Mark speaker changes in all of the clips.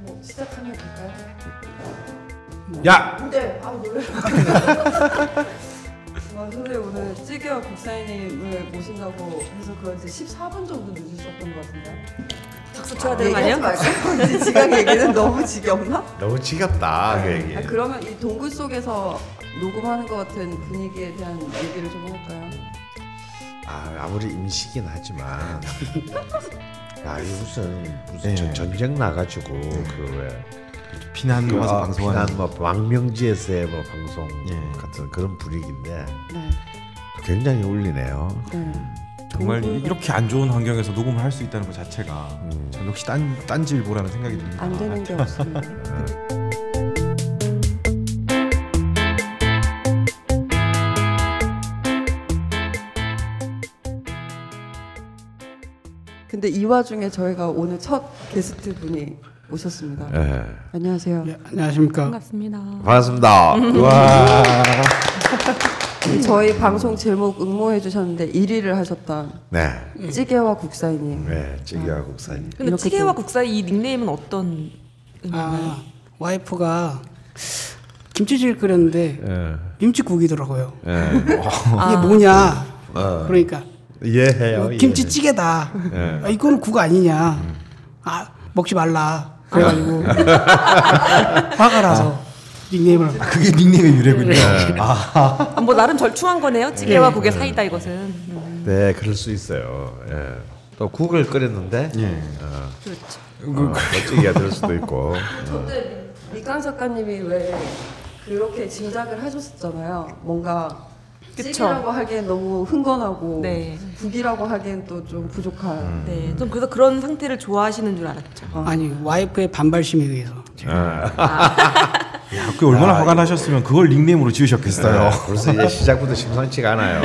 Speaker 1: 뭐 시작하면 될까요?
Speaker 2: 야!
Speaker 1: 네. 아 놀래요. 아, 선생님 오늘 찌개와 국사님을 모신다고 해서 그 이제 14분 정도 늦으셨던 것 같은데.
Speaker 3: 박수 쳐야 되는 거?
Speaker 1: 말고 이제 지각 얘기는 너무 지겹나?
Speaker 2: 너무 지겹다 그 얘기.
Speaker 1: 아, 그러면 이 동굴 속에서 녹음하는 것 같은 분위기에 대한 얘기를 좀 할까요?
Speaker 2: 아 아무리 임시긴 하지만 야 이거 무슨 무슨
Speaker 4: 네.
Speaker 2: 전- 전쟁 나가지고 그왜
Speaker 4: 피난
Speaker 2: 그,
Speaker 4: 와서
Speaker 2: 어,
Speaker 4: 방송하는
Speaker 2: 비난 뭐 망명지에서의 뭐 방송
Speaker 4: 예.
Speaker 2: 같은 그런 분위기인데
Speaker 1: 네.
Speaker 2: 굉장히 울리네요.
Speaker 1: 네.
Speaker 4: 정말 이렇게 안 좋은 환경에서 녹음을 할 수 있다는 것 자체가
Speaker 2: 음.
Speaker 4: 전 역시 딴 딴지일보라는 생각이 듭니다.
Speaker 1: 안 되는 게 없습니다. 근데 이 와중에 저희가 오늘 첫 게스트 분이 오셨습니다.
Speaker 2: 예.
Speaker 1: 안녕하세요.
Speaker 5: 네, 안녕하십니까.
Speaker 3: 반갑습니다.
Speaker 2: 반갑습니다. 와.
Speaker 1: 저희 방송 제목 응모해 주셨는데 1위를 하셨던
Speaker 2: 네.
Speaker 1: 찌개와 국사님.
Speaker 2: 네. 찌개와 국사님.
Speaker 3: 근데 찌개와
Speaker 1: 좀-
Speaker 3: 국사 이 닉네임은 어떤 의미인가요?
Speaker 5: 아, 와이프가 김치찌개를 끓였는데
Speaker 2: 예.
Speaker 5: 김치국이더라고요.
Speaker 2: 예.
Speaker 5: 이게 뭐냐? 그러니까
Speaker 2: 이해해요.
Speaker 5: 김치찌개다.
Speaker 2: 예.
Speaker 5: 아, 이거는 국 아니냐? 아 먹지 말라. 그래가지고 화가 나서 닉네임을
Speaker 4: 아, 그게 닉네임의 유래군요.
Speaker 3: 아, 뭐 나름 절충한 거네요. 찌개와 국의 사이다 이것은. 음,
Speaker 2: 네, 그럴 수 있어요. 예. 또 국을 끓였는데
Speaker 4: 예.
Speaker 2: 어,
Speaker 3: 그렇죠.
Speaker 2: 어, 멋지게 될 수도 있고.
Speaker 1: 근데 미강 작가님이 왜 그렇게 짐작을 하셨었잖아요. 뭔가 찌개라고 하기엔 너무 흥건하고
Speaker 3: 네.
Speaker 1: 국이라고 하기엔 또 좀 부족한.
Speaker 3: 네, 좀 그래서 그런 상태를 좋아하시는 줄 알았죠.
Speaker 5: 아니 와이프의 반발심에 의해서
Speaker 4: 야, 그 얼마나 화가 나셨으면 그걸 닉네임으로 지으셨겠어요.
Speaker 2: 네, 벌써 이제 시작부터 심상치가 않아요.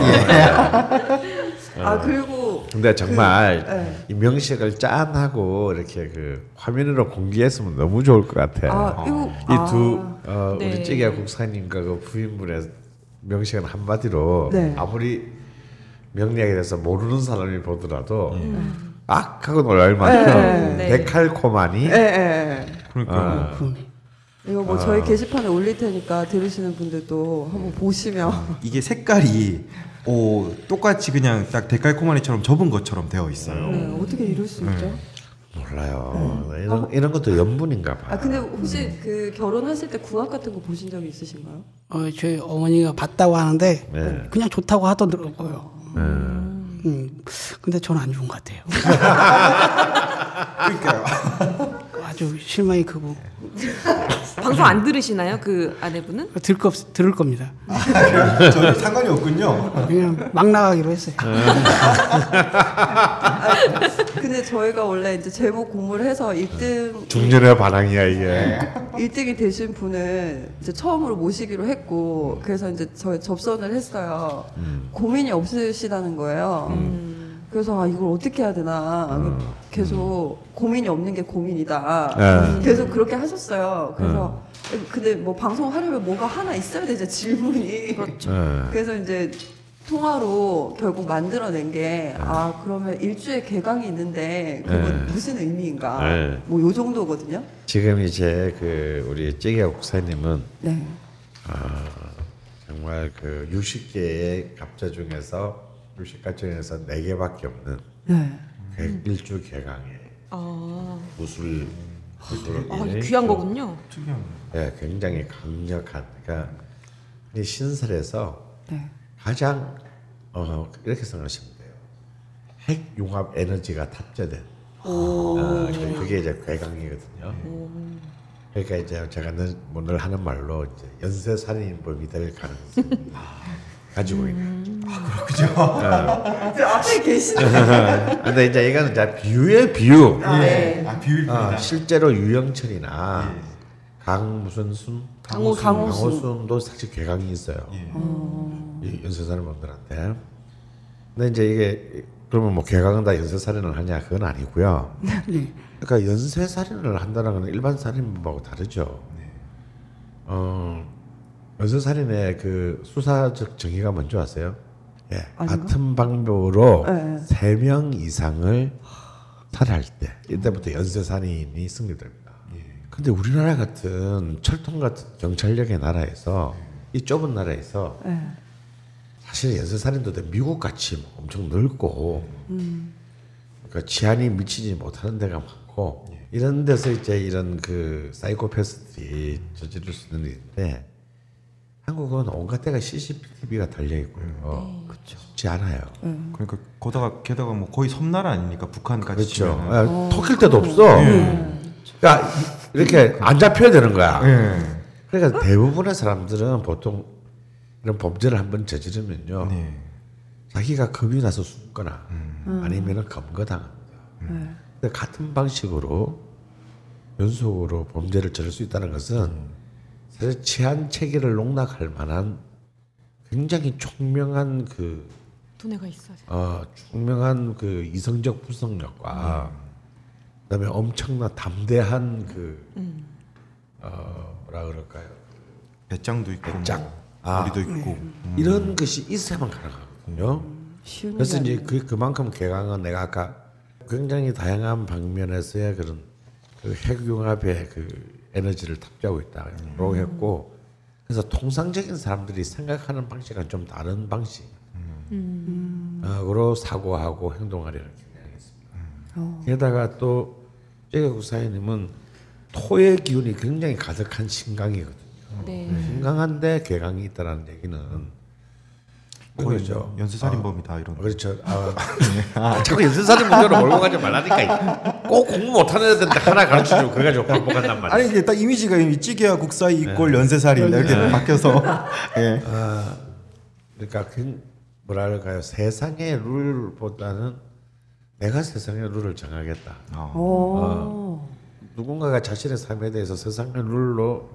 Speaker 1: 아 그리고
Speaker 2: 근데 정말
Speaker 1: 네.
Speaker 2: 이 명식을 짠하고 이렇게 그 화면으로 공개했으면 너무 좋을 것 같아.
Speaker 1: 아 이거
Speaker 2: 이두
Speaker 1: 아,
Speaker 2: 어,
Speaker 3: 네.
Speaker 2: 우리 찌개 국사님과 그 부인분의 명식은 한마디로
Speaker 1: 네.
Speaker 2: 아무리 명리학에 대해서 모르는 사람이 보더라도 악하고 놀랄 만큼
Speaker 3: 네.
Speaker 2: 데칼코마니
Speaker 1: 예, 예.
Speaker 4: 그러니까
Speaker 5: 그러네.
Speaker 1: 이거 뭐 저희 게시판에 올릴 테니까 들으시는 분들도 한번 보시면
Speaker 4: 이게 색깔이 오 똑같이 그냥 딱 데칼코마니처럼 접은 것처럼 되어 있어요.
Speaker 1: 네, 어떻게 이럴 수 있죠?
Speaker 2: 몰라요. 이런 이런 것도 연분인가 봐.
Speaker 1: 아 근데 혹시 그 결혼하실 때 궁합 같은 거 보신 적이 있으신가요?
Speaker 5: 어, 저희 어머니가 봤다고 하는데
Speaker 2: 네.
Speaker 5: 그냥 좋다고 하더라고요. 음, 근데 저는 안 좋은 것 같아요.
Speaker 4: 그러니까요.
Speaker 5: 아주 실망이 크고
Speaker 3: 방송 안 들으시나요? 그 아내분은?
Speaker 5: 들, 거, 들을 겁니다.
Speaker 4: 전혀 상관이 없군요.
Speaker 5: 그냥 막 나가기로 했어요.
Speaker 1: 근데 저희가 원래 이제 제목 공부를 해서 1등
Speaker 2: 중년의 반항이야 이게.
Speaker 1: 1등이 되신 분을 이제 처음으로 모시기로 했고 그래서 이제 저희 접선을 했어요. 고민이 없으시다는 거예요. 그래서 아 이걸 어떻게 해야 되나 계속 고민이 없는 게 고민이다.
Speaker 2: 네.
Speaker 1: 계속 그렇게 하셨어요. 그래서 근데 뭐 방송하려면 뭐가 하나 있어야 되죠 질문이.
Speaker 2: 예.
Speaker 1: 그래서 이제 통화로 결국 만들어낸 게 아 그러면 일주에 개강이 있는데 그건
Speaker 2: 네.
Speaker 1: 무슨 의미인가
Speaker 2: 네.
Speaker 1: 뭐 요 정도거든요.
Speaker 2: 지금 이제 그 우리 찌개 국사님은
Speaker 1: 네.
Speaker 2: 정말 그 60개의 갑자 중에서 60가 중에서 4개밖에 없는
Speaker 1: 네.
Speaker 2: 개- 일주 개강에
Speaker 3: 아,
Speaker 2: 무술 무술
Speaker 3: 아 귀한 거군요.
Speaker 2: 예, 굉장히 강력한 그러니까 이 신설에서
Speaker 1: 네.
Speaker 2: 가장 어, 이렇게 생각하시면 돼요. 핵 융합 에너지가 탑재된 어, 그- 그게 이제 괴강이거든요. 그러니까 이제 제가 늘, 뭐늘 하는 말로 이제 연쇄 살인범이 될 가능성이 가지고 있는.
Speaker 1: 그 앞에 계시는
Speaker 2: 근데 이제 이거는 이제 비유의 비유.
Speaker 1: 네.
Speaker 4: 아 비율
Speaker 2: 아, 실제로 유영철이나 강 무슨 순
Speaker 1: 강호- 강호순.
Speaker 2: 강호순도 사실 괴강이 있어요.
Speaker 4: 예.
Speaker 2: 이 연쇄살인범들한테. 근데 이제 이게 그러면 뭐 괴강은 다 연쇄살인을 하냐 그건 아니고요.
Speaker 5: 네.
Speaker 2: 그러니까 연쇄살인을 한다는 건 일반 살인범하고 다르죠. 어, 연쇄살인의 그 수사적 정의가 뭔지 아세요? 예,
Speaker 1: 아닌가?
Speaker 2: 같은 방법으로
Speaker 1: 네.
Speaker 2: 세명 이상을 살해할 때 이때부터 연쇄살인이 승리됩니다. 근데 우리나라 같은 철통 같은 경찰력의 나라에서 이 좁은 나라에서
Speaker 1: 네.
Speaker 2: 사실 연쇄살인도 미국 같이 뭐 엄청 넓고 그러니까 치안이 미치지 못하는 데가 많고 이런 데서 이제 이런 그 사이코패스들이 저지를 수 있는 일인데 한국은 온갖 데가 CCTV가 달려 있고요. 그렇죠. 쉽지 않아요.
Speaker 4: 그러니까 거다가 게다가 뭐 거의 섬나라 아닙니까 북한까지
Speaker 2: 그렇죠. 아, 터킬 데도 없어. 그러니까 이- 이렇게 안 잡혀야 되는 거야.
Speaker 4: 예.
Speaker 2: 그러니까 대부분의 사람들은 보통 이런 범죄를 한번 저지르면요.
Speaker 4: 네.
Speaker 2: 자기가 겁이 나서 숨거나 아니면은 검거당합니다. 근데 같은 방식으로 연속으로 범죄를 저질 수 있다는 것은 사실 치안 체계를 농락할 만한 굉장히 총명한 그
Speaker 3: 두뇌가 있어요.
Speaker 2: 어, 총명한 그 이성적 분석력과 그다음에 엄청난 담대한 그 어, 뭐라 그럴까요?
Speaker 4: 배짱도 있고
Speaker 2: 배짱.
Speaker 4: 뭐
Speaker 2: 아.
Speaker 4: 머리도 있고 음.
Speaker 2: 이런 것이 있어야만 가능하거든요. 그래서 이제 그 그만큼 개강은 내가 아까 굉장히 다양한 방면에서의 그런 그 핵융합의 그 에너지를 탑재하고 있다고 했고 그래서 통상적인 사람들이 생각하는 방식은 좀 다른 방식 으로 사고하고 행동하려는 경향이 있습니다. 게다가 또 제가 국사님은 토의 기운이 굉장히 가득한 신강이거든요.
Speaker 3: 네.
Speaker 2: 신강한데 괴강이 있다는 얘기는 그거죠.
Speaker 4: 연쇄살인범이다 이런.
Speaker 2: 그렇죠. 아, 아, 자꾸 연쇄살인 문제로 몰고 가지 말라니까. 꼭 공부 못하는 애들한테 하나 가르쳐주고 그거 가지고 반복한단 말이야.
Speaker 4: 아니 이게 딱 이미지가 이 찌개와 국사이 이꼴 연쇄살인 이렇게 바뀌어서 예.
Speaker 2: 그러니까 그 뭐랄까요 세상의 룰보다는 내가 세상의 룰을 정하겠다.
Speaker 1: 어.
Speaker 2: 누군가가 자신의 삶에 대해서 세상의 룰로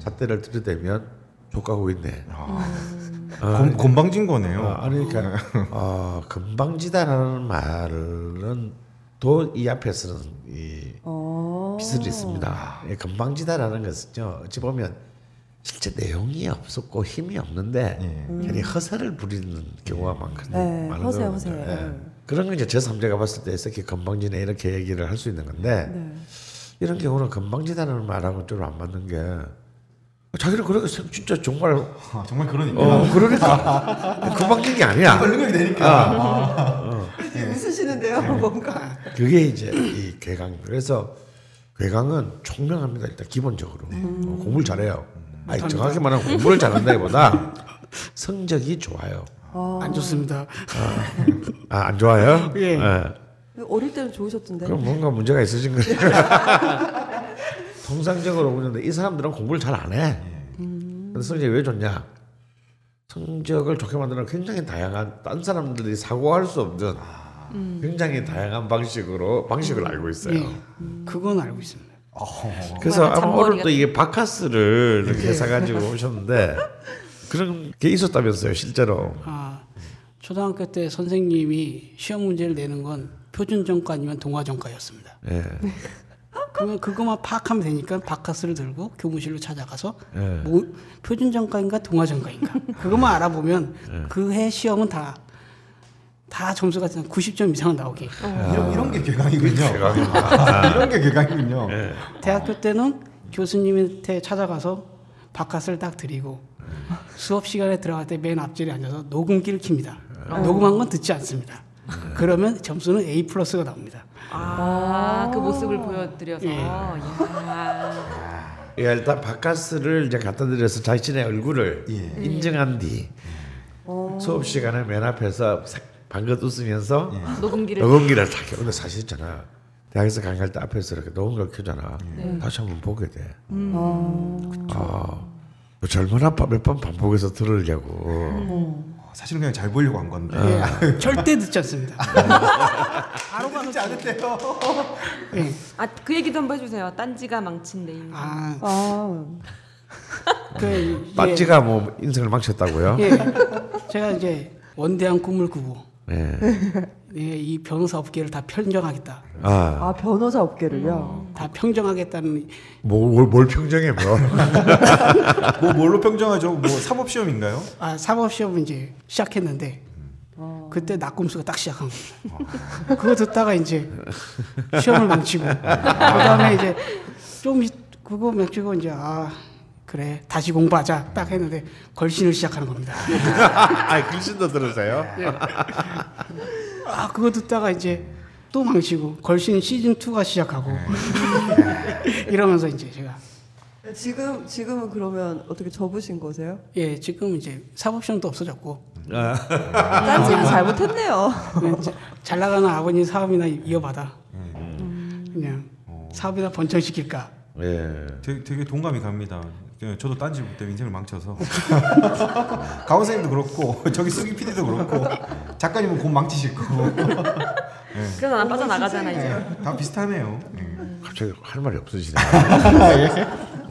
Speaker 2: 잣대를 들이대면 족가고 있네.
Speaker 4: 곤, 곤방진 거네요.
Speaker 2: 아, 아니 그러니까 어, 금방지다라는 말은 또 이 앞에서는 이
Speaker 1: 어.
Speaker 2: 비슬이 있습니다. 이 금방지다라는 것은요 어찌 보면 실제 내용이 없었고 힘이 없는데 괜히 허세를 부리는 경우가 많거든요.
Speaker 1: 네,
Speaker 2: 많은
Speaker 1: 허세. 허세.
Speaker 2: 예.
Speaker 1: 네.
Speaker 2: 그런 건 이제 제3자가 봤을 때 이렇게 금방지네 이렇게 얘기를 할 수 있는 건데
Speaker 1: 네.
Speaker 2: 이런 경우는 금방지다라는 말하고 좀 안 맞는 게 자기는 그렇게 생- 진짜 정말
Speaker 4: 아, 정말 그러니까.
Speaker 2: 어 그러니까 금방진 게 아니야.
Speaker 4: 생각이 되니까.
Speaker 1: 웃으시는데요, 뭔가.
Speaker 2: 그게 이제 이 괴강. 그래서 괴강은 총명합니다. 일단 기본적으로 어, 공부를 잘해요. 아니 정확히 말하면 공부를 잘한다기보다 성적이 좋아요.
Speaker 5: 안 좋습니다.
Speaker 2: 아 안 좋아요?
Speaker 5: 예.
Speaker 1: 어릴 때는 좋으셨던데.
Speaker 2: 그럼 뭔가 문제가 있으신 거예요. 통상적으로 보는데 이 사람들은 공부를 잘 안 해. 그래서 성적이 왜 좋냐? 성적을 좋게 만드는 굉장히 다양한 딴 사람들이 사고할 수 없는 굉장히 다양한 방식으로 방식을 알고 있어요.
Speaker 5: 예. 그건 알고 있습니다.
Speaker 2: 그래서 아마 오늘
Speaker 3: 잔머리가-
Speaker 2: 또 이게 바카스를 이렇게 사가지고 오셨는데 그런 게 있었다면서요 실제로
Speaker 5: 아, 초등학교 때 선생님이 시험 문제를 내는 건 표준 전과 아니면 동화 전과였습니다.
Speaker 2: 예.
Speaker 5: 그러면 그것만 파악하면 되니까 바카스를 들고 교무실로 찾아가서
Speaker 2: 예.
Speaker 5: 뭐 표준 전과인가 동화 전과인가 그것만 알아보면 그해 시험은 다 다 점수가 90점 이상은 나오게.
Speaker 4: 이런, 이런 게 괴강이군요. 이런 게 괴강이군요.
Speaker 5: 대학교 때는 교수님한테 찾아가서 바카스를 딱 드리고 수업 시간에 들어갈 때 맨 앞자리에 앉아서 녹음기를 킵니다. 녹음한 건 듣지 않습니다. 그러면 점수는 A 플러스가 나옵니다.
Speaker 3: 아, 그 모습을 보여드려서.
Speaker 5: 예.
Speaker 3: 야.
Speaker 2: 예, 일단 바카스를 이제 갖다 드려서 자신의 얼굴을 인정한 뒤 수업 시간에 맨 앞에서 사- 방긋 웃으면서
Speaker 3: 녹음기를
Speaker 2: 녹음기를 탁 켜. 근데 사실 있잖아. 대학에서 강의할 때 앞에서 이렇게 녹음기를 켜잖아. 다시 한번 보게 돼. 아, 뭐 젊은 아빠 몇 번 반복해서 들으려고.
Speaker 4: 사실은 그냥 잘 보이려고 한 건데.
Speaker 5: 예, 절대 듣지 않습니다.
Speaker 4: 듣지 않을때요.
Speaker 5: 예.
Speaker 3: 아, 그 얘기도 한번 해주세요. 딴지가 망친 내 인생.
Speaker 5: 아,
Speaker 1: 아,
Speaker 5: 그 이제-
Speaker 2: 딴지가 뭐 인생을 망쳤다고요?
Speaker 5: 예. 제가 이제 원대한 꿈을 꾸고
Speaker 2: 네.
Speaker 5: 예, 이 변호사 업계를 다 평정하겠다.
Speaker 2: 아,
Speaker 1: 아 변호사 업계를요.
Speaker 5: 다 평정하겠다는
Speaker 2: 뭐, 뭘, 뭘 평정해 뭐.
Speaker 4: 뭐 뭘로 평정하죠? 뭐 사법 시험인가요?
Speaker 5: 아, 사법 시험을 이제 시작했는데 그때 낙곰수가 딱 시작한 겁니다. 그거 듣다가 이제 시험을 망치고 그다음에 이제 좀 있- 그거 망치고 이제 아 그래 다시 공부하자 딱 했는데 걸신을 시작하는 겁니다.
Speaker 2: 아, 글씨도 들으세요?
Speaker 5: 아 그거 듣다가 이제 또 망치고 걸신 시즌 2가 시작하고 이러면서 이제 제가
Speaker 1: 지금 지금은 그러면 어떻게 접으신 거세요?
Speaker 5: 예 지금 이제 사법시험도 없어졌고
Speaker 1: 딴지를 잘못했네요.
Speaker 5: 잘 나가는 아버님 사업이나 이어받아 그냥 사업이나 번창시킬까
Speaker 2: 예.
Speaker 4: 되게, 되게 동감이 갑니다. 예, 저도 딴지 때문에 인생을 망쳐서 강원 선생님도 그렇고 저기 수기 PD도 그렇고 작가님은 곧 망치실 거고
Speaker 3: 그래서 난 빠져나가잖아 이제.
Speaker 4: 예, 다 비슷하네요. 예.
Speaker 2: 갑자기 할 말이 없어지네.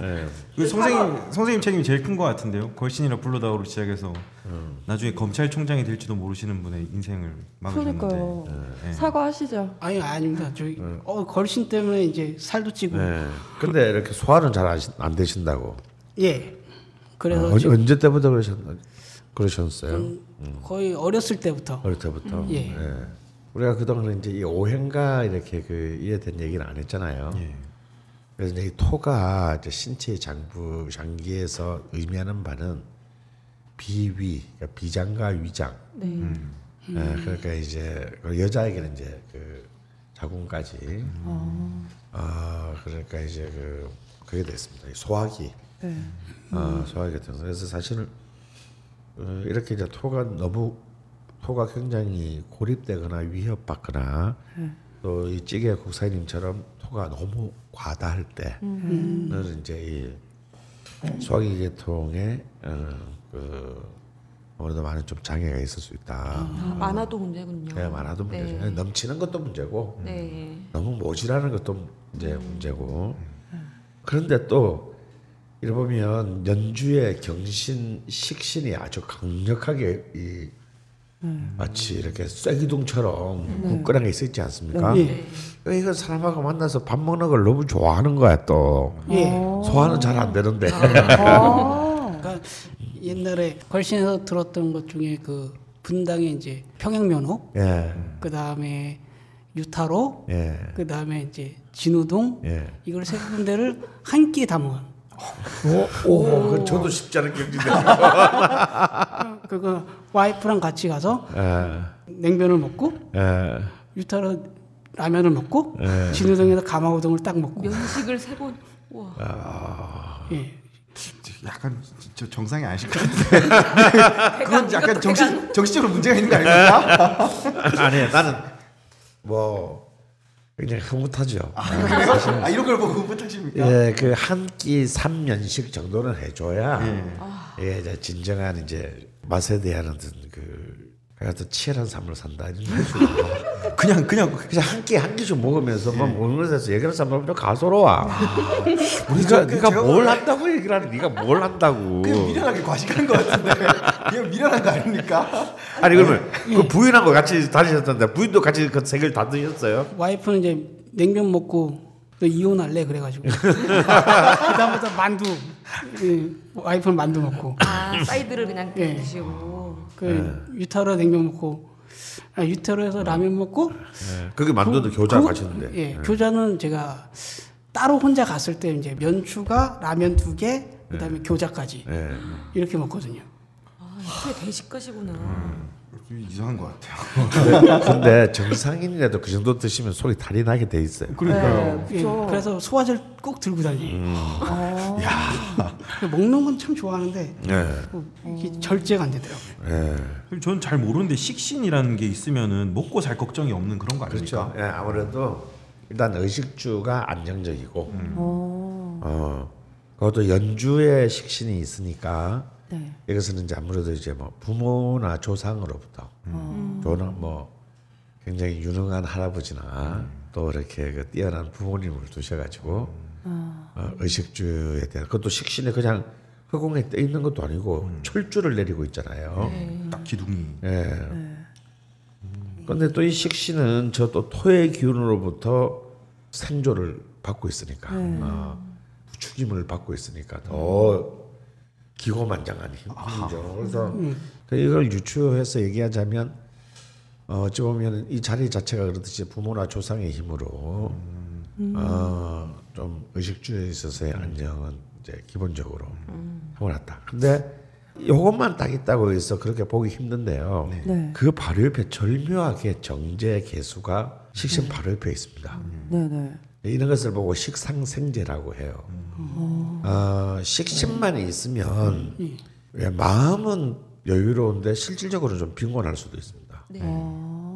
Speaker 2: 예.
Speaker 4: 그 선생님 선생님 책임이 제일 큰 것 같은데요. 걸신이라 불러다오로 시작해서 나중에 검찰총장이 될지도 모르시는 분의 인생을 막으셨는데.
Speaker 1: 그러니까요.
Speaker 4: 예.
Speaker 1: 사과하시죠.
Speaker 5: 아니 아닙니다 저희 어 걸신 때문에 이제 살도 찌고
Speaker 2: 예. 근데 이렇게 소화는 잘 안 되신다고.
Speaker 5: 예 그래서
Speaker 2: 어,
Speaker 5: 지금
Speaker 2: 언제 때부터 그러셨, 그러셨어요?
Speaker 5: 거의 어렸을 때부터
Speaker 2: 어릴 때부터.
Speaker 5: 예.
Speaker 2: 우리가 그동안 이제 이 오행과 이렇게 그 이에 대한 얘기는 안 했잖아요.
Speaker 4: 예.
Speaker 2: 그래서 이제 이 토가 이제 신체의 장부 장기에서 의미하는 바는 비위, 그러니까 비장과 위장.
Speaker 1: 네.
Speaker 2: 예, 그러니까 이제 그 여자에게는 이제 그 자궁까지. 아 그러니까 이제 그 그게 됐습니다. 이 소화기.
Speaker 1: 네.
Speaker 2: 어, 소화기 같은 거. 그래서 사실은 어, 이렇게 이제 토가 너무 토가 굉장히 고립되거나 위협받거나 또이 찌개 국사님처럼 토가 너무 과다할 때는 이제 이 소화기 계통에 어, 그 아무래도 많은 좀 장애가 있을 수 있다.
Speaker 3: 아, 많아도 문제군요.
Speaker 2: 네, 많아도 문제죠. 넘치는 것도 문제고
Speaker 3: 네.
Speaker 2: 너무 모질하는 것도 이제 문제고 그런데 또 이래 보면 연주의 경신 식신이 아주 강력하게 이 마치 이렇게 쐐기둥처럼 굳건하게 있어 있지 않습니까?
Speaker 5: 예.
Speaker 2: 이건 사람하고 만나서 밥 먹는 걸 너무 좋아하는 거야 또
Speaker 5: 예.
Speaker 2: 소화는 잘 안 되는데
Speaker 5: 그러니까 옛날에 걸신에서 들었던 것 중에 그 분당의 이제 평양면허
Speaker 2: 예,
Speaker 5: 그 다음에 유타로
Speaker 2: 예,
Speaker 5: 그 다음에 이제 진우동
Speaker 2: 예.
Speaker 5: 이걸 세 군데를 한 끼에 다 먹은
Speaker 2: 오, 그 저도 쉽지 않은 경지인데.
Speaker 5: 그거 와이프랑 같이 가서
Speaker 2: 예,
Speaker 5: 냉면을 먹고
Speaker 2: 예.
Speaker 5: 유타로 라면을 먹고 진우동에서 가마우동을 딱 먹고
Speaker 3: 면식을 세 번. 와.
Speaker 5: 예.
Speaker 4: 약간 저 정상이 아니실 것 같은데. 그건 약간 정신 정신적으로 문제가 있는 거 아닙니까?
Speaker 2: 아니 나는 뭐 굉장히 흐뭇하죠.
Speaker 4: 아 이런 걸 보고 못하십니까?
Speaker 2: 예, 그 한끼 삼면식 정도는 해줘야 예, 이제 진정한 이제 맛에 대한 어떤 그 어떤 치열한 삶을 산다 이런
Speaker 4: 그냥 그냥
Speaker 2: 그냥 한 끼 한 끼씩 먹으면서 뭐 먹는 것에서 얘기하는 사람은 좀 가소로워. 우리가
Speaker 4: 저-
Speaker 2: 네가
Speaker 4: 제가
Speaker 2: 뭘 한다고 얘기를 하는 네가 뭘 한다고.
Speaker 4: 그냥 미련하게 과식한 것 같은데 그냥 미련한 거 아닙니까?
Speaker 2: 아니 그러면 그 부인하고 같이 다니셨던데 부인도 같이 그세 개를 다 드셨어요?
Speaker 5: 와이프는 이제 냉면 먹고 너 이혼할래 그래가지고 그다음부터 만두 예, 와이프는 만두 먹고
Speaker 3: 아 사이드를 그냥
Speaker 5: 예.
Speaker 3: 드시고.
Speaker 5: 그 유타로 냉면 먹고 아, 유타로에서 라면 먹고
Speaker 2: 거기 만두도 교자
Speaker 5: 그거-
Speaker 2: 가셨는데.
Speaker 5: 예, 교자는 제가 따로 혼자 갔을 때 이제 면추가 라면 두 개, 그다음에 교자까지
Speaker 2: 예.
Speaker 5: 이렇게 먹거든요.
Speaker 3: 아 이게 대식가시구나.
Speaker 4: 좀 이상한 것 같아요.
Speaker 2: 근데, 근데 정상인이라도 그 정도 드시면 속이 탈이 나게 돼 있어요.
Speaker 1: 네,
Speaker 5: 예,
Speaker 1: 그렇죠.
Speaker 5: 그래서 소화제를 꼭 들고 다니 요. 먹는 건 참 좋아하는데
Speaker 2: 예.
Speaker 5: 이게 절제가 안 되더라고요.
Speaker 2: 예.
Speaker 4: 저는 잘 모르는데 식신이라는 게 있으면은 먹고 살 걱정이 없는 그런 거 아닙니까?
Speaker 2: 그렇죠. 예, 아무래도 일단 의식주가 안정적이고, 어, 그것도 연주의 식신이 있으니까
Speaker 1: 네.
Speaker 2: 이것은 이제 아무래도 이제 뭐 부모나 조상으로부터, 조나 뭐 굉장히 유능한 할아버지나 또 이렇게 그 뛰어난 부모님을 두셔가지고 어, 의식주에 대한 그것도 식신이 그냥 허공에 떠 있는 것도 아니고 철주를 내리고 있잖아요.
Speaker 4: 딱 기둥이.
Speaker 2: 예. 그런데 또이 식신은 저 또 토의 기운으로부터 생조를 받고 있으니까, 어, 부추김을 받고 있으니까 더 기고만장한 힘- 힘이죠. 그래서 그 이걸 유추해서 얘기하자면 어, 어찌 보면 이 자리 자체가 그렇듯이 부모나 조상의 힘으로 어, 좀 의식주에 있어서의 안정은 이제 기본적으로 해놨다. 근데 이것만 딱 있다고 해서 그렇게 보기 힘든데요.
Speaker 1: 네.
Speaker 2: 그 바로 옆에 절묘하게 정제 개수가 식신 바로 옆에 있습니다.
Speaker 1: 네네.
Speaker 2: 이런 것을 보고 식상생제라고 해요. 어, 식신만 있으면 왜 마음은 여유로운데 실질적으로 좀 빈곤할 수도 있습니다.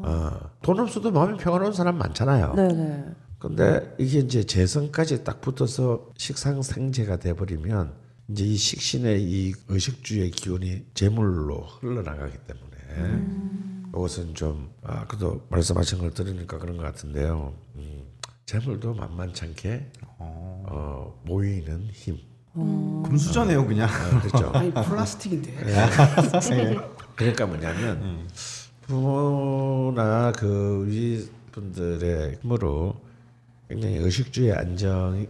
Speaker 2: 어, 돈 없어도 마음이 평화로운 사람 많잖아요.
Speaker 1: 네네.
Speaker 2: 근데 이게 이제 재성까지 딱 붙어서 식상생제가 돼버리면 이제 이 식신의 이 의식주의 기운이 재물로 흘러나가기 때문에 이것은 좀 아, 그래도 말씀하신 걸 들으니까 그런 것 같은데요. 음, 재물도 만만찮게 어, 모이는 힘.
Speaker 4: 금수저네요 그냥.
Speaker 2: 아, 그렇죠.
Speaker 5: 아니 플라스틱인데.
Speaker 2: 그러니까 뭐냐면 부모나 그위 분들의 힘으로 굉장히 의식주의 안정을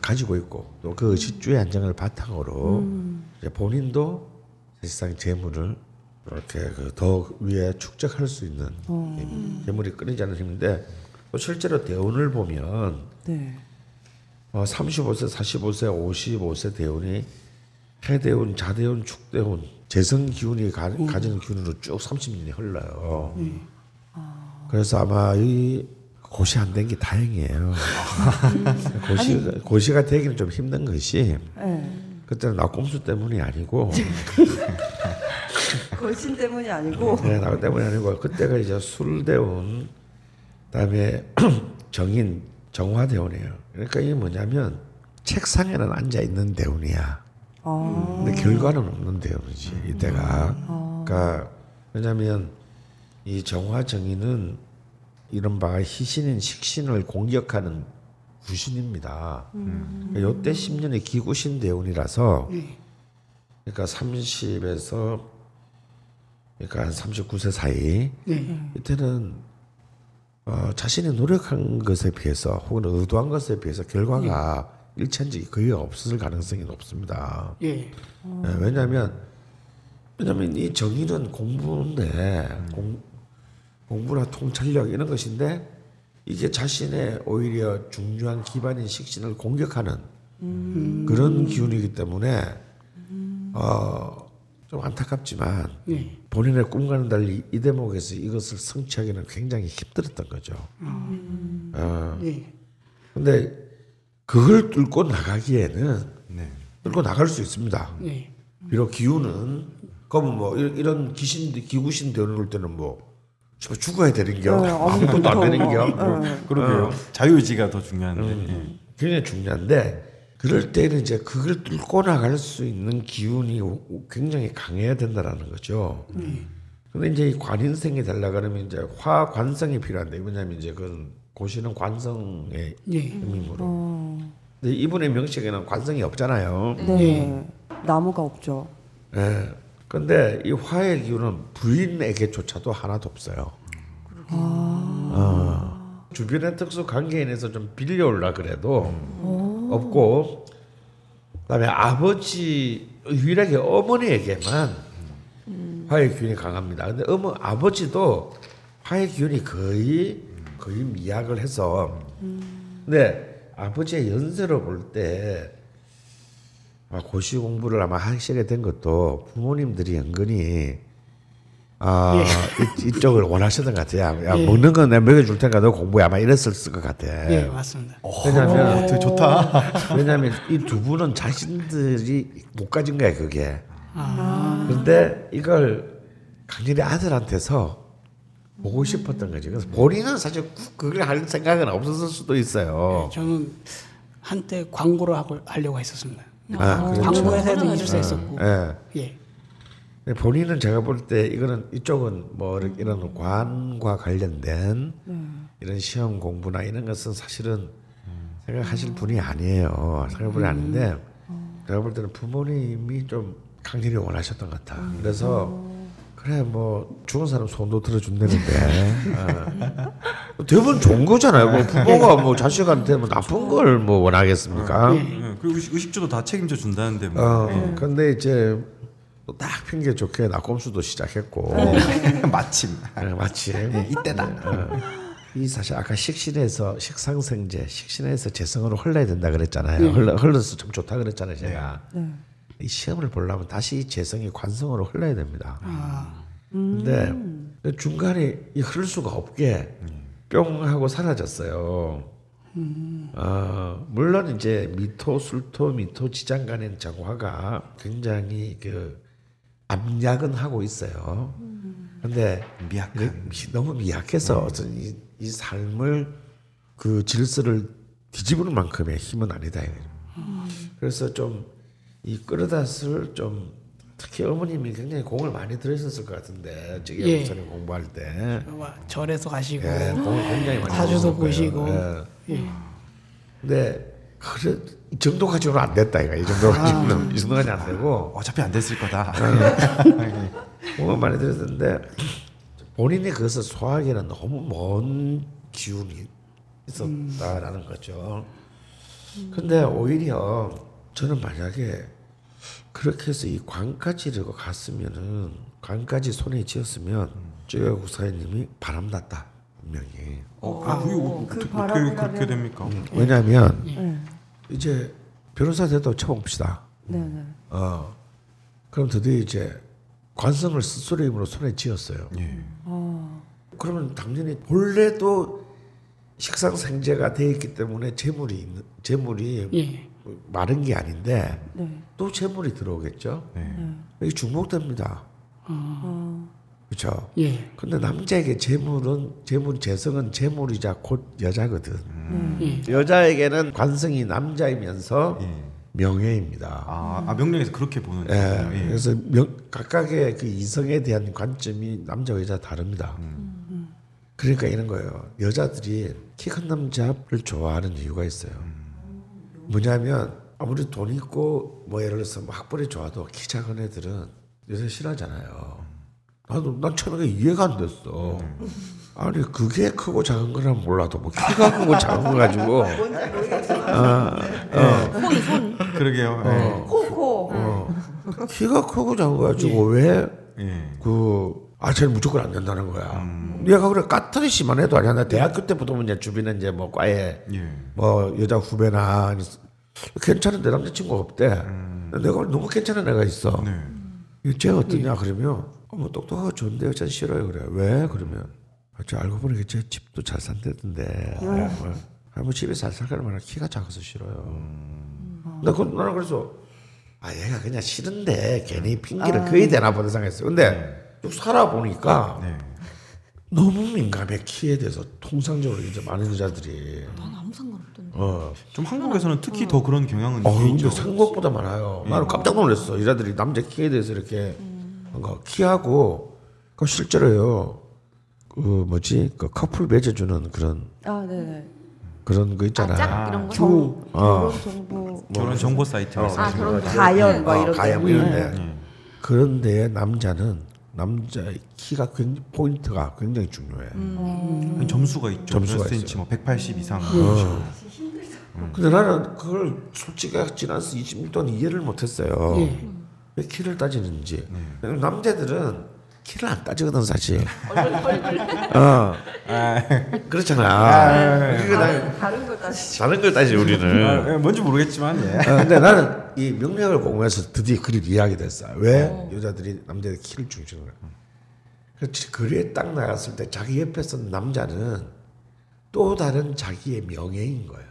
Speaker 2: 가지고 있고 또 그 의식주의 안정을 바탕으로 이제 본인도 사실상 재물을 이렇게 그 더 위에 축적할 수 있는 힘, 재물이 끊이지 않는 힘인데 또 실제로 대운을 보면
Speaker 1: 네.
Speaker 2: 어, 35세, 45세, 55세 대운이 해대운, 자대운, 축대운, 재성 기운이 가, 가지는 기운으로 쭉 30년이 흘러요. 그래서 아마 이 고시 안 된 게 다행이에요. 고시, 고시가 되기는 좀 힘든 것이
Speaker 1: 네.
Speaker 2: 그때는 낙곰수 때문이 아니고
Speaker 1: 거신 때문이 아니고.
Speaker 2: 네, 나 때문이 아니고 그때가 이제 술대운 그다음에 정인 정화대운이에요. 그러니까 이게 뭐냐면 책상에는 앉아 있는 대운이야.
Speaker 1: 아.
Speaker 2: 근데 결과는 없는 대운이지 이때가. 그러니까 왜냐하면 이 정화 정인은 이른바 희신인 식신을 공격하는 구신입니다. 그러니까 요때 10년이 기구신 대운이라서 그러니까 30에서 그러니까 한 39세 사이
Speaker 5: 네.
Speaker 2: 이때는 어, 자신이 노력한 것에 비해서 혹은 의도한 것에 비해서 결과가 일치한 적이 거의 없을 가능성이 높습니다.
Speaker 5: 예.
Speaker 2: 네, 왜냐하면 왜냐하면 이 정의는 공부인데 공, 공부나 통찰력 이런 것인데 이게 자신의 오히려 중요한 기반인 식신을 공격하는 그런 기운이기 때문에 어, 좀 안타깝지만
Speaker 5: 네.
Speaker 2: 본인의 꿈과는 달리 이 대목에서 이것을 성취하기는 굉장히 힘들었던 거죠. 어,
Speaker 5: 예.
Speaker 2: 근데 그걸 뚫고 나가기에는
Speaker 4: 네.
Speaker 2: 뚫고 나갈 수 있습니다.
Speaker 5: 네.
Speaker 2: 비록 기운은 그러면 뭐 이런, 이런 기신 기구신 되는 걸 때는 뭐 정말 죽어야 되는 겨
Speaker 1: 네,
Speaker 2: 아무것도 안 되는 겨
Speaker 1: 네.
Speaker 4: 그러게요. 자유의지가 더 중요한데. 예.
Speaker 2: 굉장히 중요한데 그럴 때는 이제 그걸 뚫고 나갈 수 있는 기운이 굉장히 강해야 된다라는 거죠. 근데 이제 이 관인생이 되려 그러면 이제 화관성이 필요한데 왜냐하면 이제 그건 고시는 관성의
Speaker 5: 예.
Speaker 2: 힘으로. 근데 이분의 명식에는 관성이 없잖아요.
Speaker 1: 네. 나무가 없죠.
Speaker 2: 예. 근데 이 화의 기운은 부인에게조차도 하나도 없어요. 어. 주변의 특수 관계인에서 좀 빌려올라 그래도 없고, 그다음에 아버지 유일하게 어머니에게만 화의 기운이 강합니다. 근데 어머 아버지도 화의 기운이 거의 거의 미약을 해서, 근데 아버지의 연세로 볼때 아, 고시 공부를 아마 하시게 된 것도 부모님들이 은근히 아 이, 이쪽을 원하셨던 것 같아요. 야,
Speaker 5: 예.
Speaker 2: 먹는 건 내가 먹여줄 테니까 너 공부해 아마 이랬을 것 같아.
Speaker 5: 예, 맞습니다.
Speaker 2: 왜냐하면
Speaker 4: 되게 좋다.
Speaker 2: 왜냐하면 이 두 분은 자신들이 못 가진 거야 그게.
Speaker 5: 아.
Speaker 2: 그런데 이걸 강렬히 아들한테서 보고 싶었던 거지. 그래서 본인은 사실 꼭 그걸 할 생각은 없었을 수도 있어요.
Speaker 5: 저는 한때 광고를 하고 하려고 했었습니다.
Speaker 2: 아, 그렇죠.
Speaker 5: 광고회사에도 일을 했었고.
Speaker 2: 예.
Speaker 5: 예.
Speaker 2: 근데 본인은 제가 볼 때 이거는 이쪽은 뭐 이렇게 이런 관과 관련된 이런 시험 공부나 이런 것은 사실은 생각하실 분이 아니에요. 생각할 분이 아닌데 제가 볼 때는 부모님이 좀 강렬히 원하셨던 것 같아. 그래서 그래 뭐 죽은 사람 손도 들어준다는데 어. 대부분 좋은 거잖아요. 뭐 부모가 뭐 자식한테 뭐 나쁜 걸 뭐 원하겠습니까?
Speaker 4: 예. 그리고 의식, 의식 주도 다 책임져 준다는데 뭐.
Speaker 2: 어, 근데 이제 또딱 핑계 좋게 낙곰수도 시작했고
Speaker 4: 마침
Speaker 2: 네, 마침 이때다. 이 사실 아까 식신에서 식상생재, 식신에서 재성으로 흘러야 된다 그랬잖아요. 흘러 흘러서 좀 좋다 그랬잖아요, 제가.
Speaker 1: 네.
Speaker 2: 이 시험을 보려면 다시 이 재성이 관성으로 흘러야 됩니다. 근데 중간에 이 흐를 수가 없게 뿅 하고 사라졌어요. 어, 물론 이제 미토, 술토, 미토 지장 간의 정화가 굉장히 그 압력은 하고 있어요. 근데
Speaker 4: 미약한.
Speaker 2: 이- 너무 미약해서 어떤 이, 이 삶을 그 질서를 뒤집을 만큼의 힘은 아니다. 이거죠. 그래서 좀 이 끌어다스를 좀 특히 어머님이 굉장히 공을 많이 들으셨을 것 같은데 저기
Speaker 5: 예.
Speaker 2: 목사님 공부할 때
Speaker 5: 와, 절에서 가시고
Speaker 2: 예, 공을 굉장히 많이
Speaker 5: 사주도. 보시고
Speaker 2: 예.
Speaker 5: 예.
Speaker 2: 근데 그래 이 정도 가지고는 안 됐다 이거 이 정도 가지고는 이 정도까지 안 되고
Speaker 4: 어차피 안 됐을 거다.
Speaker 2: 공을 많이 들었는데 본인이 그것을 소화하기에는 너무 먼 기운이 있었다라는 거죠. 근데 오히려 저는 만약에 그렇게 해서 이 관까지 르고 갔으면은 관까지 손에 쥐었으면 쯔여 구사님이 바람났다 분명히.
Speaker 4: 어, 아, 그게 어,
Speaker 1: 그
Speaker 4: 어떻게
Speaker 1: 바람이라면-
Speaker 4: 그렇게 됩니까?
Speaker 2: 왜냐하면
Speaker 1: 네.
Speaker 2: 이제 변호사 돼도 쳐봅시다.
Speaker 1: 네네.
Speaker 2: 어 그럼 드디어 이제 관성을 스스로 힘으로 손에 쥐었어요.
Speaker 4: 예.
Speaker 2: 그러면 당연히 본래도 식상 생재가 돼 있기 때문에 재물이 있는 재물이
Speaker 5: 예.
Speaker 2: 마른 게 아닌데
Speaker 1: 네.
Speaker 2: 또 재물이 들어오겠죠.
Speaker 4: 네.
Speaker 2: 이게 중복됩니다. 그렇죠.
Speaker 5: 예.
Speaker 2: 근데 남자에게 재물은 재물 재성은 재물이자 곧 여자거든.
Speaker 5: 예.
Speaker 2: 여자에게는 관성이 남자이면서
Speaker 4: 예.
Speaker 2: 명예입니다.
Speaker 4: 아, 아 명령에서 그렇게 보는
Speaker 2: 예.
Speaker 4: 예.
Speaker 2: 그래서 명, 각각의 그 이성에 대한 관점이 남자와 여자 다릅니다. 그러니까 이런 거예요. 여자들이 키 큰 남자를 좋아하는 이유가 있어요. 뭐냐면 아무리 돈 있고 뭐 예를 들어서 뭐 학벌이 좋아도 키 작은 애들은 여자 싫어하잖아요. 나도 난 처음에 이해가 안 됐어. 아니 그게 크고 작은 거는 몰라도 뭐 키가 크고 작은 거 가지고
Speaker 4: 그러게요. 예.
Speaker 1: 코코.
Speaker 2: 키가 크고 작은 거 가지고 왜
Speaker 4: 예.
Speaker 2: 그, 아, 쟤는 무조건 안 된다는 거야. 얘가 그래, 까트리시만 해도 아니야. 나 대학교 때부터 이제 주변에 이제 뭐 과에
Speaker 4: 예.
Speaker 2: 뭐 여자 후배나 괜찮은데 남자친구가 없대. 내가 너무 괜찮은 애가 있어.
Speaker 4: 네.
Speaker 2: 쟤 어떠냐 그러면 어, 뭐 똑똑하고 좋은데 여자 싫어요 그래. 왜? 그러면 아, 저 알고 보니까 쟤 집도 잘 산다던데. 뭐, 아, 뭐 집에 잘 살까는 말은 키가 작아서 싫어요. 나 그, 나는 그래서 아 얘가 그냥 싫은데 괜히 핑계를 그어야 되나 보다 생각했어요. 근데 쭉 살아보니까
Speaker 4: 네.
Speaker 2: 너무 민감해 키에 대해서 통상적으로 이제 많은 여자들이
Speaker 3: 난 아무 상관없던데.
Speaker 2: 어,
Speaker 4: 좀 한국에서는 특히 더 그런 경향은
Speaker 2: 어 근데
Speaker 4: 있죠.
Speaker 2: 생각보다 많아요. 나는 깜짝 놀랐어. 여자들이 남자 키에 대해서 이렇게 뭔가 키하고 그 실제로요. 그 뭐지 그 커플 맺어주는 그런
Speaker 1: 아 네네.
Speaker 2: 그런 거 있잖아.
Speaker 3: 아, 짝 이런 거.
Speaker 1: 정
Speaker 2: 어.
Speaker 1: 결혼 정보.
Speaker 4: 결혼 정보 사이트
Speaker 2: 어,
Speaker 4: 말씀하시는
Speaker 3: 그런.
Speaker 1: 가연 뭐
Speaker 2: 어,
Speaker 1: 이런
Speaker 2: 가야 뭐
Speaker 1: 데.
Speaker 2: 이런데
Speaker 4: 예.
Speaker 2: 그런데 남자는 남자의 키가 굉장히 포인트가 굉장히 중요해.
Speaker 4: 한 점수가 있죠.
Speaker 2: 점수가
Speaker 4: 몇 센치 뭐 180 이상.
Speaker 2: 근데 나는 그걸 솔직히 지나서 20년 동안 이해를 못했어요.
Speaker 5: 예.
Speaker 2: 왜 키를 따지는지. 남자들은 키를 안 따지거든 사실. 어. 그렇잖아. 그러니까 난
Speaker 1: 다른 걸 따지죠.
Speaker 2: 다른 걸 따지 우리는.
Speaker 4: 아, 예, 뭔지 모르겠지만 예.
Speaker 2: 어, 근데 나는 이 명령을 공부해서 드디어 그를 이해하게 됐어요. 왜 여자들이 남자의 키를 중시하는 거야. 그렇지. 거리에 딱 나갔을 때 자기 옆에 선 남자는 또 다른 자기의 명예인 거야.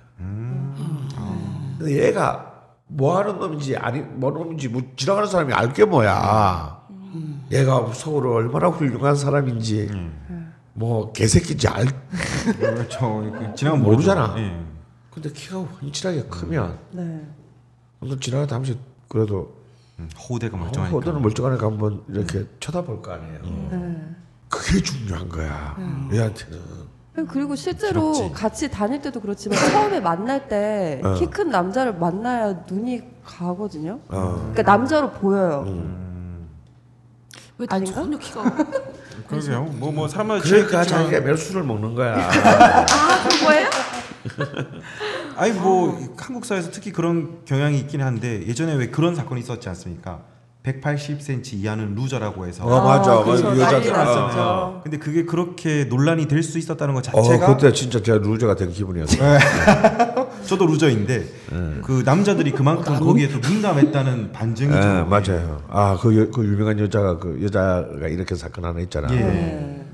Speaker 2: 근데 얘가 뭐 하는 놈인지 아니 뭐 놈인지 뭐 지나가는 사람이 알게 뭐야. 얘가 서울을 얼마나 훌륭한 사람인지 뭐 개새끼인지 알.
Speaker 4: 그렇죠. 그 지나면
Speaker 2: 모르잖아.
Speaker 4: 예.
Speaker 2: 근데 키가 훤칠하게 크면
Speaker 1: 네.
Speaker 2: 한번 지나가다 한 번씩 그래도
Speaker 4: 음, 호대가
Speaker 2: 어,
Speaker 4: 멀쩡하니까.
Speaker 2: 호도는 멀쩡하니까 한번 이렇게 쳐다볼 거 아니에요.
Speaker 1: 네.
Speaker 2: 그게 중요한 거야. 얘한테는.
Speaker 1: 그리고 실제로
Speaker 4: 부럽지.
Speaker 1: 같이 다닐 때도 그렇지만 처음에 만날 때 키큰 남자를 만나야 눈이 가거든요.
Speaker 2: 어.
Speaker 1: 그러니까 남자로 보여요. 아닌가?
Speaker 3: 전혀 키가
Speaker 4: 그러게요. 뭐 뭐 사람마다
Speaker 2: 그러니까
Speaker 4: 취향이
Speaker 2: 자기가 멸수를 먹는 거야.
Speaker 3: 아 그거예요?
Speaker 4: 아니 뭐 한국 사회에서 특히 그런 경향이 있긴 한데 예전에 왜 그런 사건이 있었지 않습니까? 180cm 이하는 루저라고 해서
Speaker 2: 어 맞아,
Speaker 1: 그렇죠.
Speaker 2: 맞아.
Speaker 1: 난리
Speaker 2: 여자들.
Speaker 1: 났었죠.
Speaker 2: 어,
Speaker 4: 근데 그게 그렇게 논란이 될 수 있었다는 것
Speaker 2: 어,
Speaker 4: 자체가
Speaker 2: 그때 진짜 제가 루저가 된 기분이었어요.
Speaker 4: 저도 루저인데 그 남자들이 그만큼 거기에 또 민감했다는 반증이죠.
Speaker 2: 예, 맞아요. 아, 그, 여- 그 유명한 여자가 그 여자가 이렇게 사건 하나 있잖아.
Speaker 4: 예.
Speaker 1: 네.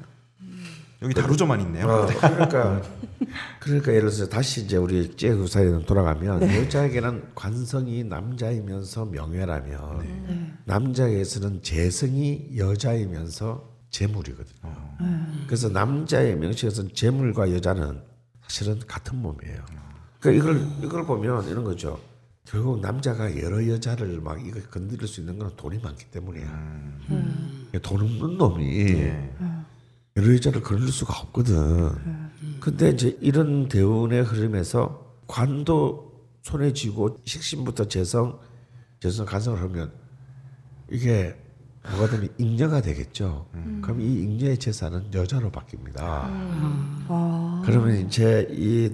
Speaker 4: 여기 다 루저만 있네요.
Speaker 2: 어, 그러니까 그러니까 예를 들어서 다시 이제 우리 제 후사에 돌아가면 여자에게는 관성이 남자이면서 명예라면 남자에게서는 재성이 여자이면서 재물이거든요. 그래서 남자의 명식에서는 재물과 여자는 사실은 같은 몸이에요. 그러니까 이걸 이걸 보면 이런 거죠. 결국 남자가 여러 여자를 막 이거 건드릴 수 있는 건 돈이 많기 때문이야. 돈 없는 놈이 여러 여자를 건들 수가 없거든. 근데 이제 이런 대운의 흐름에서 관도 손에 쥐고 식신부터 재성, 재성 간성을 하면 이게 뭐가 되면 잉여가 되겠죠. 그럼 이 잉여의 재산은 여자로 바뀝니다.
Speaker 1: 아.
Speaker 2: 그러면 이제 이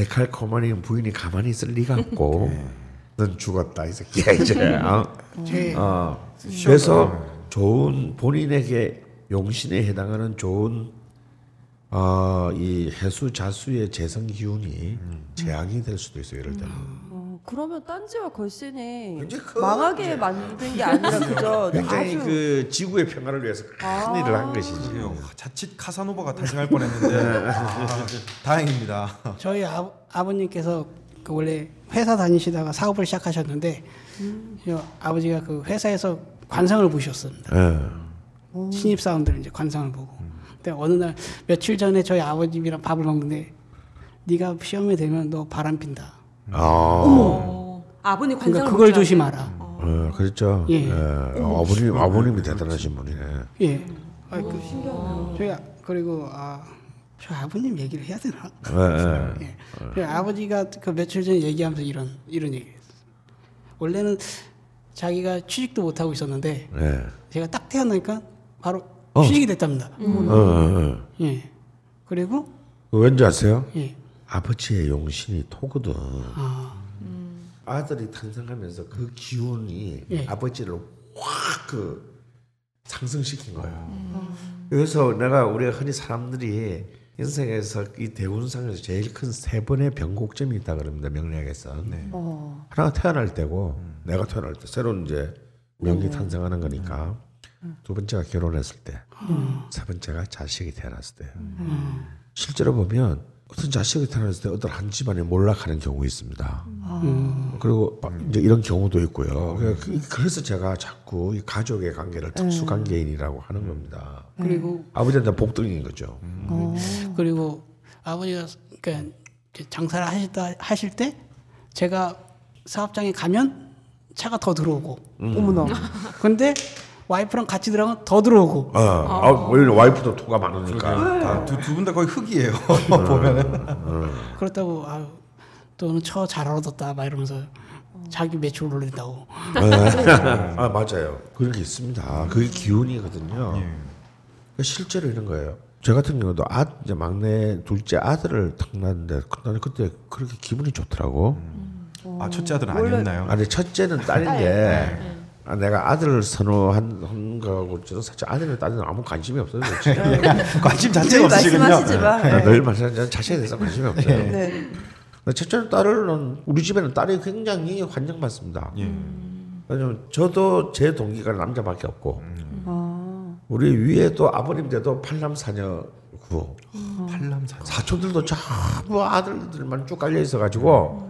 Speaker 2: 데칼 코마니 부인이 가만히 있을 리가 없고. 넌 죽었다 이 새끼야. 이제. 어?
Speaker 5: 제
Speaker 2: 어, 그래서 좋은 본인에게 용신에 해당하는 좋은 어, 이 해수 자수의 재성 기운이 재앙이 될 수도 있어요. 예를 들면.
Speaker 1: 어, 그러면 딴지와 걸신이
Speaker 2: 굉장히 큰
Speaker 1: 망하게 만든 게 아니라 그죠?
Speaker 2: 굉장히
Speaker 1: 아주
Speaker 2: 그 지구의 평화를 위해서 큰
Speaker 1: 아.
Speaker 2: 일을 한 것이지.
Speaker 4: 그래요. 자칫 카사노바가 탄생할 뻔했는데 아, 다행입니다.
Speaker 5: 저희 아, 아버님께서 그 원래 회사 다니시다가 사업을 시작하셨는데 저 아버지가 그 회사에서 관상을 보셨습니다.
Speaker 2: 예.
Speaker 5: 신입 사원들 이제 관상을 보고. 근데 어느 날 며칠 전에 저희 아버님이랑 밥을 먹는데 네가 시험에 되면 너 바람 핀다.
Speaker 2: 아,
Speaker 3: 어, 아버님 관상을
Speaker 5: 그러니까 그걸. 조심하라.
Speaker 2: 어, 그렇죠.
Speaker 5: 예.
Speaker 2: 예. 어, 아버님 아버님이 대단하신 분이네.
Speaker 5: 예. 아, 그, 저희 아- 그리고 아, 저 아버님 얘기를 해야 되나?
Speaker 2: 예, 예.
Speaker 5: 예. 저희 아버지가 그 며칠 전에 얘기하면서 이런 이런 얘기했어요. 원래는 자기가 취직도 못 하고 있었는데
Speaker 2: 예.
Speaker 5: 제가 딱 태어나니까 바로
Speaker 2: 어.
Speaker 5: 취직이 됐답니다.
Speaker 2: 어, 어, 어.
Speaker 5: 예. 그리고
Speaker 2: 그 왠지 아세요?
Speaker 5: 예.
Speaker 2: 아버지의 용신이 토거든.
Speaker 5: 아,
Speaker 2: 아들이 탄생하면서 그 기운이
Speaker 5: 예.
Speaker 2: 아버지를 확 그 상승시킨 거예요. 그래서 내가 우리가 흔히 사람들이 인생에서 이 대운상에서 제일 큰 세 번의 변곡점이 있다 그럽니다. 명리학에서.
Speaker 1: 어,
Speaker 2: 하나가 태어날 때고 내가 태어날 때. 새로운 이제 명이 탄생하는 거니까. 두 번째가 결혼했을 때, 세 번째가 자식이 태어났을 때. 실제로 보면 어떤 자식이 태어났을 때 어떤 한 집안이 몰락하는 경우 있습니다. 그리고 막 이제 이런 경우도 있고요. 그- 그래서 제가 자꾸 이 가족의 관계를 특수 관계인이라고 하는 겁니다.
Speaker 5: 그리고
Speaker 2: 아버지한테 복등인 거죠.
Speaker 1: 어.
Speaker 5: 그리고 아버지가 그러니까 장사를 하시다 하실 때 제가 사업장에 가면 차가 더 들어오고
Speaker 1: 어머나.
Speaker 5: 근데 와이프랑 같이 들어가면 더 들어오고
Speaker 2: 어, 아, 원래 와이프도 토가 많으니까.
Speaker 4: 두두 분 다 거의 흙이에요. 보면은
Speaker 5: 그렇다고 아유 또는 처잘 얻었다 막 이러면서 자기 매출 올린다고
Speaker 2: 아 맞아요. 그런 게 있습니다. 그게 기운이거든요. 그러니까 실제로 이런 거예요. 저 같은 경우도 아 이제 막내 둘째 아들을 탁 낳았는데 그- 나는 그때 그렇게 기분이 좋더라고.
Speaker 4: 아 첫째 아들은 아니었나요?
Speaker 2: 아니 첫째는 딸인데 아, 내가 아들을 선호한 한 거하고 저는 사실 아들이나 딸에는 아무 관심이 없어요. 솔직히.
Speaker 4: 관심
Speaker 1: 늘
Speaker 4: 자체가 없으시군요.
Speaker 1: 말씀하시지만
Speaker 2: 아, 늘 말하는 자체에 대해서 관심이 없어요.
Speaker 1: 네.
Speaker 2: 첫째는 딸은 우리 집에는 딸이 굉장히 환영받습니다.
Speaker 4: 예.
Speaker 2: 왜냐면 저도 제 동기가 남자밖에 없고
Speaker 1: 아,
Speaker 2: 우리 위에도 아버님들도 팔남사녀고
Speaker 4: 팔남사.
Speaker 2: 사촌들도 전부 아들들만 쭉 깔려 있어가지고 뭐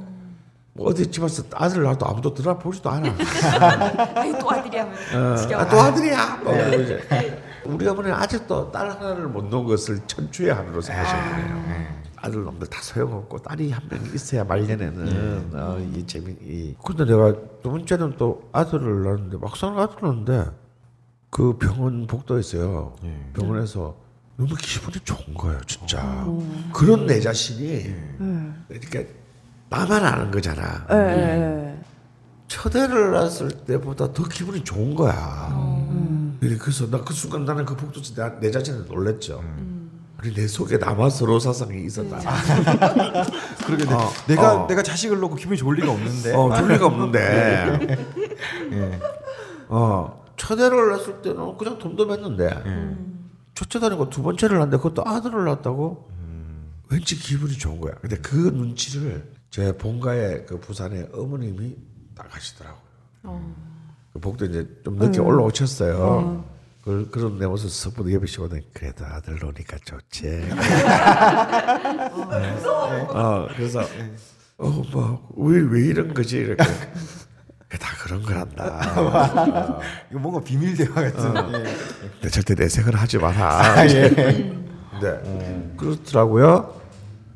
Speaker 2: 어디 집에서 아들 낳아도 아무도 들어보지도 않아.
Speaker 3: 아이 또 아들이야.
Speaker 2: 어. 아, 또 아들이야. 뭐 그러고 이제 우리 어머니는 아직도 딸 하나를 못 놓은 것을 천추의 하나로 생각하시는 거예요. 아들 놈들 다 소용없고 딸이 한 명 있어야 말년에는 어, 이 재미 이 근데 내가 두 번째는 또 아들을 낳았는데 막상 아들 낳았는데 그 병원 복도에 있어요. 병원에서 너무 기분이 좋은 거예요, 진짜. 그런 내 자신이 이렇게 나만 아는 거잖아.
Speaker 1: 예.
Speaker 2: 초대를 났을 때보다 더 기분이 좋은 거야. 그래, 그래서 나 그 순간 나는 그 복도에서 내, 내 자신을 놀랬죠. 아니 내 속에 남아서로 사상이 있었다.
Speaker 4: 그러게 내-
Speaker 2: 어,
Speaker 4: 내가
Speaker 2: 어.
Speaker 4: 내가 자식을 놓고 기분이 좋을 리가 없는데.
Speaker 2: 어, 졸리가 없는데.
Speaker 4: 예.
Speaker 2: 어 첫애를 낳았을 때는 그냥 덤덤했는데 첫째 다니고 두 번째를 낳는데 그것도 아들을 낳았다고 왠지 기분이 좋은 거야. 근데 그 눈치를 제 본가의 그 부산의 어머님이 딱 하시더라고요. 그 복도 이제 좀 늦게 올라오셨어요. 그, 그런 내 모습 옆에 시거든 그래도 아들 노니까 좋지. 어, 그래서 어뭐왜 왜 이런 거지 이렇게 다 그런 거란다.
Speaker 4: 이거 뭔가 비밀 대화 같은. 예.
Speaker 2: 근데 절대 내색을 하지 마라. 네, 그렇더라고요.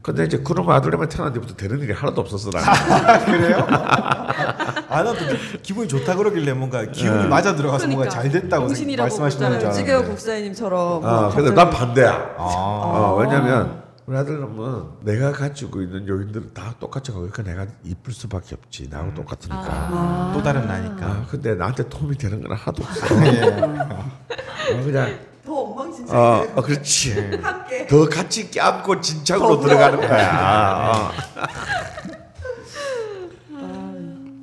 Speaker 2: 근데 이제 그놈 아들내만 태어난 뒤부터 되는 일이 하나도 없었어 나.
Speaker 4: 아 나도 기분이 좋다 그러길래 뭔가 기운이 맞아 들어가서 뭔가
Speaker 3: 그러니까.
Speaker 4: 잘 됐다고 말씀하시는 줄 알았는데.
Speaker 1: 국사님처럼
Speaker 2: 아,
Speaker 1: 뭐
Speaker 2: 근데 난 반대야.
Speaker 4: 아.
Speaker 2: 어, 왜냐면 우리 아들놈은 내가 가지고 있는 요인들을 다 똑같이 가고 그러니까 내가 이쁠 수밖에 없지 나하고 똑같으니까.
Speaker 4: 또 다른 나니까.
Speaker 2: 아, 근데 나한테 도움이 되는 건 하나도 없어. 어, 그냥
Speaker 1: 진창.
Speaker 2: 어, 어 그렇지.
Speaker 1: 함께.
Speaker 2: 더 같이 껴안고 진창으로
Speaker 1: 더
Speaker 2: 들어가는 거야. 어.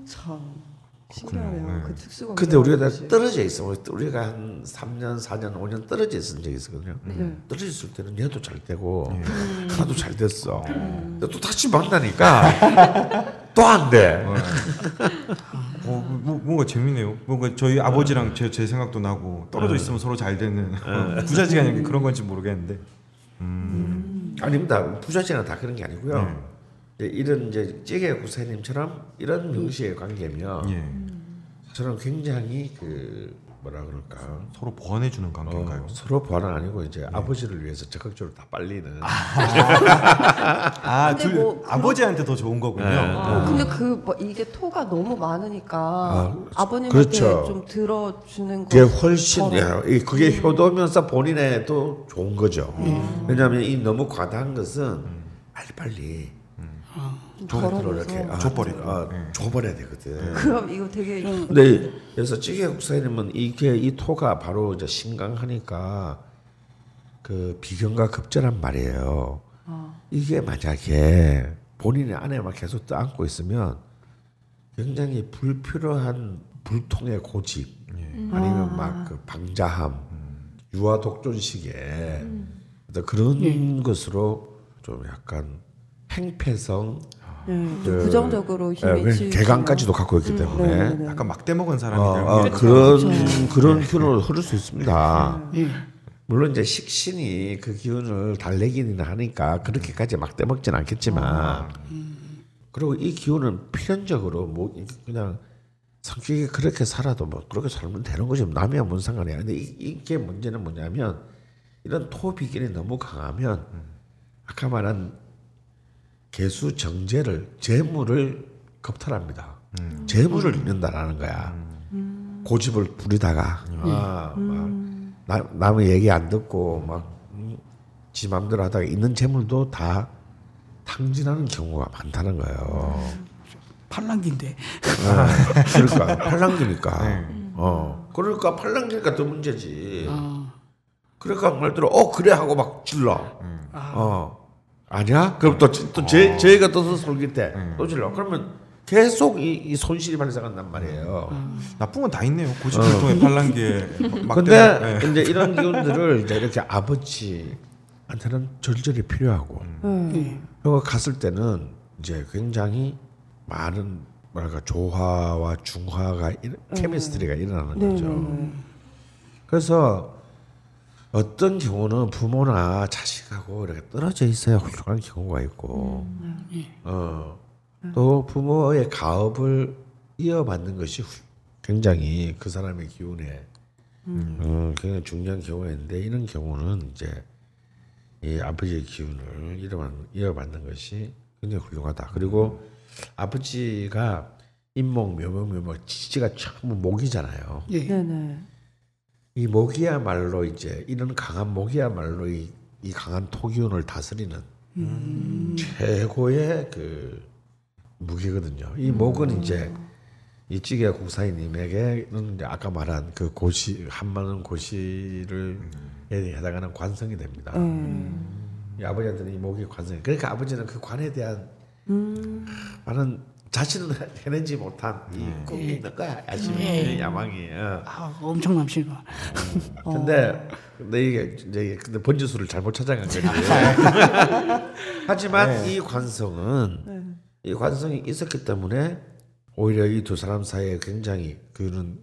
Speaker 1: 참 신기하네요. 그 특수가.
Speaker 2: 근데 우리가 다 떨어져 있어. 우리- 우리가 한 3년, 4년, 5년 떨어져 있은 적이 있었거든요. 떨어져 있을 때는 얘도 잘 되고 하나도 잘 됐어. 근데 또 다시 만나니까 또 안 돼.
Speaker 4: 어, 뭐, 뭔가 재밌네요. 뭔가 저희 아버지랑 제, 제 생각도 나고 떨어져 있으면 서로 잘 되는 어, 부자지간 이 그런 건지 모르겠는데.
Speaker 2: 아닙니다. 부자지는 다 그런 게 아니고요. 이제 이런 이제 찌개 구사님처럼 이런 명시의 관계면
Speaker 4: 예.
Speaker 2: 저는 굉장히 그 뭐라 그럴까?
Speaker 4: 서로 보완해주는 관계인가요?
Speaker 2: 어, 서로 보완은 아니고 이제 아버지를 위해서 적극적으로 다 빨리는.
Speaker 4: 아,
Speaker 1: 근데 둘뭐
Speaker 4: 아버지한테 더 좋은 거군요.
Speaker 1: 어, 근데 그 뭐 이게 토가 너무 많으니까 아 버님한테
Speaker 2: 그렇죠.
Speaker 1: 좀 들어주는 거.
Speaker 2: 그게 훨씬 야, 이- 그게 효도면서 본인에도 좋은 거죠. 왜냐하면 이 너무 과다한 것은 빨리빨리
Speaker 1: 덜어내서.
Speaker 2: 이렇게 아,
Speaker 4: 줘버리고.
Speaker 2: 아, 줘버려야 되거든.
Speaker 1: 그럼 이거 되게
Speaker 2: 근데 그래서 찌개 국사님은 이게 이 토가 바로 이제 신강하니까 그 비경과 급전한 말이에요. 이게 만약에 본인의 안에만 계속 떠안고 있으면 굉장히 불필요한 불통의 고집 아니면 막 그 방자함, 유아 독존식의 어떤 그런 것으로 좀 약간 행패성,
Speaker 1: 예, 좀
Speaker 2: 그,
Speaker 1: 부정적으로
Speaker 2: 예,
Speaker 1: 힘이 치.
Speaker 2: 개강까지도 갖고 있기 때문에
Speaker 1: 네네네.
Speaker 4: 약간 막대 먹은 사람이
Speaker 2: 어,
Speaker 4: 되는
Speaker 2: 어,
Speaker 4: 게
Speaker 2: 그런 그런 기운을 흐를 수 있습니다.
Speaker 5: 예.
Speaker 2: 물론 이제 식신이 그 기운을 달래기는 하니까 그렇게까지 막대 먹진 않겠지만 그리고 이 기운은 필연적으로 뭐 그냥 성격이 그렇게 살아도 뭐 그렇게 살면 되는 거지 남이야 뭔 상관이야. 근데 이, 이게 문제는 뭐냐면 이런 토 비견이 너무 강하면 아까 말한 개수 정제를 재물을 겁탈합니다. 재물을 잃는다라는 거야. 고집을 부리다가 아, 막 나, 남의 얘기 안 듣고 막지 맘대로 하다가 있는 재물도 다 탕진하는 경우가 많다는 거예요.
Speaker 5: 팔랑기인데
Speaker 2: 그러니까 팔랑기니까. 어. 그러니까 팔랑기니까 더 문제지. 그러니까 말대로 어 그래 하고 막 질러. 어. 아니야? 그럼 또 또제 제가 또 솔깃해. 또 질러. 그러면 계속 이, 이 손실이 발생한단 말이에요.
Speaker 4: 나쁜 건 다 있네요. 고집불통의 팔랑기에 막
Speaker 2: 근데
Speaker 4: 예.
Speaker 2: 이제 이런 기운들을 이제 이렇게 아버지한테는 절절히 필요하고
Speaker 1: 예.
Speaker 2: 그리고 갔을 때는 이제 굉장히 많은 뭐랄까 조화와 중화가 일- 케미스트리가 일어나는 거죠.
Speaker 1: 네네네.
Speaker 2: 그래서 어떤 경우는 부모나 자식하고 이렇게 떨어져 있어야 훌륭한 경우가 있고, 어, 또 부모의 가업을 이어받는 것이 후- 굉장히 그 사람의 기운에 어, 굉장히 중요한 경우가 있는데 이런 경우는 이제 이 아버지의 기운을 이어받는, 이어받는 것이 굉장히 훌륭하다. 그리고 아버지가 인목 묘목 묘목 지지가 전부 목이잖아요.
Speaker 5: 예.
Speaker 1: 네네.
Speaker 2: 이 목이야말로 이제 이런 강한 목이야말로 이, 이 강한 토기운을 다스리는 최고의 그 무기거든요. 이 목은 이제 이 찌개 국사님에게는 아까 말한 그 고시 한만원 고시를 에 해당하는 관성이 됩니다. 이 아버지한테는 이 목이 관성이. 그러니까 아버지는 그 관에 대한 많은 자신은 해내지 못한 이 꿈이 있는 거야 야심이 야망이. 어.
Speaker 5: 아, 엄청 남시가.
Speaker 2: 근데 근데 이게 이제 근데 번지수를 잘못 찾아간 거지. 하지만 이 관성은 이 관성이 있었기 때문에 오히려 이 두 사람 사이에 굉장히 그는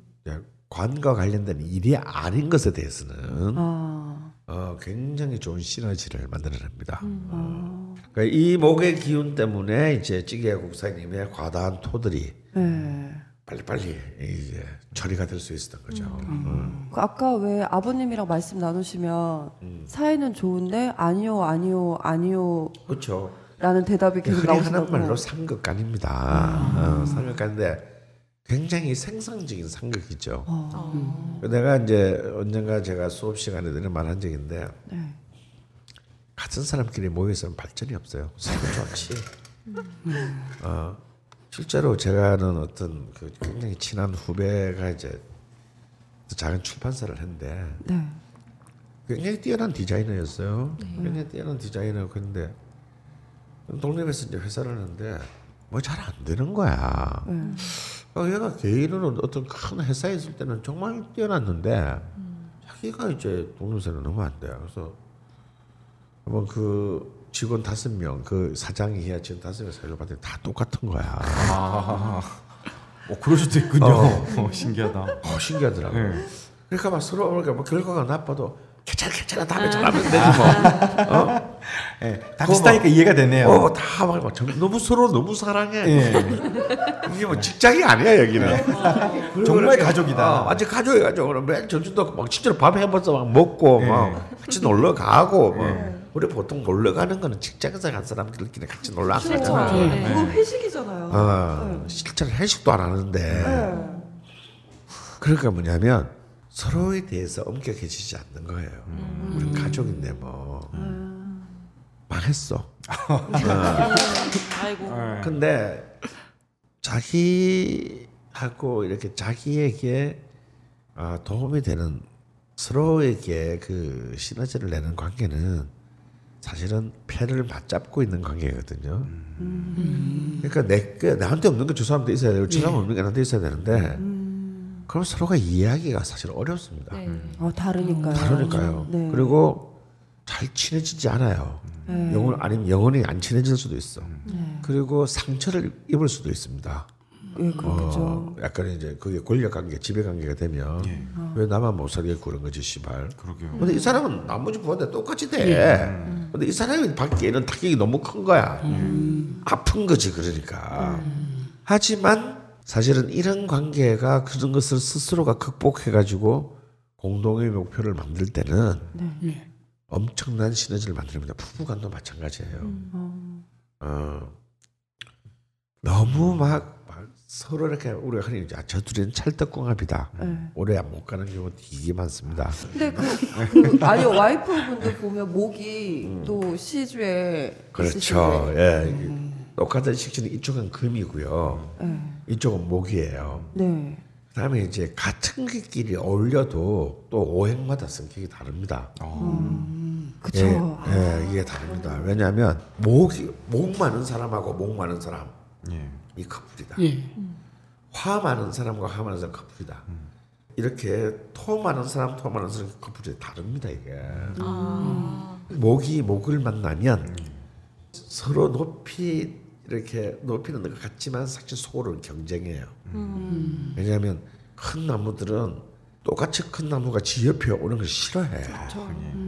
Speaker 2: 관과 관련된 일이 아닌 것에 대해서는
Speaker 1: 아,
Speaker 2: 어, 굉장히 좋은 시너지를 만들어냅니다. 어. 그러니까 이 목의 기운 때문에 이제 찌개 국사님의 과다한 토들이
Speaker 1: 네.
Speaker 2: 빨리빨리 이제 처리가 될 수 있었던 거죠. 어.
Speaker 1: 그 아까 왜 아버님이랑 말씀 나누시면
Speaker 2: 음.
Speaker 1: 사이는 좋은데 아니요 아니요 아니요
Speaker 2: 그렇죠.
Speaker 1: 라는 대답이 계속
Speaker 2: 흔히 하는. 말로 상극간입니다. 어, 상극간인데 굉장히 생성적인 상극이죠.
Speaker 1: 어.
Speaker 2: 내가 이제 언젠가 제가 수업 시간에 드는 말한 적인데
Speaker 1: 네.
Speaker 2: 같은 사람끼리 모여 있으면 발전이 없어요. 서로 좋지. 어, 실제로 제가 아는 어떤 그 굉장히 친한 후배가 이제 작은 출판사를 했는데
Speaker 1: 네.
Speaker 2: 굉장히 뛰어난 디자이너였어요. 굉장히 뛰어난 디자이너 근데 독립해서 이제 회사를 하는데 뭐 잘 안 되는 거야. 어, 얘가 개인으로 어떤 큰 회사에 있을 때는 정말 뛰어났는데 자기가 이제 독립사는 너무 안 돼. 그래서 한번 그 직원 다섯 명, 그 사장이 해야 직원 다섯 명 사회를 봤더니 다 똑같은 거야.
Speaker 4: 아, 어, 그럴 수도 있군요. 어, 신기하다.
Speaker 2: 어, 신기하더라고.
Speaker 4: 네.
Speaker 2: 그러니까 막 서로 그러니까 뭐 결과가 나빠도 괜찮아, 괜찮아, 다음에 잘하면 되지 뭐. 어?
Speaker 4: 예, 다 비슷하니까 이해가 되네요.
Speaker 2: 어, 다 말고 너무 서로 너무 사랑해.
Speaker 4: 예.
Speaker 2: 이게 뭐 직장이 아니야 여기는. 그리고
Speaker 4: 정말
Speaker 2: 이렇게,
Speaker 4: 가족이다.
Speaker 2: 어, 완전 가족이 가족. 그럼 매일 점심도 막 진짜로 밥 해먹어서 막 먹고
Speaker 4: 예.
Speaker 2: 막 같이 놀러 가고. 뭐. 우리 보통 놀러 가는 거는 직장에서 간 사람들끼리 같이 놀러 안
Speaker 1: 그렇죠.
Speaker 2: 가잖아.
Speaker 1: 네. 그거 회식이잖아요.
Speaker 2: 어, 실제로 회식도 안 하는데.
Speaker 1: 네.
Speaker 2: 그러니까 뭐냐면 서로에 대해서 엄격해지지 않는 거예요. 우리 가족인데 뭐 망했어.
Speaker 3: 아이고.
Speaker 4: 예.
Speaker 2: 근데 자기하고 이렇게 자기에게 아, 도움이 되는 서로에게 그 시너지를 내는 관계는 사실은 패를 맞잡고 있는 관계거든요. 그러니까 내 그, 나한테 없는 게저 사람한테 있어야 되고 저 사람 없는 게 나한테 있어야 되는데 그럼 서로가 이해하기가 사실 어렵습니다.
Speaker 3: 네.
Speaker 1: 어, 다르니까요.
Speaker 2: 다르니까요.
Speaker 1: 네.
Speaker 2: 그리고 잘 친해지지 않아요.
Speaker 1: 네.
Speaker 2: 영원 아니면 영원히 안 친해질 수도 있어.
Speaker 1: 네.
Speaker 2: 그리고 상처를 입을 수도 있습니다.
Speaker 1: 예, 그렇죠.
Speaker 2: 어, 약간 이제 그게 권력 관계, 지배 관계가 되면
Speaker 4: 예.
Speaker 2: 왜 나만 못 살게 그런 거지, 씨발.
Speaker 4: 그러게요.
Speaker 2: 근데 이 사람은 나머지 부한테 똑같이 돼. 근데 이 사람이 받기에는 타격이 너무 큰 거야. 아픈 거지, 그러니까. 하지만 사실은 이런 관계가 그런 것을 스스로가 극복해가지고 공동의 목표를 만들 때는
Speaker 5: 예.
Speaker 2: 엄청난 시너지를 만듭니다. 부부간도 마찬가지예요. 어, 너무 막, 막 서로 이렇게 우리가 흔히 이제 아, 저 둘이는 찰떡궁합이다.
Speaker 1: 네.
Speaker 2: 오래 못 가는 경우 되게 많습니다.
Speaker 1: 근데 그, 그 아니 와이프분들 보면 목이 또 시주에
Speaker 2: 음. 그렇죠.
Speaker 1: 있으신데.
Speaker 2: 예. 똑같은 식신은 이쪽은 금이고요.
Speaker 1: 네.
Speaker 2: 이쪽은 목이에요.
Speaker 1: 네.
Speaker 2: 그다음에 이제 같은 길끼리 어울려도 또 오행마다 성격이 다릅니다.
Speaker 1: 그쵸.
Speaker 2: 예, 예, 이게 다릅니다. 왜냐하면 목이 목 많은 사람하고 목 많은 사람
Speaker 4: 예.
Speaker 2: 이 커플이다.
Speaker 5: 예.
Speaker 2: 화 많은 사람과 화 많은 사람 커플이다. 이렇게 토 많은 사람, 토 많은 사람 커플이 다릅니다 이게. 목이 목을 만나면 서로 높이 이렇게 높이는 것 같지만 사실 속으로는 경쟁해요. 왜냐하면 큰 나무들은 똑같이 큰 나무가 지 옆에 오는 걸 싫어해.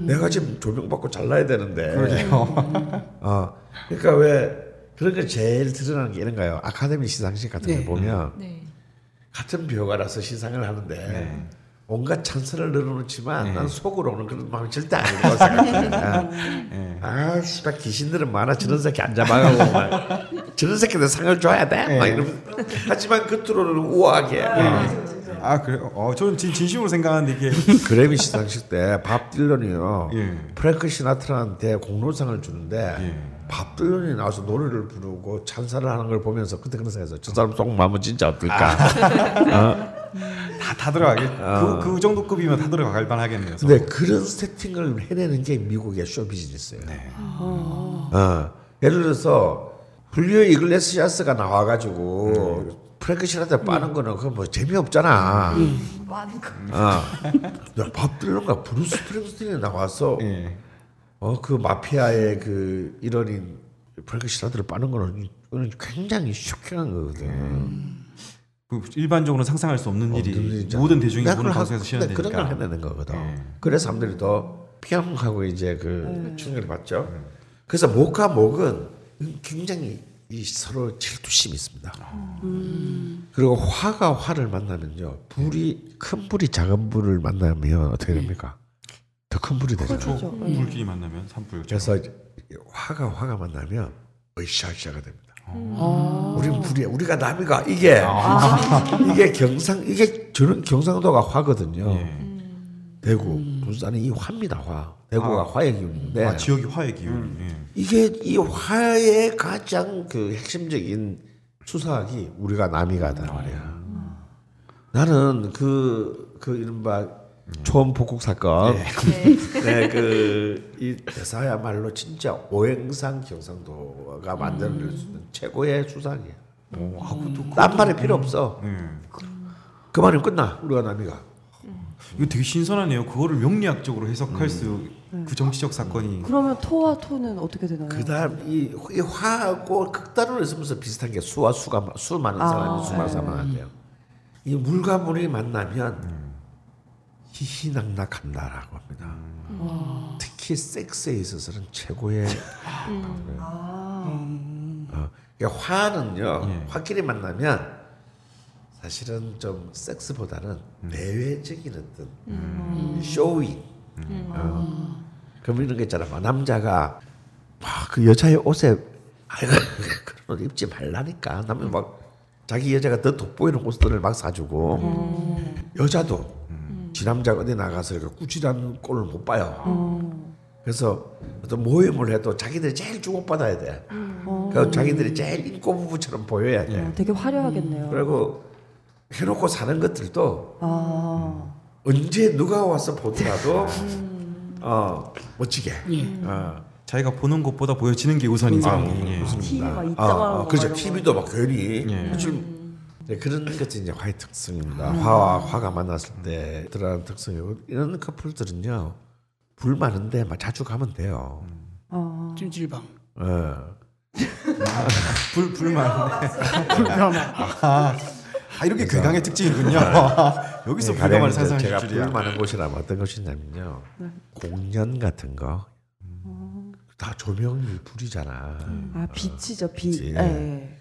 Speaker 2: 내가 지금 조명 받고 잘라야 되는데. 어, 그러니까 왜 그런 게 제일 드러나는 게 이런 거예요. 아카데미 시상식 같은 거
Speaker 5: 네.
Speaker 2: 보면
Speaker 3: 네.
Speaker 2: 같은 벼가라서 시상을 하는데 온갖 찬스를 늘어놓지만 난 속으로는 그런 마음이 절대 아니라고 생각해. 아, 씨발 귀신들은 많아 저런 새끼 안 잡아가고 막 저런 새끼들 상을 줘야 돼. 막 이러면 하지만 겉으로는 우아하게.
Speaker 4: 아 그래요? 어, 저는 진, 진심으로 생각하는데 이게
Speaker 2: 그래미 시상식 때 밥 딜런이요.
Speaker 4: 예.
Speaker 2: 프랭크 시나트라한테 공로상을 주는데
Speaker 4: 예.
Speaker 2: 밥 딜런이 나와서 노래를 부르고 찬사를 하는 걸 보면서 그때 그런 생각했어요. 저 사람 속마음은 진짜 어떨까.
Speaker 4: 다, 다 들어가게 그, 그 정도 급이면 다 들어갈 만하겠네요.
Speaker 2: 근데 그런 세팅을 해내는 게 미국의 쇼 비즈니스예요. 어. 예를 들어서 훌리오 이글레시아스가 나와가지고 프랭크 시나트라 빠는 거는 그거 뭐 재미없잖아. 어. 밥 딜런인가 브루스 스프링스틴이 나와서
Speaker 4: 예.
Speaker 2: 어 그 마피아의 그 일원인 프랭크 시나트라를 빠는 거는 굉장히 쇼킹한 거거든.
Speaker 4: 그 일반적으로 상상할 수 없는 일이
Speaker 2: 없는 일이잖아.
Speaker 4: 모든 대중이 보는 방송에서
Speaker 2: 하-
Speaker 4: 시연되니까.
Speaker 2: 근데 그런 걸 해내는 거거든.
Speaker 4: 예.
Speaker 2: 그래서 사람들이 더 피하고 이제 그 충격을 받죠. 그래서 목과 목은 굉장히 이 서로 질투심이 있습니다. 그리고 화가 화를 만나면요, 불이 큰 불이 작은 불을 만나면 어떻게 됩니까? 더 큰 불이 되죠.
Speaker 1: 그렇죠.
Speaker 4: 불길이 만나면 산불.
Speaker 2: 그래서 화가 화가 만나면 으쌰으쌰가 됩니다.
Speaker 1: 아.
Speaker 2: 우리는 불이 우리가 남이가 이게 이게 경상 이게 저는 경상도가 화거든요.
Speaker 4: 예.
Speaker 2: 대구, 부산이 이 화입니다 화. 대구가 화의 기운인데
Speaker 4: 아, 지역이 화의 기운. 예.
Speaker 2: 이게 이 화의 가장 그 핵심적인 수사학이 우리가 남이가다 말이야. 나는 그, 그 이른바 초원 복국 사건. 네, 그, 이 대사야말로 진짜 오행상 경상도가 만들어낼 수 있는 최고의 수사학이야. 딴 말이 필요 없어.
Speaker 4: 예.
Speaker 2: 그 말이면 끝나. 우리가 남이가.
Speaker 4: 이거 되게 신선하네요. 그거를 명리학적으로 해석할 수
Speaker 2: 음.
Speaker 4: 그 정치적 사건이
Speaker 1: 그러면 토와 토는 어떻게 되나요?
Speaker 2: 그 다음 이, 이 화하고 극단으로 있으면서 비슷한 게 수와 수가 마- 수 많은 사람이 수 많은 사람한테요. 이 물과 물이 만나면 희희낙낙한다라고 합니다. 특히 섹스에 있어서는 최고의 어, 그러니까 화는요
Speaker 4: 예.
Speaker 2: 화끼리 만나면 사실은 좀 섹스보다는 내외적인 어떤 showing 어. 그럼 이런 거 있잖아. 막 남자가 막그 여자의 옷에 아이고 그런 옷 입지 말라니까. 남은 막 자기 여자가 더 돋보이는 옷들을 막 사주고 여자도 지 남자가 어디 나가서 이렇게 꾸지리한 꼴을 못 봐요. 그래서 어떤 모임을 해도 자기들이 제일 주목받아야 돼. 그래서 자기들이 제일 인꼬부부처럼 보여야 돼.
Speaker 1: 어, 되게 화려하겠네요.
Speaker 2: 그리고 해놓고 사는 것들도
Speaker 1: 아,
Speaker 2: 언제 누가 와서 보더라도 어 멋지게 어,
Speaker 4: 자기가 보는 것보다 보여지는 게 우선인
Speaker 2: 아.
Speaker 4: 예.
Speaker 1: 막
Speaker 2: 어,
Speaker 1: 입장하는
Speaker 2: 어,
Speaker 1: 거
Speaker 2: 그렇죠. TV도 막 괜히
Speaker 4: 예.
Speaker 2: 좀 네, 그런 것이 이제 화의 특성입니다 화와 화가 만났을 때 들어가는 특성이고 이런 커플들은요 불 많은데 막 자주 가면 돼요
Speaker 1: 아,
Speaker 5: 찜질방.
Speaker 2: 어.
Speaker 4: 불 불만.
Speaker 5: 불가마.
Speaker 4: 아 이렇게 괴강의 특징이군요. 여기서
Speaker 2: 네, 가령
Speaker 4: 상상할 줄이야.
Speaker 2: 불 많은 곳이라면 어떤 곳이냐면요 공연 같은 거 다 조명이 불이잖아
Speaker 1: 아 빛이죠 빛.
Speaker 2: 그치.
Speaker 1: 네.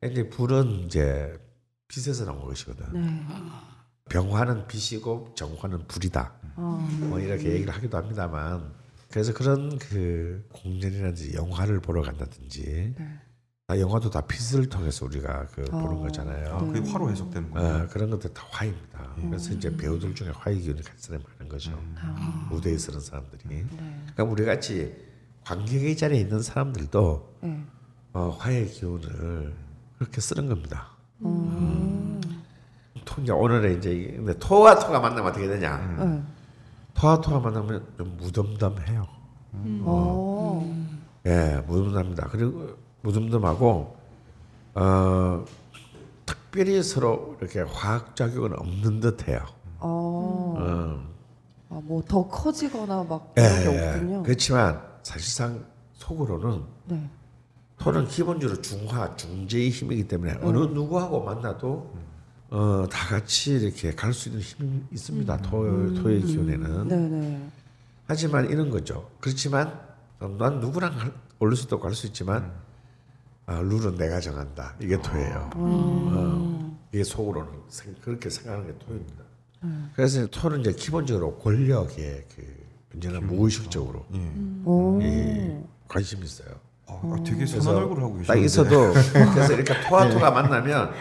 Speaker 2: 근데 불은 이제 빛에서 나온 것이거든.
Speaker 1: 네.
Speaker 2: 병화는 빛이고 정화는 불이다.
Speaker 1: 아,
Speaker 2: 뭐 이렇게 얘기를 하기도 합니다만 그래서 그런 그 공연이라든지 영화를 보러 간다든지 다 영화도 다 빛을 통해서 우리가 그 보는 거잖아요.
Speaker 4: 아, 그게 화로 해석되는 거예요.
Speaker 2: 어, 그런 것들 다 화입니다. 그래서 이제 배우들 중에 화의 기운이 같은 사람이 많은 거죠. 무대에 서는 사람들이. 그러니까 우리 같이 관객의 자리에 있는 사람들도
Speaker 1: 네.
Speaker 2: 어, 화의 기운을 그렇게 쓰는 겁니다.
Speaker 1: 음.
Speaker 2: 토, 이제 오늘의 이제 근데 토와 토가 만나면 어떻게 되냐?
Speaker 1: 네.
Speaker 2: 토와 토가 만나면 좀 무덤덤해요.
Speaker 1: 어.
Speaker 2: 예, 무덤덤합니다. 그리고 무덤덤하고 어, 특별히 서로 이렇게 화학 작용은 없는 듯해요.
Speaker 1: 어.
Speaker 2: 음.
Speaker 1: 아, 뭐 더 커지거나 막
Speaker 2: 예,
Speaker 1: 그런 게
Speaker 2: 예.
Speaker 1: 없군요.
Speaker 2: 그렇지만 사실상 속으로는
Speaker 1: 네.
Speaker 2: 토는 기본적으로 중화, 중재의 힘이기 때문에 어느 누구하고 만나도 어, 다 같이 이렇게 갈 수 있는 힘이 있습니다. 토, 토의 기운에는.
Speaker 1: 네, 네.
Speaker 2: 하지만 이런 거죠. 그렇지만 어, 난 누구랑 갈- 올릴 수도 갈 수 있지만 아, 룰은 내가 정한다. 이게 토예요. 어, 이게 속으로는 생- 그렇게 생각하는 게 토입니다. 그래서 이제 토는 이제 기본적으로 권력의 그 언제나 무의식적으로
Speaker 4: 예.
Speaker 1: 오.
Speaker 2: 이 관심이 있어요.
Speaker 4: 아, 되게 선한 얼굴을 하고
Speaker 2: 딱
Speaker 4: 계시는데.
Speaker 2: 있어도 그래서 이렇게 토와 토가 만나면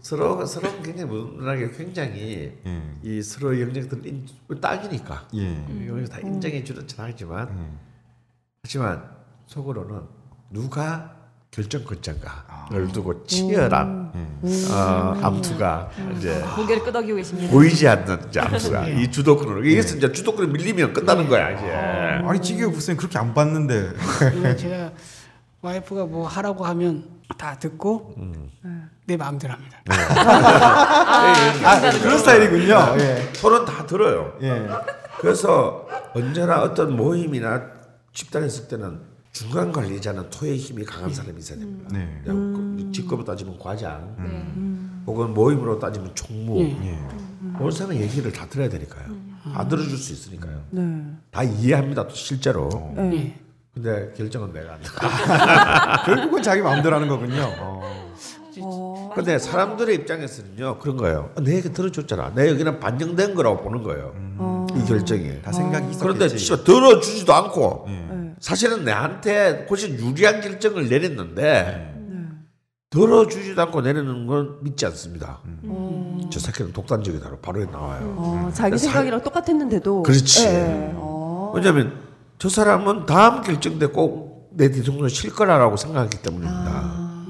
Speaker 2: 서로 서로 굉장히 무난하게 굉장히
Speaker 4: 예.
Speaker 2: 이 서로 영역들을 인- 딱이니까.
Speaker 4: 예.
Speaker 2: 여기서 다 인정해 주는 척하지만 하지만 속으로는 누가 결정권자인가를 두고 치열한 어, 암투가 이제
Speaker 3: 고개를 끄덕이고 계십니다.
Speaker 2: 보이지 않는 이제 암투가 이 주도권으로. 이게서 이제 주도권이 밀리면 끝나는 거야 이제.
Speaker 4: 아니 찌개 부쌤 그렇게 안 봤는데.
Speaker 5: 이거 제가 와이프가 뭐 하라고 하면 다 듣고 내 마음대로 합니다.
Speaker 4: 아, 그런 스타일이군요. 예.
Speaker 2: 서로 다 들어요.
Speaker 4: 예.
Speaker 2: 그래서 언제나 어떤 모임이나 집단에 있을 때는 중간 관리자는 토의 힘이 강한 사람이 있어야 됩니다.
Speaker 4: 네.
Speaker 2: 그 직급으로 따지면 과장, 혹은 모임으로 따지면 총무.
Speaker 4: 예.
Speaker 2: 그런 사람 얘기를 다 들어야 되니까요. 다 들어줄 수 있으니까요.
Speaker 1: 네.
Speaker 2: 다 이해합니다. 또 실제로.
Speaker 5: 예.
Speaker 2: 근데 결정은 내가 한다.
Speaker 4: 결국은 자기 마음대로 하는 거군요. 어.
Speaker 1: 어,
Speaker 2: 근데 사람들의 입장에서는요 그런 거예요. 어, 내 얘기 들어줬잖아. 내 여기는 반영된 거라고 보는 거예요.
Speaker 1: 어.
Speaker 2: 이 결정이.
Speaker 4: 다 생각이 있었겠지.
Speaker 2: 그런데 진짜 들어주지도 않고
Speaker 4: 예.
Speaker 1: 네.
Speaker 2: 사실은 내한테 훨씬 유리한 결정을 내렸는데
Speaker 1: 네.
Speaker 2: 들어주지도 않고 내리는 건 믿지 않습니다.
Speaker 1: 어,
Speaker 2: 저 새끼는 독단적이다. 바로 나와요.
Speaker 1: 어, 자기
Speaker 2: 사-
Speaker 1: 생각이랑 똑같았는데도.
Speaker 2: 그렇지.
Speaker 1: 예. 어.
Speaker 2: 왜냐하면 저 사람은 다음 결정 때 꼭내 뒤통수에 칠 거라고 생각하기 때문입니다.
Speaker 1: 아.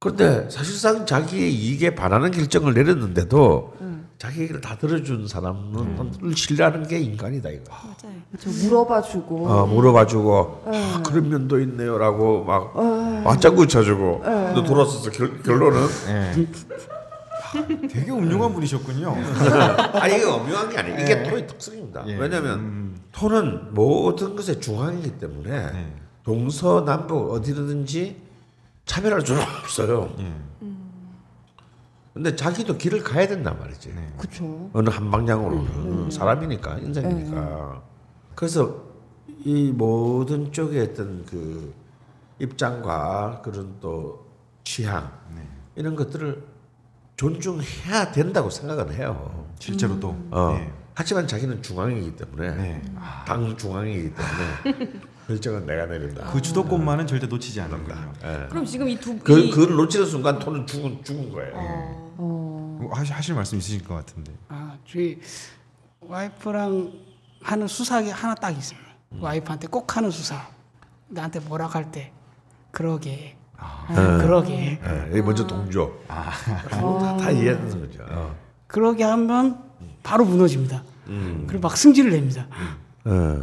Speaker 2: 그런데 사실상 자기의 이익에 반하는 결정을 내렸는데도
Speaker 1: 음.
Speaker 2: 자기 얘기를 다 들어준 사람은 신뢰하는 게 인간이다 이거.
Speaker 3: 맞아요.
Speaker 1: 물어봐주고.
Speaker 2: 어, 물어봐주고 아, 그런 면도 있네요라고 막 맞장구 쳐주고 또 돌아서서 결, 결론은
Speaker 4: 예. 되게 음흉한 분이셨군요.
Speaker 2: 아니 이게 엄명한 게 아니에요. 이게
Speaker 4: 예.
Speaker 2: 토의 특성입니다.
Speaker 4: 예.
Speaker 2: 왜냐하면
Speaker 4: 음.
Speaker 2: 토는 모든 것의 중앙이기 때문에
Speaker 4: 네.
Speaker 2: 동서남북 어디든지 차별할 수는 없어요.
Speaker 4: 예.
Speaker 2: 근데 자기도 길을 가야 된단 말이지.
Speaker 4: 네.
Speaker 1: 그렇죠.
Speaker 2: 어느 한 방향으로는 사람이니까 인생이니까. 그래서 이 모든 쪽에 어떤 그 입장과 그런 또 취향 이런 것들을 존중해야 된다고 생각은 해요.
Speaker 4: 실제로 또.
Speaker 2: 어.
Speaker 4: 예.
Speaker 2: 하지만 자기는 중앙이기 때문에
Speaker 4: 네.
Speaker 2: 당 중앙이기 때문에 결정은 내가 내린다.
Speaker 4: 그 주도권만은 절대 놓치지 않는군요.
Speaker 2: 예.
Speaker 3: 그럼 지금 이두
Speaker 2: 그
Speaker 3: 이,
Speaker 2: 그를 놓치는 순간 토는 죽은 죽은 거예요.
Speaker 1: 어.
Speaker 4: 하실, 하실 말씀 있으실 것 같은데.
Speaker 5: 아, 저희 와이프랑 하는 수사가 하나 딱 있습니다. 와이프한테 꼭 하는 수사. 나한테 뭐라 할때 그러게. 아, 그러게.
Speaker 2: 예, 먼저 동조. 다, 다 이해하는 거죠. 어.
Speaker 5: 그러게 하면 바로 무너집니다.
Speaker 2: 음.
Speaker 5: 그리고 막 승질을 냅니다.
Speaker 2: 어.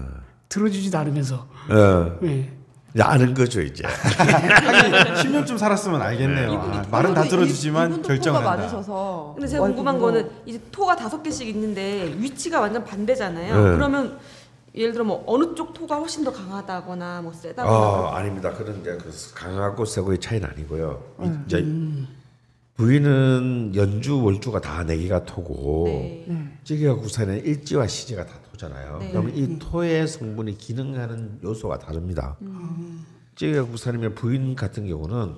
Speaker 5: 들어주지도 않으면서.
Speaker 2: 어.
Speaker 5: 예.
Speaker 2: 이제 아는 거죠 이제.
Speaker 4: 하긴 10년쯤 살았으면 알겠네요. 아, 말은 다
Speaker 1: 이분도
Speaker 4: 들어주지만
Speaker 1: 이분도
Speaker 4: 결정은
Speaker 1: 토가
Speaker 4: 한다.
Speaker 1: 많으셔서.
Speaker 3: 근데 제가 궁금한. 거는 이제 토가 다섯 개씩 있는데 위치가 완전 반대잖아요.
Speaker 2: 네.
Speaker 3: 그러면 예를 들어 뭐 어느 쪽 토가 훨씬 더 강하다거나 뭐 세다거나
Speaker 2: 어, 아닙니다. 그런 이제 그 강하고 세고의 차이는 아니고요. 이제 부인은 연주 월주가 다네 개가 토고
Speaker 3: 네.
Speaker 2: 찌개와 구사는 일지와 시제가 다 토잖아요.
Speaker 3: 네.
Speaker 2: 그러면 이 토의 성분이 기능하는 요소가 다릅니다. 찌개와 구사님의 부인 같은 경우는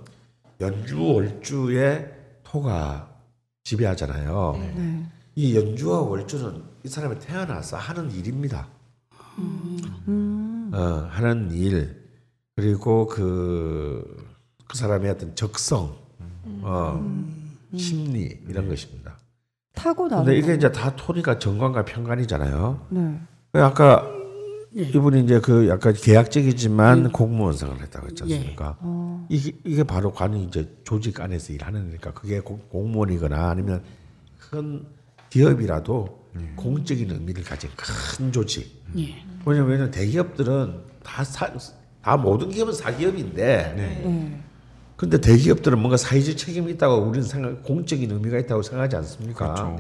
Speaker 2: 연주 월주의 토가 지배하잖아요.
Speaker 1: 네.
Speaker 2: 이 연주와 월주는 이 사람이 태어나서 하는 일입니다. 어, 하는 일 그리고 그, 그 사람의 어떤 적성, 어, 심리 이런 것입니다.
Speaker 1: 타고 나는.
Speaker 2: 근데 이게
Speaker 1: 거.
Speaker 2: 이제 다 토니까 정관과 편관이잖아요.
Speaker 1: 네.
Speaker 2: 그 아까
Speaker 5: 예.
Speaker 2: 이분이 이제 그 약간 계약적이지만 공무원 생활을 했다고 했지 않습니까?
Speaker 1: 어.
Speaker 2: 이게, 이게 바로 관이 이제 조직 안에서 일하는 거니까 그게 고- 공무원이거나 아니면 큰 기업이라도 공적인 의미를 가진 큰 조직.
Speaker 5: 예.
Speaker 2: 왜냐면 대기업들은 다, 사, 다 모든 기업은 사기업인데
Speaker 1: 네.
Speaker 2: 근데 대기업들은 뭔가 사회적 책임이 있다고 우리는 생각 공적인 의미가 있다고 생각하지 않습니까?
Speaker 4: 그렇죠.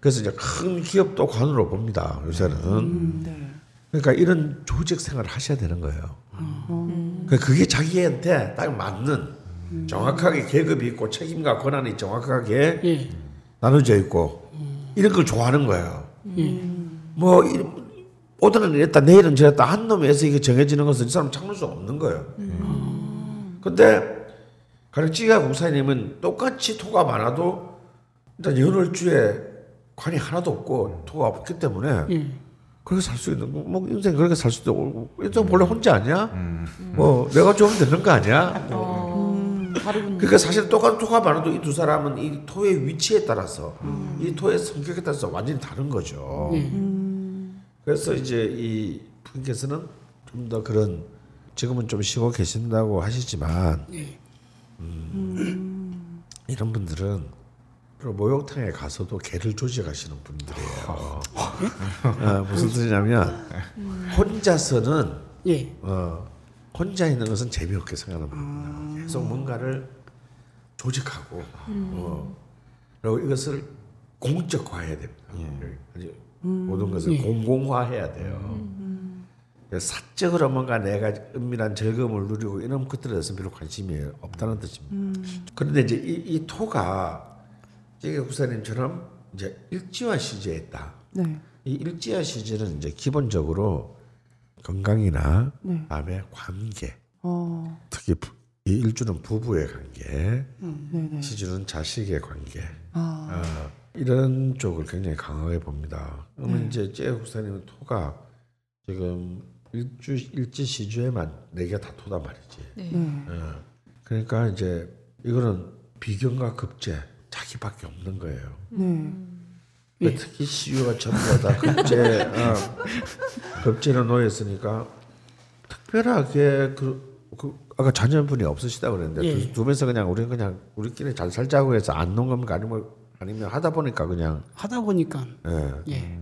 Speaker 2: 그래서 이제 큰 기업도 관으로 봅니다 요새는.
Speaker 1: 네.
Speaker 2: 그러니까 이런 조직 생활을 하셔야 되는 거예요. 그러니까 그게 자기한테 딱 맞는 정확하게 계급이 있고 책임과 권한이 정확하게
Speaker 5: 예.
Speaker 2: 나눠져 있고 이런 걸 좋아하는 거예요.
Speaker 5: 예.
Speaker 2: 뭐 이- 오늘은 이랬다 내일은 저랬다 한 놈에서 이게 정해지는 것은 이 사람 참을 수 없는 거예요. 근데 가르치가 목사님은 똑같이 토가 많아도 일단 연월주에 관이 하나도 없고 토가 없기 때문에
Speaker 5: 예.
Speaker 2: 그렇게 살 수 있는 거, 뭐 인생 그렇게 살 수도 있고 인생 원래 혼자 아니야? 뭐 내가 좋으면 되는 거 아니야?
Speaker 1: 음, 다르군요.
Speaker 2: 그러니까 사실 똑같은 토가 많아도 이 두 사람은 이 토의 위치에 따라서 이 토의 성격에 따라서 완전히 다른 거죠.
Speaker 5: 예.
Speaker 2: 그래서 이제 이 분께서는 좀 더 그런 지금은 좀 쉬고 계신다고 하시지만
Speaker 5: 예.
Speaker 2: 음, 이런 분들은 그 목욕탕에 가서도 개를 조직하시는 분들이에요. 어, 무슨 뜻이냐면 혼자서는
Speaker 5: 예.
Speaker 2: 어, 혼자 있는 것은 재미없게 생각하는 겁니다. 계속 뭔가를 조직하고 어, 그리고 이것을 공적화해야 됩니다. 아주 모든 것을 공공화해야 돼요. 그래서 사적으로 뭔가 내가 은밀한 즐거움을 누리고 이런 것들에 대해서 별로 관심이 없다는 뜻입니다. 그런데 이제 이, 이 토가 찌개 국사님처럼 이제 일지화 시제에 있다.
Speaker 1: 네.
Speaker 2: 이 일지화 시제는 이제 기본적으로 건강이나
Speaker 1: 네.
Speaker 2: 다음에 관계,
Speaker 1: 어.
Speaker 2: 특히 부- 이 일주는 부부의 관계,
Speaker 1: 네네.
Speaker 2: 시주는 자식의 관계,
Speaker 1: 아.
Speaker 2: 어, 이런 쪽을 굉장히 강하게 봅니다. 그러면 이제 제 국사님은 토가 지금 일주 일지 시주에만 네 개 다 토단 말이지.
Speaker 3: 네.
Speaker 2: 어, 그러니까 이제 이거는 비견과 급제 자기밖에 없는 거예요.
Speaker 1: 네.
Speaker 2: 그러니까 특히 시유가 전부 다 급제 어, 급제로 놓였으니까 특별하게 그, 그 아까 자녀분이 없으시다 그랬는데
Speaker 5: 예.
Speaker 2: 두, 두 분이서 그냥 우리는 그냥 우리끼리 잘 살자고 해서 안 놓은 겁니까 아니면 아니면 하다 보니까 그냥.
Speaker 5: 하다 보니까.
Speaker 2: 예.
Speaker 5: 예.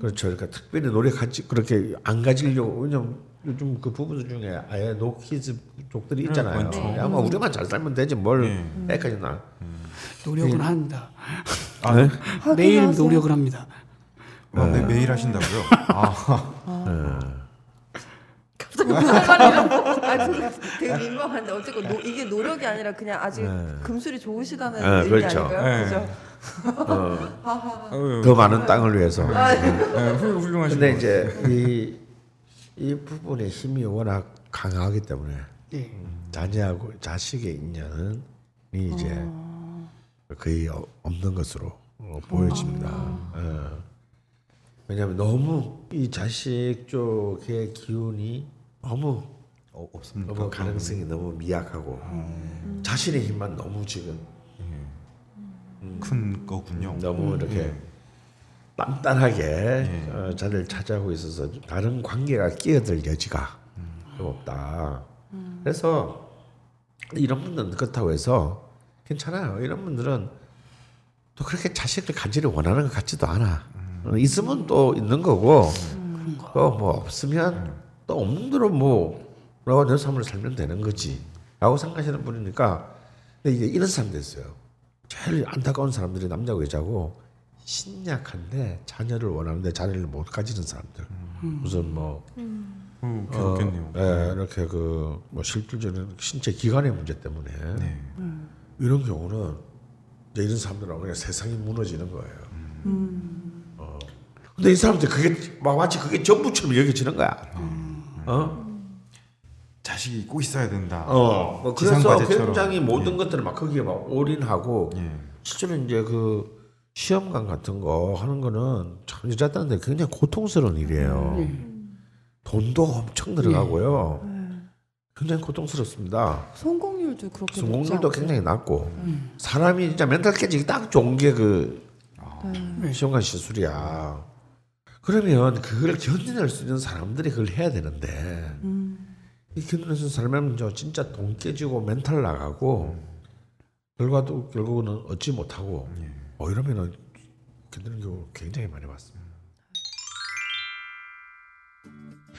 Speaker 2: 그렇죠. 그러니까 특별히 노력하지 그렇게 안 가지려고 왜냐면 요즘 그 부부들 중에 아예 no kids족들이 있잖아요.
Speaker 4: 많죠.
Speaker 2: 아마 우리만 잘 살면 되지 뭘
Speaker 4: 네.
Speaker 2: 애까지 나
Speaker 5: 노력은 합니다.
Speaker 4: 아,
Speaker 2: 네?
Speaker 5: 매일
Speaker 1: 하세요.
Speaker 5: 노력을 합니다.
Speaker 4: 아, 매, 매일 하신다고요? 아,
Speaker 1: 갑자기 무슨 말이라고? 아, 그, 되게 민망한데 어쨌건 노, 이게 노력이 아니라 그냥 아직 금슬이 좋으시다는
Speaker 2: 네,
Speaker 1: 의미
Speaker 2: 그렇죠.
Speaker 1: 아닌가요?
Speaker 4: 네.
Speaker 1: 그죠?
Speaker 4: 아유,
Speaker 2: 더 많은 땅을 위해서
Speaker 4: 네, 훌- 훌륭하신
Speaker 2: 근데
Speaker 4: 것
Speaker 2: 이제 이, 이 부분의 힘이 워낙 강하기 때문에
Speaker 5: 예.
Speaker 2: 자녀하고 자식의 인연이 이제 거의 어- 없는 것으로 어, 보여집니다. 어. 왜냐하면 너무 이 자식 쪽의 기운이 너무
Speaker 4: 어, 없습니까?
Speaker 2: 너무 가능성이 너무 미약하고 자신의 힘만 너무 지금
Speaker 4: 큰 거군요.
Speaker 2: 너무 이렇게 단단하게 어, 자리를 차지하고 있어서 다른 관계가 끼어들 여지가 좀 없다. 그래서 이런 분들은 그렇다고 해서 괜찮아요. 이런 분들은 또 그렇게 자식을 가지를 원하는 것 같지도 않아. 어, 있으면 또 있는 거고 또뭐 없으면 또 없는 대로 뭐 라고 내 삶을 살면 되는 거지. 라고 생각하시는 분이니까 근데 이제 이런 사람도 있어요. 제일 안타까운 사람들이 남자고 여자고 신약한데 자녀를 원하는데 자녀를 못 가지는 사람들. 무슨 뭐
Speaker 4: 어, 괴롭겠네요.
Speaker 2: 예, 이렇게 그 뭐 실질적인 신체 기관의 문제 때문에
Speaker 4: 네.
Speaker 2: 이런 경우는 이제 이런 사람들은 그냥 세상이 무너지는 거예요. 어. 근데 이 사람들 그게 막 마치 그게 전부처럼 여겨지는 거야. 어?
Speaker 4: 자식이 꼭 있어야 된다.
Speaker 2: 어. 뭐 그래서. 굉장히 모든 것들을 막 거기에 막 올인하고
Speaker 4: 예.
Speaker 2: 실제로 이제 그 시험관 같은 거 하는 거는 참 여자들한테 굉장히 고통스러운 일이에요. 돈도 엄청 들어가고요. 굉장히 고통스럽습니다.
Speaker 1: 성공률도 그렇게
Speaker 2: 성공률도. 굉장히 낮고 사람이 진짜 멘탈 깨지기 딱 좋은 게그
Speaker 1: 네.
Speaker 2: 시험관 시술이야. 그러면 그걸 견뎌낼 수 있는 사람들이 그걸 해야 되는데 이 견뎌낼 수 있는 사람은 저 진짜 돈 깨지고 멘탈 나가고 결과도 결국은 얻지 못하고 어 이러면은 견디는 경우 굉장히 많이 봤습니다.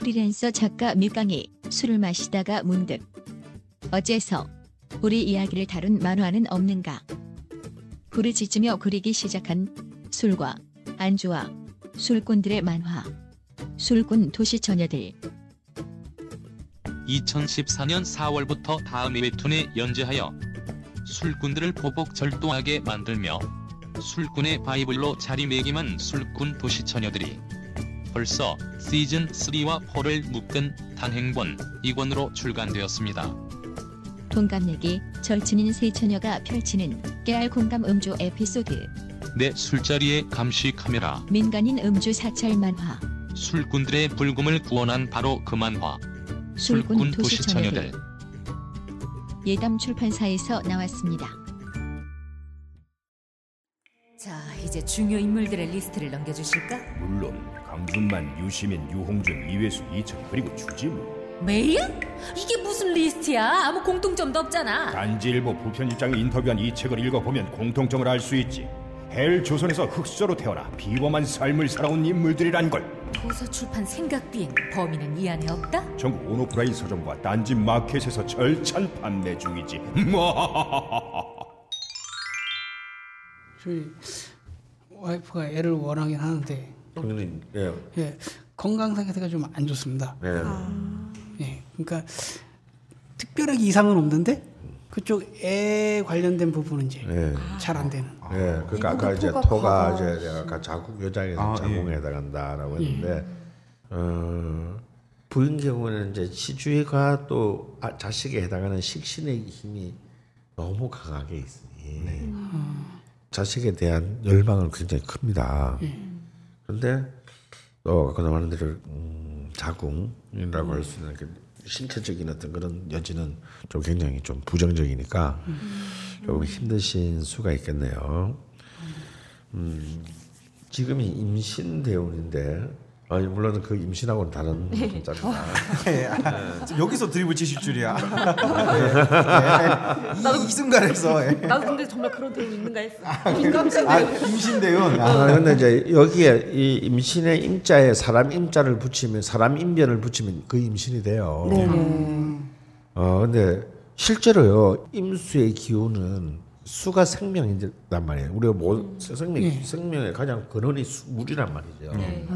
Speaker 6: 프리랜서 작가 밀강이 술을 마시다가 문득. 어째서 우리 이야기를 다룬 만화는 없는가? 부르짖으며 그리기 시작한 술과 안주와 술꾼들의 만화 술꾼 도시 처녀들.
Speaker 7: 2014년 4월부터 다음 웹툰에 연재하여 술꾼들을 보복 절도하게 만들며 술꾼의 바이블로 자리매김한 술꾼 도시 처녀들이 벌써 시즌 3와 4를 묶은 단행본 2권으로 출간되었습니다.
Speaker 6: 동갑내기 절친인 세 처녀가 펼치는 깨알 공감 음주 에피소드
Speaker 7: 내 술자리에 감시 카메라
Speaker 6: 민간인 음주 사찰 만화
Speaker 7: 술꾼들의 불금을 구원한 바로 그 만화
Speaker 6: 술꾼 도시처녀들 예담 출판사에서 나왔습니다.
Speaker 8: 자, 이제 중요 인물들의 리스트를 넘겨주실까?
Speaker 9: 물론 강준만, 유시민, 유홍준, 이외수, 이철 그리고 주진우
Speaker 8: 메일? 이게 무슨 리스트야? 아무 공통점도 없잖아.
Speaker 9: 딴지일보 부편집장이 인터뷰한 이 책을 읽어보면 공통점을 알 수 있지 헬 조선에서 흑수저로 태어나 비범한 삶을 살아온 인물들이란 걸
Speaker 8: 도서 출판 생각 비행 범인은 이 안에 없다?
Speaker 9: 전국 온오프라인 서점과 딴지 마켓에서 절찬 판매 중이지.
Speaker 5: 저희 와이프가 애를 원하긴 하는데
Speaker 2: 당연히 예.
Speaker 5: 예, 건강 상태가 좀 안 좋습니다.
Speaker 2: 예.
Speaker 5: 예, 그러니까 특별하게 이상은 없는데 그쪽 애 관련된 부분은 이제
Speaker 2: 예.
Speaker 5: 잘안 되는.
Speaker 2: 예, 그러니까 아까 이제
Speaker 1: 토가.
Speaker 2: 이제 내가 아까 자국 여장에서
Speaker 4: 아,
Speaker 2: 자궁에
Speaker 4: 예.
Speaker 2: 해당한다라고 했는데 어, 부인 경우는 이제 시주가 또 아, 자식에 해당하는 식신의 힘이 너무 강하게 있으니 자식에 대한 열망은 굉장히 큽니다. 그런데 또 아까 말한 대로 음, 자궁이라고 할 수 있는 그 신체적인 어떤 그런 여지는 좀 굉장히 좀 부정적이니까 조금 힘드신 수가 있겠네요. 음, 지금이 임신 대운인데 아니 물론 그 임신하고는 다른 자리다.
Speaker 4: 예, 아, 여기서 드립을 치실 줄이야. 예, 예. 이, 이 순간에서 예.
Speaker 3: 나도 근데 정말 그런 대우 있는가 했어.
Speaker 4: 아, 임신대운. 아,
Speaker 2: 아, 근데 이제 여기에 이 임신의 임자에 사람 임자를 붙이면 사람 임변을 붙이면 그 임신이 돼요.
Speaker 1: 네네.
Speaker 2: 어 근데 실제로요 임수의 기운은 수가 생명이란 말이에요. 우리가 뭐 생명 생명의 가장 근원이 수, 물이란 말이죠.
Speaker 1: 아, 네.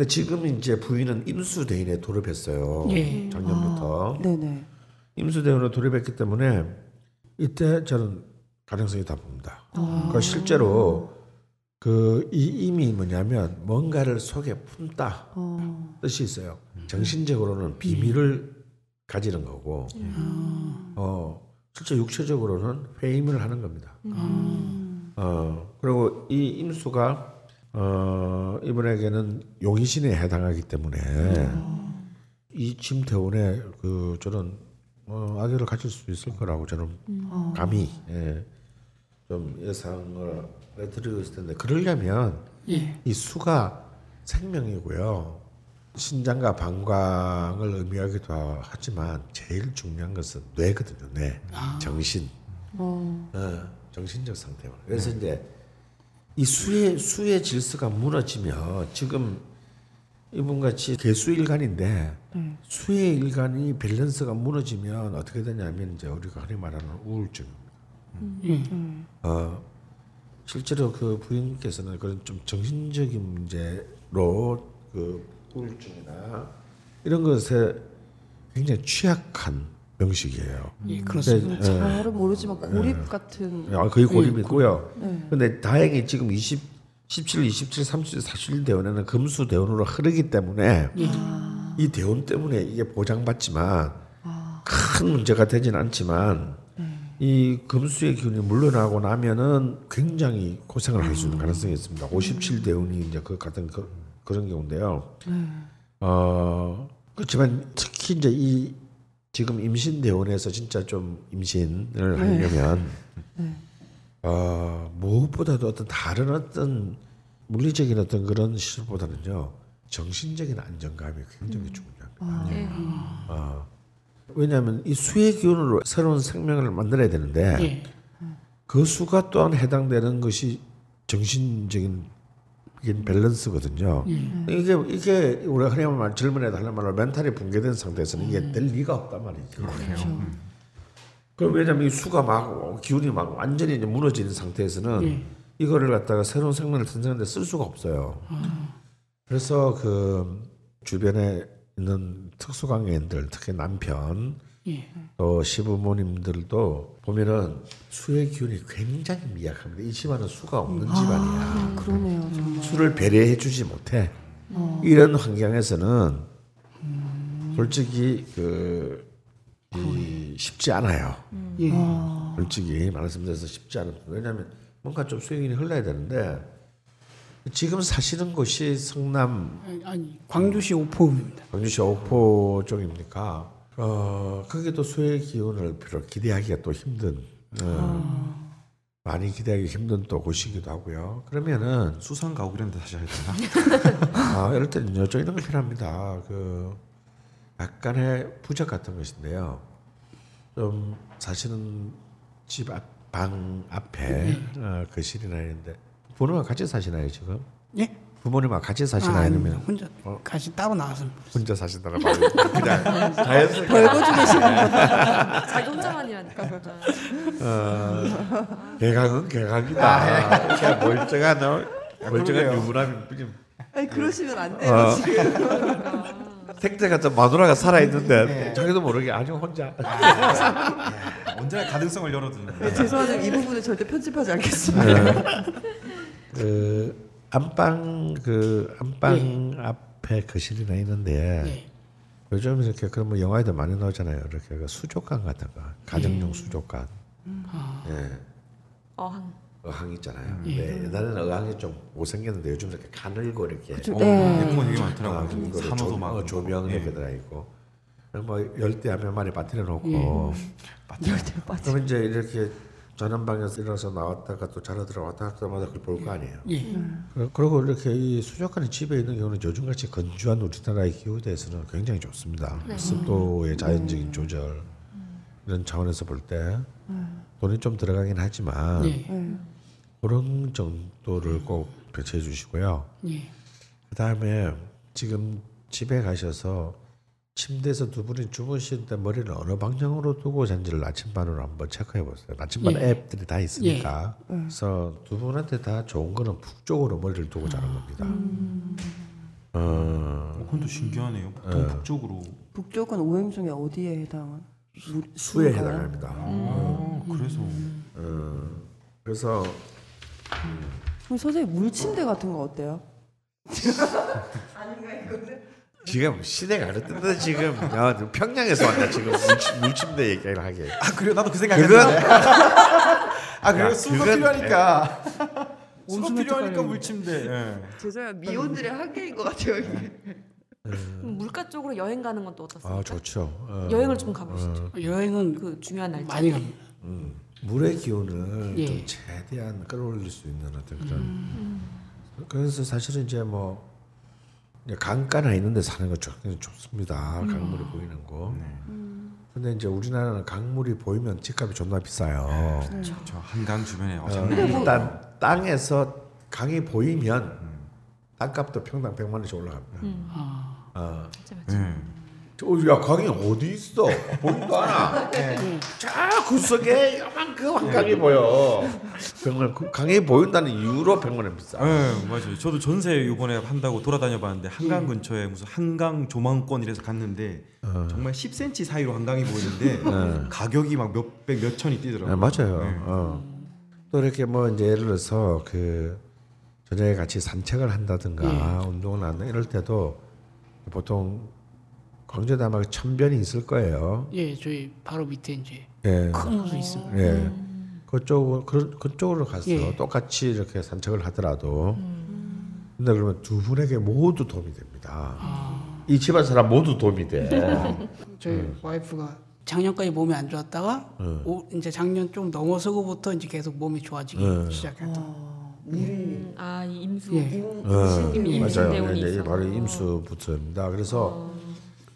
Speaker 2: 근데 지금 이제 부인은 임수 대인에 돌입했어요.
Speaker 5: 예.
Speaker 2: 작년부터
Speaker 1: 네네.
Speaker 2: 임수 대인으로 돌입했기 때문에 이때 저는 가능성이 다 봅니다. 그러니까 실제로 그 이 임이 뭐냐면 뭔가를 속에 품다
Speaker 1: 어.
Speaker 2: 뜻이 있어요. 정신적으로는 비밀을 가지는 거고, 어 실제 육체적으로는 회임을 하는 겁니다. 어 그리고 이 임수가 어 이분에게는 용의신에 해당하기 때문에 이 짐태원에 그 저는 어, 아기를 가질 수 있을 거라고 저는 감히 예, 좀 예상을 해드리고 있을 텐데 그러려면
Speaker 5: 예.
Speaker 2: 이 수가 생명이고요. 신장과 방광을 의미하기도 하지만 제일 중요한 것은 뇌거든요. 뇌, 정신,
Speaker 1: 어.
Speaker 2: 어, 정신적 상태만. 그래서 이제 이 수의 수의 질서가 무너지면 지금 이분 같이 개수 일간인데 수의 일간이 밸런스가 무너지면 어떻게 되냐면 이제 우리가 흔히 말하는 우울증입니다.
Speaker 5: 예.
Speaker 2: 어, 실제로 그 부인께서는 그런 좀 정신적인 문제로 그 우울증이나 이런 것에 굉장히 취약한 명식이에요.
Speaker 5: 예, 그렇습니다.
Speaker 1: 잘은 모르지만 고립 같은.
Speaker 2: 아, 거의 고립이고요.
Speaker 1: 네.
Speaker 2: 근데 다행히 지금 20, 17, 27, 30, 41 대원에는 금수 대원으로 흐르기 때문에 이 대원 때문에 이게 보장받지만 큰 문제가 되지는 않지만 이 금수의 기운이 물러나고 나면은 굉장히 고생을 할 수 있는 가능성이 있습니다. 57 대운이 이제 그 같은 그, 그런 경우인데요. 어 그렇지만 특히 이제 이 지금 임신 대원에서 진짜 좀 임신을 하려면 어, 무엇보다도 어떤 다른 어떤 물리적인 어떤 그런 시설보다는요 정신적인 안정감이 굉장히 중요합니다. 어, 왜냐하면 이 수의 기운으로 새로운 생명을 만들어야 되는데
Speaker 5: 예.
Speaker 2: 그 수가 또한 해당되는 것이 정신적인 이게 밸런스거든요. 이게 이게 우리가 흔히 말 젊은 애들 하는 말로 멘탈이 붕괴된 상태에서는 이게 될 리가 없단 말이죠. 그럼 왜냐하면 이 수가 막 기운이 막 완전히 이제 무너지는 상태에서는 이거를 갖다가 새로운 생명을 탄생하는데 쓸 수가 없어요. 그래서 그 주변에 있는 특수강의인들, 특히 남편,
Speaker 5: 예.
Speaker 2: 또 시부모님들도 보면은 수의 기운이 굉장히 미약합니다. 이 집안은 수가 없는 집안이야.
Speaker 1: 아, 그러네요, 정말.
Speaker 2: 수를 배려해주지 못해. 이런 환경에서는 솔직히 그 이, 쉽지 않아요.
Speaker 5: 예.
Speaker 2: 솔직히 말씀드려서 쉽지 않은 왜냐하면 뭔가 좀 수행이 흘러야 되는데 지금 사시는 곳이 성남
Speaker 5: 아니, 아니 광주시 오포읍입니다.
Speaker 2: 광주시 옥포 쪽입니까? 어 거기도 수의 기운을 별로 기대하기가 또 힘든 어, 많이 기대하기 힘든 또 곳이기도 하고요. 그러면은
Speaker 4: 수상 가고 이런 데 다시 해야 되나?
Speaker 2: 아 이럴 때는 요 이런 거 필요합니다. 그 약간의 부적 같은 것인데요. 좀 사시는 집앞 방 앞에 어, 거실이나 이런데 부모가 같이 사시나요 지금?
Speaker 5: 예?
Speaker 2: 부모님하고 같이 사시나
Speaker 5: 아,
Speaker 2: 아니면.
Speaker 5: 혼자 같이 따로 나와서
Speaker 2: 혼자 사시다가. 그냥 자연스럽게
Speaker 1: 벌고 주시는
Speaker 3: 자기 혼자만이라니까. 진짜.
Speaker 2: 어, 개강은 개강이다. 그냥 멀쩡한 너 멀쩡한 유부남이 뿐임.
Speaker 1: 아니 그러시면 안 돼요
Speaker 2: 어.
Speaker 1: 지금.
Speaker 2: 택대 같은 마누라가 살아 있는데 자기도 모르게 아주 혼자.
Speaker 4: 언제나 가능성을 열어두는.
Speaker 1: 네, 죄송하지만 이 부분은 절대 편집하지 않겠습니다.
Speaker 2: 그 안방 그 안방 앞에 거실이나 있는데
Speaker 5: 예.
Speaker 2: 요즘 이렇게 그런 뭐 영화에도 많이 나오잖아요. 이렇게 그 수족관 같은 거, 가정용 수족관. 예.
Speaker 3: 어항.
Speaker 2: 어항 있잖아요. 네, 옛날에는 어항이 좀 못생겼는데 요즘 이렇게 가늘고 이렇게
Speaker 1: 그쵸,
Speaker 4: 어,
Speaker 1: 네.
Speaker 4: 예쁜
Speaker 2: 아,
Speaker 4: 많더라고요.
Speaker 2: 그거를
Speaker 4: 산호도
Speaker 2: 조-
Speaker 4: 막
Speaker 2: 어, 조명
Speaker 4: 예.
Speaker 2: 이렇게 들어 있고 뭐 열대 한몇 마리 빠뜨려 놓고
Speaker 1: 열대 빠져.
Speaker 2: 그러면 이제 이렇게 전원방에서 일어나서 나왔다가 또 자러 들어왔다 할 때마다 그걸 볼 거 아니에요.
Speaker 5: 예.
Speaker 2: 그- 그리고 이렇게 이 수족관이 집에 있는 경우는 요즘같이 건조한 우리나라의 기후에 대해서는 굉장히 좋습니다. 습도의 자연적인 조절 이런 차원에서 볼 때 돈이 좀 들어가긴 하지만
Speaker 5: 예.
Speaker 2: 그런 정도를 꼭 배치해 주시고요.
Speaker 5: 예.
Speaker 2: 그 다음에 지금 집에 가셔서 침대에서 두 분이 주무실 때 머리를 어느 방향으로 두고 잔지를 나침반으로 한번 체크해 보세요. 나침반
Speaker 5: 예.
Speaker 2: 앱들이 다 있으니까. 그래서 두 분한테 다 좋은 거는 북쪽으로 머리를 두고 자는 겁니다. 어,
Speaker 4: 어, 그건 또 신기하네요. 보통 북쪽으로.
Speaker 1: 북쪽은 오행 중에 어디에 해당한? 물-
Speaker 2: 수에? 해당합니다.
Speaker 4: 어, 그래서
Speaker 2: 어, 그래서
Speaker 1: 그럼 선생님 물침대 같은 거 어때요?
Speaker 2: 지금 시대가 그랬던데 지금 야, 평양에서 왔나 지금 물침, 물침대 얘기를 하게.
Speaker 4: 아 그래 나도 그 생각
Speaker 2: 그건
Speaker 4: 했는데. 아 그래요
Speaker 2: 야,
Speaker 4: 수가 필요하니까. 수가 필요하니까. 물침대. 예.
Speaker 1: 죄송해요 미혼들의 한계인 것 같아요 이게.
Speaker 3: 그럼 물가 쪽으로 여행 가는 건 또 어떻습니까?
Speaker 2: 아 좋죠. 어,
Speaker 3: 여행을 좀 가보시죠.
Speaker 5: 여행은
Speaker 3: 그 중요한 날짜.
Speaker 5: 많이 갑니다.
Speaker 2: 음, 물의 기운을
Speaker 5: 예.
Speaker 2: 좀 최대한 끌어올릴 수 있는 어떤 그런. 그래서 사실은 이제 뭐 강가나 있는 데 사는 거 좋, 좋습니다. 강물이 보이는 거. 근데 이제 우리나라는 강물이 보이면 집값이 존나 비싸요.
Speaker 4: 저 한강 주변에
Speaker 2: 어,
Speaker 4: 어장난
Speaker 2: 일단 땅에서 강이 보이면 땅값도 평당 100만 원씩 올라갑니다. 어.
Speaker 4: 예.
Speaker 2: 저, 야 강이 어디 있어? 보이도 않아. 저 구석에 요만큼 한 강이 보여. 병원 그 강이 보인다는 이유로 병원은 비싸.
Speaker 4: 예, 맞아요. 저도 전세 이번에 한다고 돌아다녀봤는데 한강 근처에 무슨 한강 조망권 이래서 갔는데 정말 10cm 사이로 한강이 보이는데 가격이 막 몇백 몇천이 뛰더라고요.
Speaker 2: 네, 맞아요.
Speaker 4: 예.
Speaker 2: 어. 또 이렇게 뭐 이제 예를 들어서 그 저녁에 같이 산책을 한다든가 운동을 한다 이럴 때도 보통 광주에 아마 천변이 있을 거예요.
Speaker 5: 예, 저희 바로 밑에 이제
Speaker 2: 예.
Speaker 5: 큰 호수 있습니다.
Speaker 2: 예. 그쪽 그 그쪽으로 가서
Speaker 5: 예.
Speaker 2: 똑같이 이렇게 산책을 하더라도 근데 그러면 두 분에게 모두 도움이 됩니다. 이 집안 사람 모두 도움이 돼.
Speaker 5: 저희 와이프가 작년까지 몸이 안 좋았다가 오, 이제 작년 좀 넘어서고부터 이제 계속 몸이 좋아지기 시작했다.
Speaker 3: 음, 아, 이 임수.
Speaker 5: 예.
Speaker 2: 어,
Speaker 3: 임신
Speaker 2: 맞아요.
Speaker 3: 대운이
Speaker 2: 네, 네. 바로 임수부터입니다. 그래서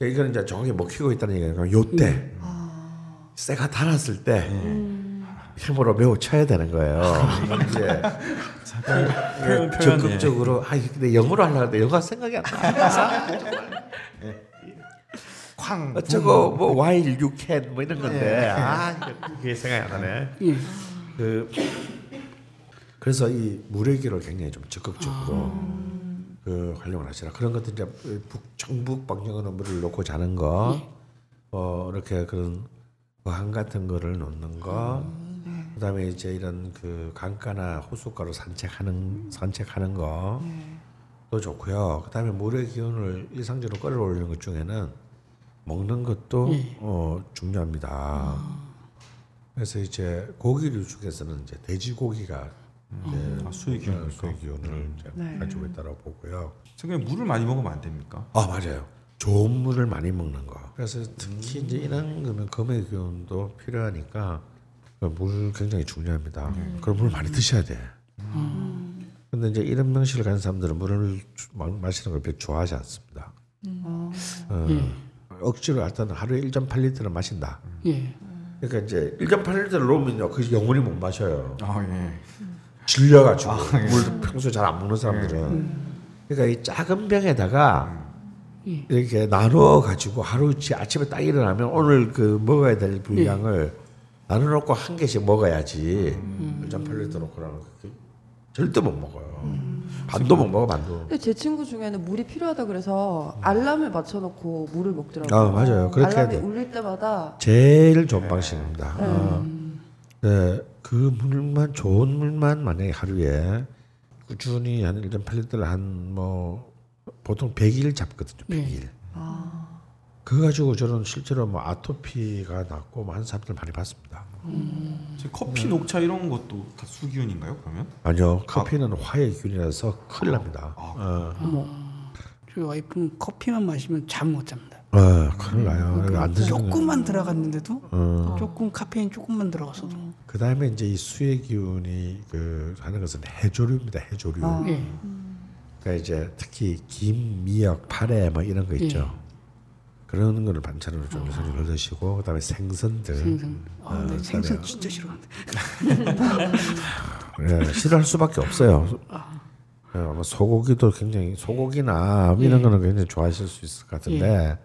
Speaker 2: 이거는 이제 정확히 먹히고 있다는 얘기가 요때 쇠가 닳았을 때 힘으로 매우 쳐야 되는 거예요. 이제
Speaker 4: 표현,
Speaker 2: 적극적으로 아 근데 영어로 하려고 하는데 영어가 생각이 안 나.
Speaker 4: 쾅.
Speaker 2: 어쩌고 뭐 while you can 뭐 이런 건데. 아 그게 생각이 안 나네.
Speaker 5: 예.
Speaker 2: 그 그래서 이 물의기를 굉장히 좀 적극적으로 그 활용을 하시라. 그런 것들 이제 북 정북 방향으로 물을 놓고 자는 거, 어 이렇게 그런 어항 같은 거를 놓는 거, 그다음에 이제 이런 그 강가나 호숫가로 산책하는 산책하는 거. 도 좋고요. 그다음에 물의 기운을 일상적으로 끌어올리는 것 중에는 먹는 것도 어, 중요합니다. 그래서 이제 고기류 중에서는 이제 돼지고기가 이제
Speaker 4: 아, 수의 기운.
Speaker 2: 어, 수의 기운을 이제
Speaker 1: 네.
Speaker 2: 가지고 있다고 보고요.
Speaker 4: 선생님 물을 많이 먹으면 안 됩니까?
Speaker 2: 아 맞아요. 좋은 물을 많이 먹는 거. 그래서 특히 이제 이런 거면 검의 기운도 필요하니까 그물 굉장히 중요합니다. 그럼 물 많이 드셔야 돼. 근데 이제 이런 명식을 가진 사람들은 물을 주- 마- 마시는 걸 별로 좋아하지 않습니다. 어, 억지로 일단 하루에 1.8리터를 마신다.
Speaker 5: 예.
Speaker 2: 그러니까 이제 1.8리터를 놓으면요, 그 영원히 못 마셔요.
Speaker 4: 아 예.
Speaker 2: 질려가지고 물 평소에 잘 안 먹는 사람들은 그러니까 이 작은 병에다가 이렇게 나누어 가지고 하루치 아침에 딱 일어나면 오늘 그 먹어야 될 분량을 나눠 놓고 한 개씩 먹어야지. 전팔리터 놓고라는 거 절대 못 먹어요. 반도 못 먹어 반도.
Speaker 1: 근데 제 친구 중에는 물이 필요하다 그래서 알람을 맞춰놓고 물을 먹더라고요.
Speaker 2: 아, 맞아요. 그렇게 해야
Speaker 1: 알람이
Speaker 2: 돼.
Speaker 1: 울릴 때마다
Speaker 2: 제일 좋은 방식입니다. 어. 네, 그 물만 좋은 물만 만약에 하루에 꾸준히 한 1년 8리터를 한뭐 보통 100일 잡거든요. 100일. 그거 가지고 저는 실제로 뭐 아토피가 났고 뭐한 사람들 많이 봤습니다.
Speaker 4: 지금 커피, 녹차 이런 것도 다 수기운인가요? 그러면?
Speaker 2: 아니요, 커피는 화해균이라서 큰일 납니다. 어,
Speaker 5: 저희 와이프는 커피만 마시면 잠 못 잡니다.
Speaker 2: 어, 큰일 나요. 안 드시는 거.
Speaker 5: 조금만 들어갔는데도
Speaker 2: 어.
Speaker 5: 조금 카페인 조금만 들어갔어도
Speaker 2: 그 다음에 이제 이 수의 기운이 그 하는 것은 해조류입니다. 해조류.
Speaker 5: 예.
Speaker 2: 그러니까 이제 특히 김, 미역, 파래 뭐 이런 거 있죠. 그런 거를 반찬으로 좀 손님을 드시고 그다음에 생선들
Speaker 5: 생선. 아,
Speaker 2: 어,
Speaker 5: 근데 생선
Speaker 2: 그다음에
Speaker 5: 진짜 싫어하는데.
Speaker 2: 예, 싫어할 수밖에 없어요. 예, 아마 소고기도 굉장히 소고기나 이런 거는 굉장히 좋아하실 수 있을 것 같은데 그게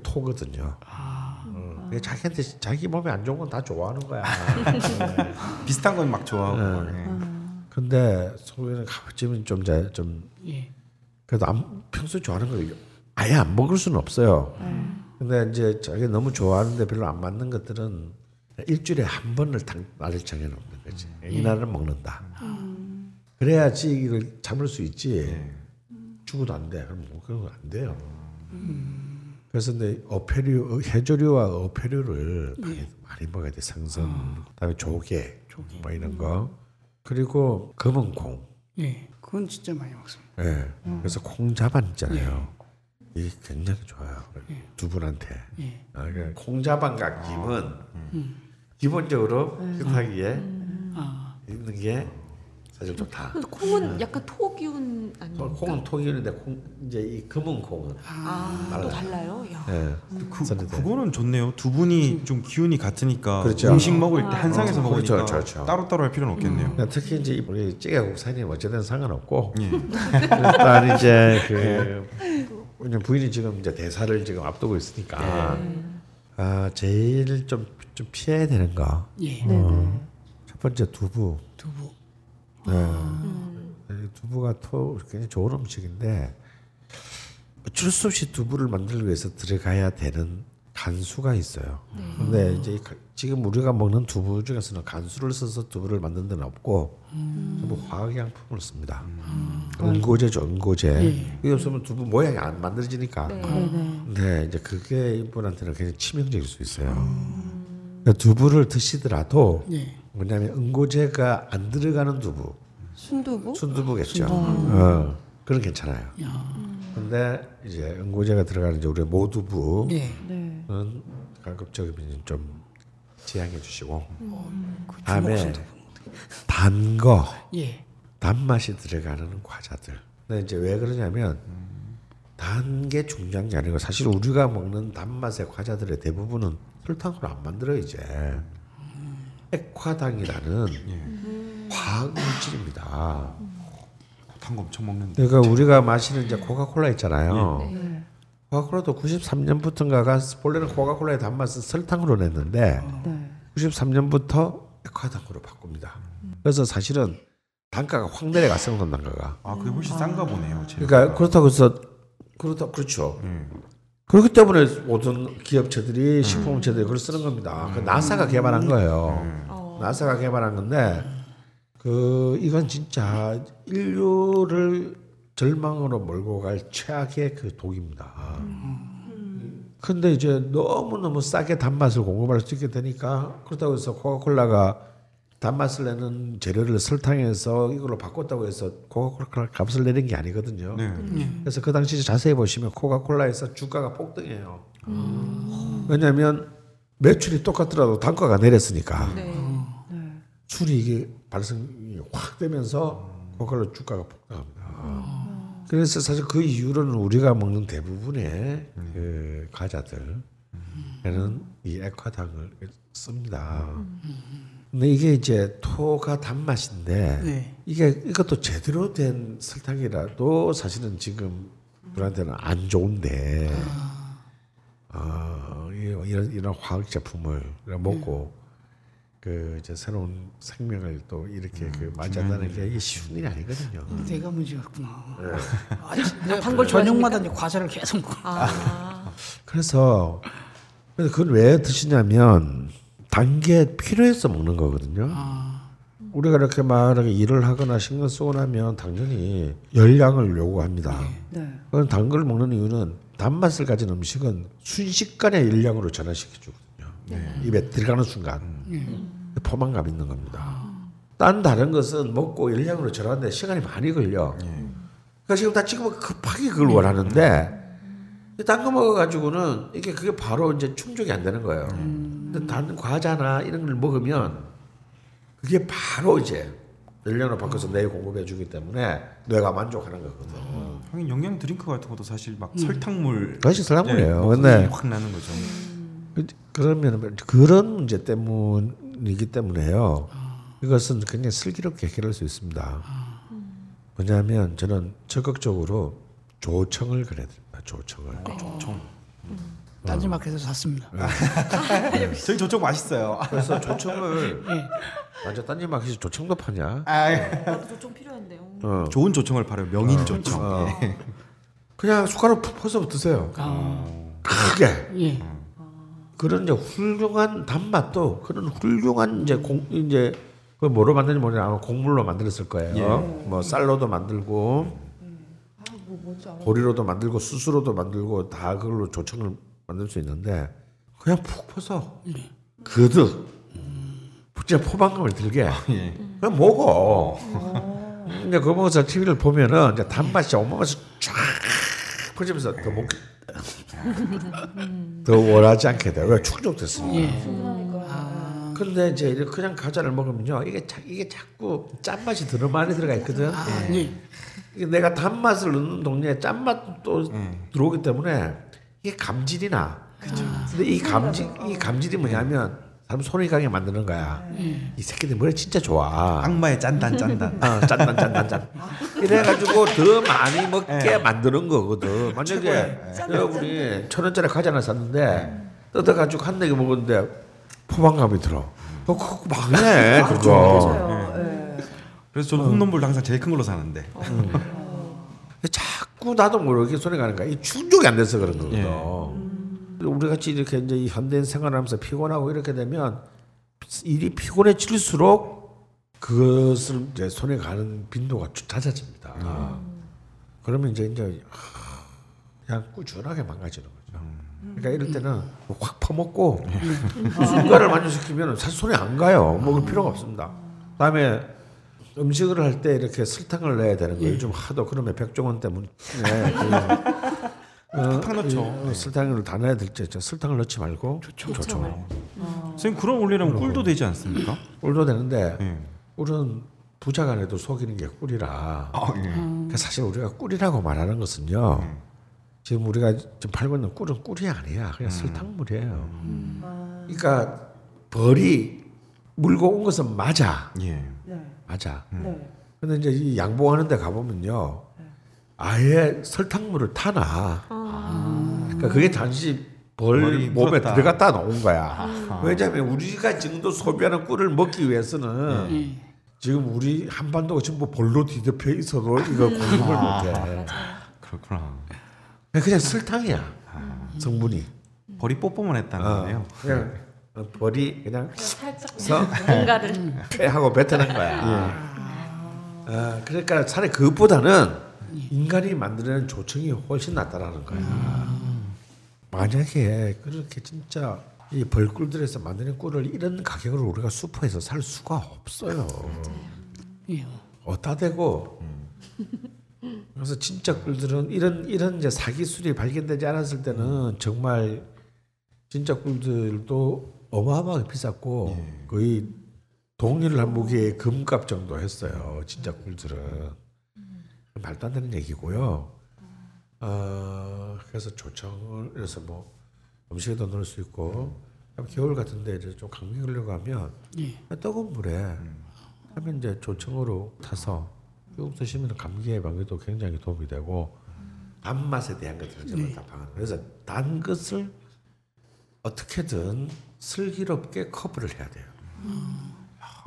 Speaker 2: 토거든요. 어, 그게 자기한테 자기 몸에 안 좋은 건 다 좋아하는 거야. 예.
Speaker 4: 비슷한 건 막 좋아하고. 막, 예.
Speaker 2: 근데 소고기는 가끔은 좀좀
Speaker 5: 예.
Speaker 2: 그래도 안, 평소에 좋아하는 걸 아예 안 먹을 수는 없어요. 근데 이제 자기 너무 좋아하는데 별로 안 맞는 것들은 일주일에 한 번을 당, 날을 정해 놓는 거지. 이 날은 먹는다. 그래야지 이걸 참을 수 있지. 죽어도 안 돼. 그럼 뭐 그런 건안 돼요. 그래서 근데 어패류, 해조류와 어패류를 많이, 많이 먹어야 돼. 생선, 그다음에 조개, 뭐 이런 거. 그리고 검은 콩.
Speaker 5: 예. 그건 진짜 많이 먹습니다.
Speaker 2: 예. 그래서 콩자반 있잖아요. 이게 굉장히 좋아요. 두 분한테.
Speaker 5: 예.
Speaker 2: 아, 그러니까 콩자반과 김은 기본적으로 식탁 위에 있는 게 사실 좋다.
Speaker 3: 콩은 약간 토 기운 아니에요?
Speaker 2: 콩은 통일인데 콩 이제 이 검은 콩은
Speaker 3: 아, 또 달라요? 야.
Speaker 2: 예.
Speaker 4: 그,
Speaker 2: 선인데.
Speaker 4: 그거는 좋네요. 두 분이 좀 기운이 같으니까
Speaker 2: 그렇죠.
Speaker 4: 음식 먹을 때 한 상에서
Speaker 2: 어,
Speaker 4: 먹으니까
Speaker 2: 그렇죠, 그렇죠.
Speaker 4: 따로따로 할 필요는 없겠네요.
Speaker 2: 그러니까 특히 이제 우리 찌개국 사장님 어쨌든 상관없고
Speaker 4: 예.
Speaker 2: 일단 이제 그 왜냐면 부인이 지금 이제 대사를 지금 앞두고 있으니까 아 제일 좀, 좀 피해야 되는 거.
Speaker 5: 예.
Speaker 2: 어, 첫 번째 두부.
Speaker 5: 두부.
Speaker 2: 네. 이 두부가 토 굉장히 좋은 음식인데 어쩔 수 없이 두부를 만들기 위해서 들어가야 되는 간수가 있어요. 근데 이제 지금 우리가 먹는 두부 중에서는 간수를 써서 두부를 만든 데는 없고 전부 화학양품을 씁니다. 응고제죠, 응고제. 이게 없으면 두부 모양이 안 만들어지니까. 네, 이제 그게 이분한테는 굉장히 치명적일 수 있어요. 그러니까 두부를 드시더라도
Speaker 5: 예.
Speaker 2: 뭐냐면 응고제가 안 들어가는 두부,
Speaker 1: 순두부?
Speaker 2: 순두부겠죠. 어, 그건 괜찮아요. 근데 이제 응고제가 들어가는 이제 우리 모두부는
Speaker 5: 예.
Speaker 1: 네.
Speaker 2: 가급적이면 좀 지양해 주시고
Speaker 5: 그
Speaker 2: 다음에
Speaker 5: 주먹
Speaker 2: 단 거,
Speaker 5: 예.
Speaker 2: 단맛이 들어가는 과자들. 근데 이제 왜 그러냐면 단 게 중요한 게 아니고 사실 우리가 먹는 단맛의 과자들의 대부분은 설탕으로 안 만들어 이제 액화당이라는 화학 물질입니다.
Speaker 4: 단거 엄청 먹는데.
Speaker 2: 그러니까 우리가 마시는 이제 코카콜라 있잖아요. 코카콜라도 93년부터인가가 본래는 코카콜라의 단맛은 설탕으로 냈는데
Speaker 1: 네.
Speaker 2: 93년부터 액화당으로 바꿉니다. 그래서 사실은 단가가 확 내려갔어요, 단가가.
Speaker 4: 아, 그게 훨씬 싼가 보네요.
Speaker 2: 그러니까 그렇다고 해서 그렇다 그렇죠. 그렇기 때문에 모든 기업체들이 식품업체들이 그걸 쓰는 겁니다. 그 나사가 개발한 거예요. 나사가 개발한 건데 그 이건 진짜 인류를 절망으로 몰고 갈 최악의 그 독입니다. 근데 이제 너무 너무 싸게 단맛을 공급할 수 있게 되니까 그렇다고 해서 코카콜라가 단맛을 내는 재료를 설탕해서 이걸로 바꿨다고 해서 코카콜라 값을 내는 게 아니거든요.
Speaker 4: 네.
Speaker 2: 그래서 그 당시 자세히 보시면 코카콜라에서 주가가 폭등해요. 왜냐하면 매출이 똑같더라도 단가가 내렸으니까 술이 이게 발생이 확 되면서 코카콜라 주가가 폭등합니다. 그래서 사실 그 이유로는 우리가 먹는 대부분의 그 과자들에는 이 액화당을 씁니다. 근데 이게 이제 토가 단맛인데
Speaker 5: 네.
Speaker 2: 이게 이것도 제대로 된 설탕이라도 사실은 지금 분한테는 안 좋은데 어, 이- 이런 이런 화학 제품을 먹고 그 이제 새로운 생명을 또 이렇게 그 맞이한다는 게 이게 쉬운 일이 아니거든요.
Speaker 5: 내가 문제였구나.
Speaker 2: 네.
Speaker 5: 아,
Speaker 3: 단걸
Speaker 5: 저녁마다 이제 과자를 계속 먹어.
Speaker 3: 아,
Speaker 2: 그래서 그래서 그걸 왜 드시냐면 단게 필요해서 먹는 거거든요. 우리가 이렇게 막 일을 하거나 신경 쓰고 나면 당연히 열량을 요구합니다.
Speaker 1: 네.
Speaker 2: 그건 단 걸 먹는 이유는 단맛을 가진 음식은 순식간에 열량으로 전환시켜 주거든요. 입에 들어가는 순간 포만감 있는 겁니다. 딴 다른 것은 먹고 열량으로 전환하는데 시간이 많이 걸려. 그러니까 지금 다 지금 급하게 그걸 원하는데 딴 거 먹어가지고는 이게 그게 바로 이제 충족이 안 되는 거예요. 근데 단 과자나 이런 걸 먹으면 그게 바로 이제 열량으로 바꿔서 뇌에 공급해 주기 때문에 뇌가 만족하는 거거든.
Speaker 4: 하긴 영양 드링크 같은 것도 사실 막 설탕물
Speaker 2: 그것이 설탕물이에요.
Speaker 4: 네,
Speaker 2: 근데
Speaker 4: 확 나는 거죠.
Speaker 2: 그- 그러면 그런 문제 때문 이기 때문에요. 이것은 굉장히 슬기롭게 해결할 수 있습니다. 뭐냐면 저는 적극적으로 조청을 그려드립니다. 조청을.
Speaker 4: 조청.
Speaker 5: 딴지마켓에서 샀습니다.
Speaker 4: 저희 조청 맛있어요.
Speaker 2: 그래서 조청을
Speaker 5: 예.
Speaker 2: 완전 딴지마켓에서 조청도 파냐?
Speaker 3: 나도 조청 필요한데요.
Speaker 2: 어.
Speaker 4: 좋은 조청을 팔아요. 명인 조청.
Speaker 2: 어. 그냥 숟가락 푹 퍼서 드세요. 크게.
Speaker 5: 예.
Speaker 2: 그런 이제 훌륭한 단맛도 그런 훌륭한 이제 공 이제 그 뭐로 만드는지 모르겠는데 아마 곡물로 만들었을 거예요. 뭐 쌀로도 만들고 보리로도 만들고 수수로도 만들고 다 그걸로 조청을 만들 수 있는데 그냥 푹 퍼서 그득 진짜 포만감을 들게 그냥 먹어. 이제 그거 먹어서 TV를 보면은 이제 단맛이 온몸에서 쫙 퍼지면서 더 먹. 더 원하지 않게 돼. 왜 충족됐으니까. 근데 이제 이렇게 그냥 과자를 먹으면요, 이게 자, 이게 자꾸 짠맛이 더 많이 들어가 있거든.
Speaker 5: 예.
Speaker 2: 이게 내가 단맛을 넣는 동네에 짠맛도 들어오기 때문에 이게 감질이 나. 근데 이 감질 이 감질이 뭐냐면 사람 손이 가게 만드는 거야. 이 새끼들 머리 진짜 좋아.
Speaker 4: 악마의 짠단 짠단.
Speaker 2: 어, 짠단 짠단 짠. 이래가지고 더 많이 먹게 만드는 거거든. 만약에 우리 천 원짜리 과자 하나 샀는데 뜯어가지고 한 네 개 먹었는데 포만감이 들어. 어, 그거 망해 그거.
Speaker 1: 맞아요. 예.
Speaker 4: 그래서 저는 홈런볼도 항상 제일 큰 걸로 사는데.
Speaker 2: 자꾸 나도 모르게 손에 가는 거야. 이 충족이 안 돼서 그런 거거든. 우리 같이 이렇게 이제 이 현대인 생활하면서 피곤하고 이렇게 되면 일이 피곤해질수록 그것을 이제 손에 가는 빈도가 잦아집니다. 그러면 이제 이제 하, 그냥 꾸준하게 망가지는 거죠. 그러니까 이럴 때는 확 퍼먹고 순간을 만족시키면 사실 손에 안 가요. 먹을 필요가 없습니다. 다음에 음식을 할 때 이렇게 설탕을 내야 되는 거예요. 요즘 하도 그러면 백종원 때문에 그,
Speaker 4: 팍 넣죠.
Speaker 2: 어, 설탕을 다 넣어야 될지 있죠. 설탕을 넣지 말고 조청을.
Speaker 4: 선생님 그런 원리라면 꿀도 되지 않습니까?
Speaker 2: 꿀도 되는데
Speaker 4: 예.
Speaker 2: 꿀은 부자간에도 속이는 게 꿀이라.
Speaker 4: 아, 예.
Speaker 2: 그러니까 사실 우리가 꿀이라고 말하는 것은요. 지금 우리가 지금 팔고 있는 꿀은 꿀이 아니야. 그냥 설탕물이에요. 그러니까 벌이 물고 온 것은 맞아.
Speaker 4: 예.
Speaker 1: 네.
Speaker 2: 맞아.
Speaker 1: 네.
Speaker 2: 근데 이제 이 양봉하는 데 가보면요. 아예 설탕물을 타놔. 그러니까 그게 단지 벌 몸에
Speaker 4: 풀었다.
Speaker 2: 들어갔다 놓은 거야. 왜냐하면 우리가 지금도 소비하는 꿀을 먹기 위해서는
Speaker 5: 예.
Speaker 2: 지금 우리 한반도가 전부 벌로 뒤덮여 있어도 이거 공급을 못해.
Speaker 4: 그렇구나.
Speaker 2: 그냥 설탕이야 성분이.
Speaker 4: 벌이 뽀뽀만 했다는
Speaker 2: 어,
Speaker 4: 거네요.
Speaker 2: 그냥 벌이 그냥 서
Speaker 3: 뭔가를
Speaker 2: 폐하고 뱉어낸 거야. 어, 그러니까 차라리 그것보다는 인간이 만드는 조청이 훨씬 낫다라는 거야. 만약에 그렇게 진짜 이 벌꿀들에서 만드는 꿀을 이런 가격으로 우리가 슈퍼에서 살 수가 없어요.
Speaker 5: 예.
Speaker 2: 어디다 대고 그래서 진짜 꿀들은 이런 이런 이제 사기술이 발견되지 않았을 때는 정말 진짜 꿀들도 어마어마하게 비쌌고 거의 동일 한 무게의 금값 정도 했어요. 진짜 꿀들은 말도 안 되는 얘기고요. 어, 그래서 조청을 해서 뭐 음식에도 넣을 수 있고 겨울 같은데 이제 좀 감기 걸려고 하면
Speaker 5: 예.
Speaker 2: 뜨거운 물에 하면 이제 조청으로 타서 쭉 드시면 감기 예방에도 굉장히 도움이 되고 단맛에 대한 것들을 전부 다 방어. 그래서 단 것을 어떻게든 슬기롭게 커버를 해야 돼요.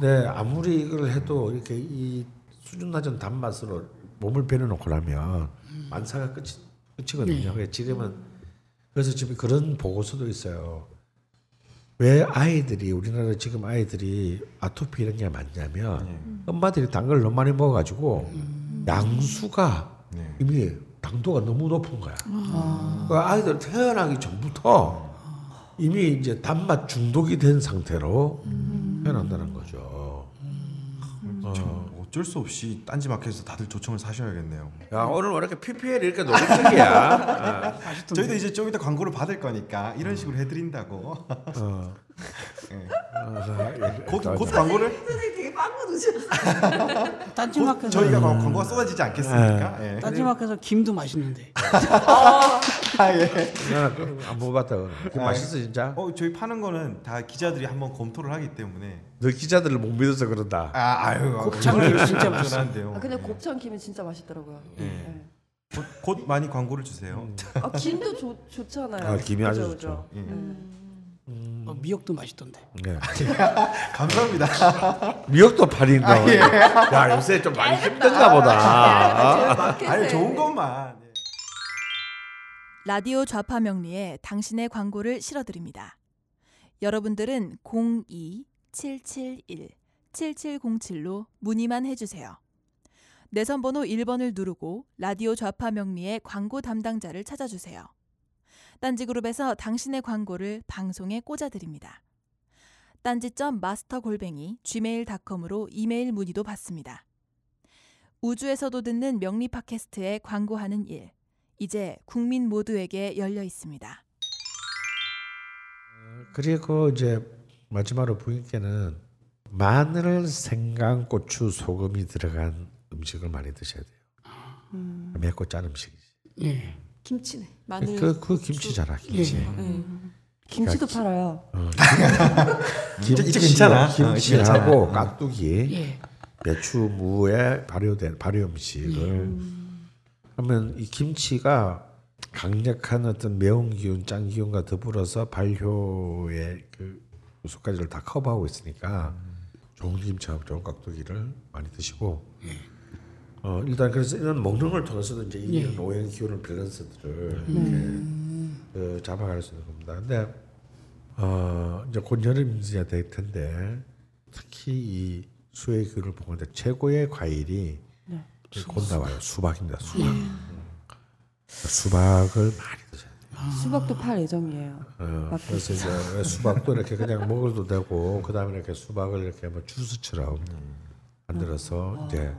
Speaker 2: 네, 아무리 이걸 해도 이렇게 이 수준 낮은 단맛으로 몸을 배려놓고 나면 만사가 끝이 끝이거든요. 그래서 지금은 그래서 지금 그런 보고서도 있어요. 왜 아이들이 우리나라 지금 아이들이 아토피 이런 게 많냐면 엄마들이 단 걸 너무 많이 먹어가지고 양수가 이미 당도가 너무 높은 거야. 그 아이들 태어나기 전부터 이미 이제 단맛 중독이 된 상태로 태어난다는 거죠.
Speaker 4: 참어 쩔 수 없이 딴지 마켓에서 다들 조청을 사셔야겠네요.
Speaker 2: 야 오늘 왜 이렇게 PPL 이렇게 노골적이야?
Speaker 4: 저희도 이제 좀 이따 광고를 받을 거니까 이런 식으로 해드린다고.
Speaker 2: 어.
Speaker 4: 예. 곧, 곧 광고를
Speaker 1: 빵꾸 드셨어요.
Speaker 4: 곧
Speaker 5: 딴지마켓에서
Speaker 4: 저희가 광- 광고가 쏟아지지 않겠습니까? 예.
Speaker 5: 딴지마켓에서 김도 맛있는데
Speaker 4: 아, 예.
Speaker 2: 나안 먹어봤다. 그거 맛있어 진짜.
Speaker 4: 어, 저희 파는 거는 다 기자들이 한번 검토를 하기 때문에.
Speaker 2: 너 기자들을 못 믿어서 그런다.
Speaker 4: 아, 아유,
Speaker 5: 곱창이 진짜.
Speaker 4: 맛있는데요.
Speaker 1: 아, 근데 곱창 김이 진짜 맛있더라고요.
Speaker 4: 예.
Speaker 1: 네.
Speaker 4: 곧, 곧 많이 광고를 주세요.
Speaker 1: 아, 김도 좋, 좋잖아요.
Speaker 2: 아, 김이 아주
Speaker 1: 그죠,
Speaker 2: 좋죠.
Speaker 1: 그죠.
Speaker 4: 예.
Speaker 5: 어, 미역도 맛있던데.
Speaker 2: 네.
Speaker 4: 감사합니다.
Speaker 2: 미역도 팔인 거. 야 요새 좀 많이 힘든가 보다.
Speaker 4: 아니 좋은 것만. 예.
Speaker 10: 라디오 좌파 명리에 당신의 광고를 실어드립니다. 여러분들은 02-771-7707로 문의만 해주세요. 내선번호 1번을 누르고 라디오 좌파 명리의 광고 담당자를 찾아주세요. 딴지그룹에서 당신의 광고를 방송에 꽂아드립니다. 딴지점 마스터 골뱅이 gmail.com으로 이메일 문의도 받습니다. 우주에서도 듣는 명리 팟캐스트에 광고하는 일. 이제 국민 모두에게 열려 있습니다.
Speaker 2: 그리고 이제 마지막으로 부인께는 마늘, 생강, 고추, 소금이 들어간 음식을 많이 드셔야 돼요. 맵고 짠 음식이지.
Speaker 5: 예.
Speaker 3: 김치네. 마늘.
Speaker 2: 그, 그 김치잖아, 김치.
Speaker 3: 네.
Speaker 1: 김치도 팔아요.
Speaker 4: 이제- 이제 괜찮아. 어, 이제
Speaker 2: 김치하고 깍두기,
Speaker 5: 예.
Speaker 2: 배추, 무에 발효된 발효 음식을 그러면 이 김치가 강력한 어떤 매운 기운, 짠 기운과 더불어서 발효의 그 요소까지를 다 커버하고 있으니까 좋은 김치하고 좋은 깍두기를 많이 드시고 어, 일단 그래서 이런 먹는 걸 통해서도 이제 이런 오행 기운을 밸런스들을 이렇게 그 잡아갈 수 있는 겁니다. 근데 어, 이제 곧 여름이 이제 될 텐데 특히 이 수의 기운을 보는데 최고의 과일이 곧 나와요. 수박입니다. 수박. 수박을 많이 드셔야 돼요.
Speaker 1: 수박도 팔 예정이에요.
Speaker 2: 어, 그래서 이제 수박도 이렇게 그냥 먹어도 되고 그 다음에 이렇게 수박을 이렇게 뭐 주스처럼 만들어서 이제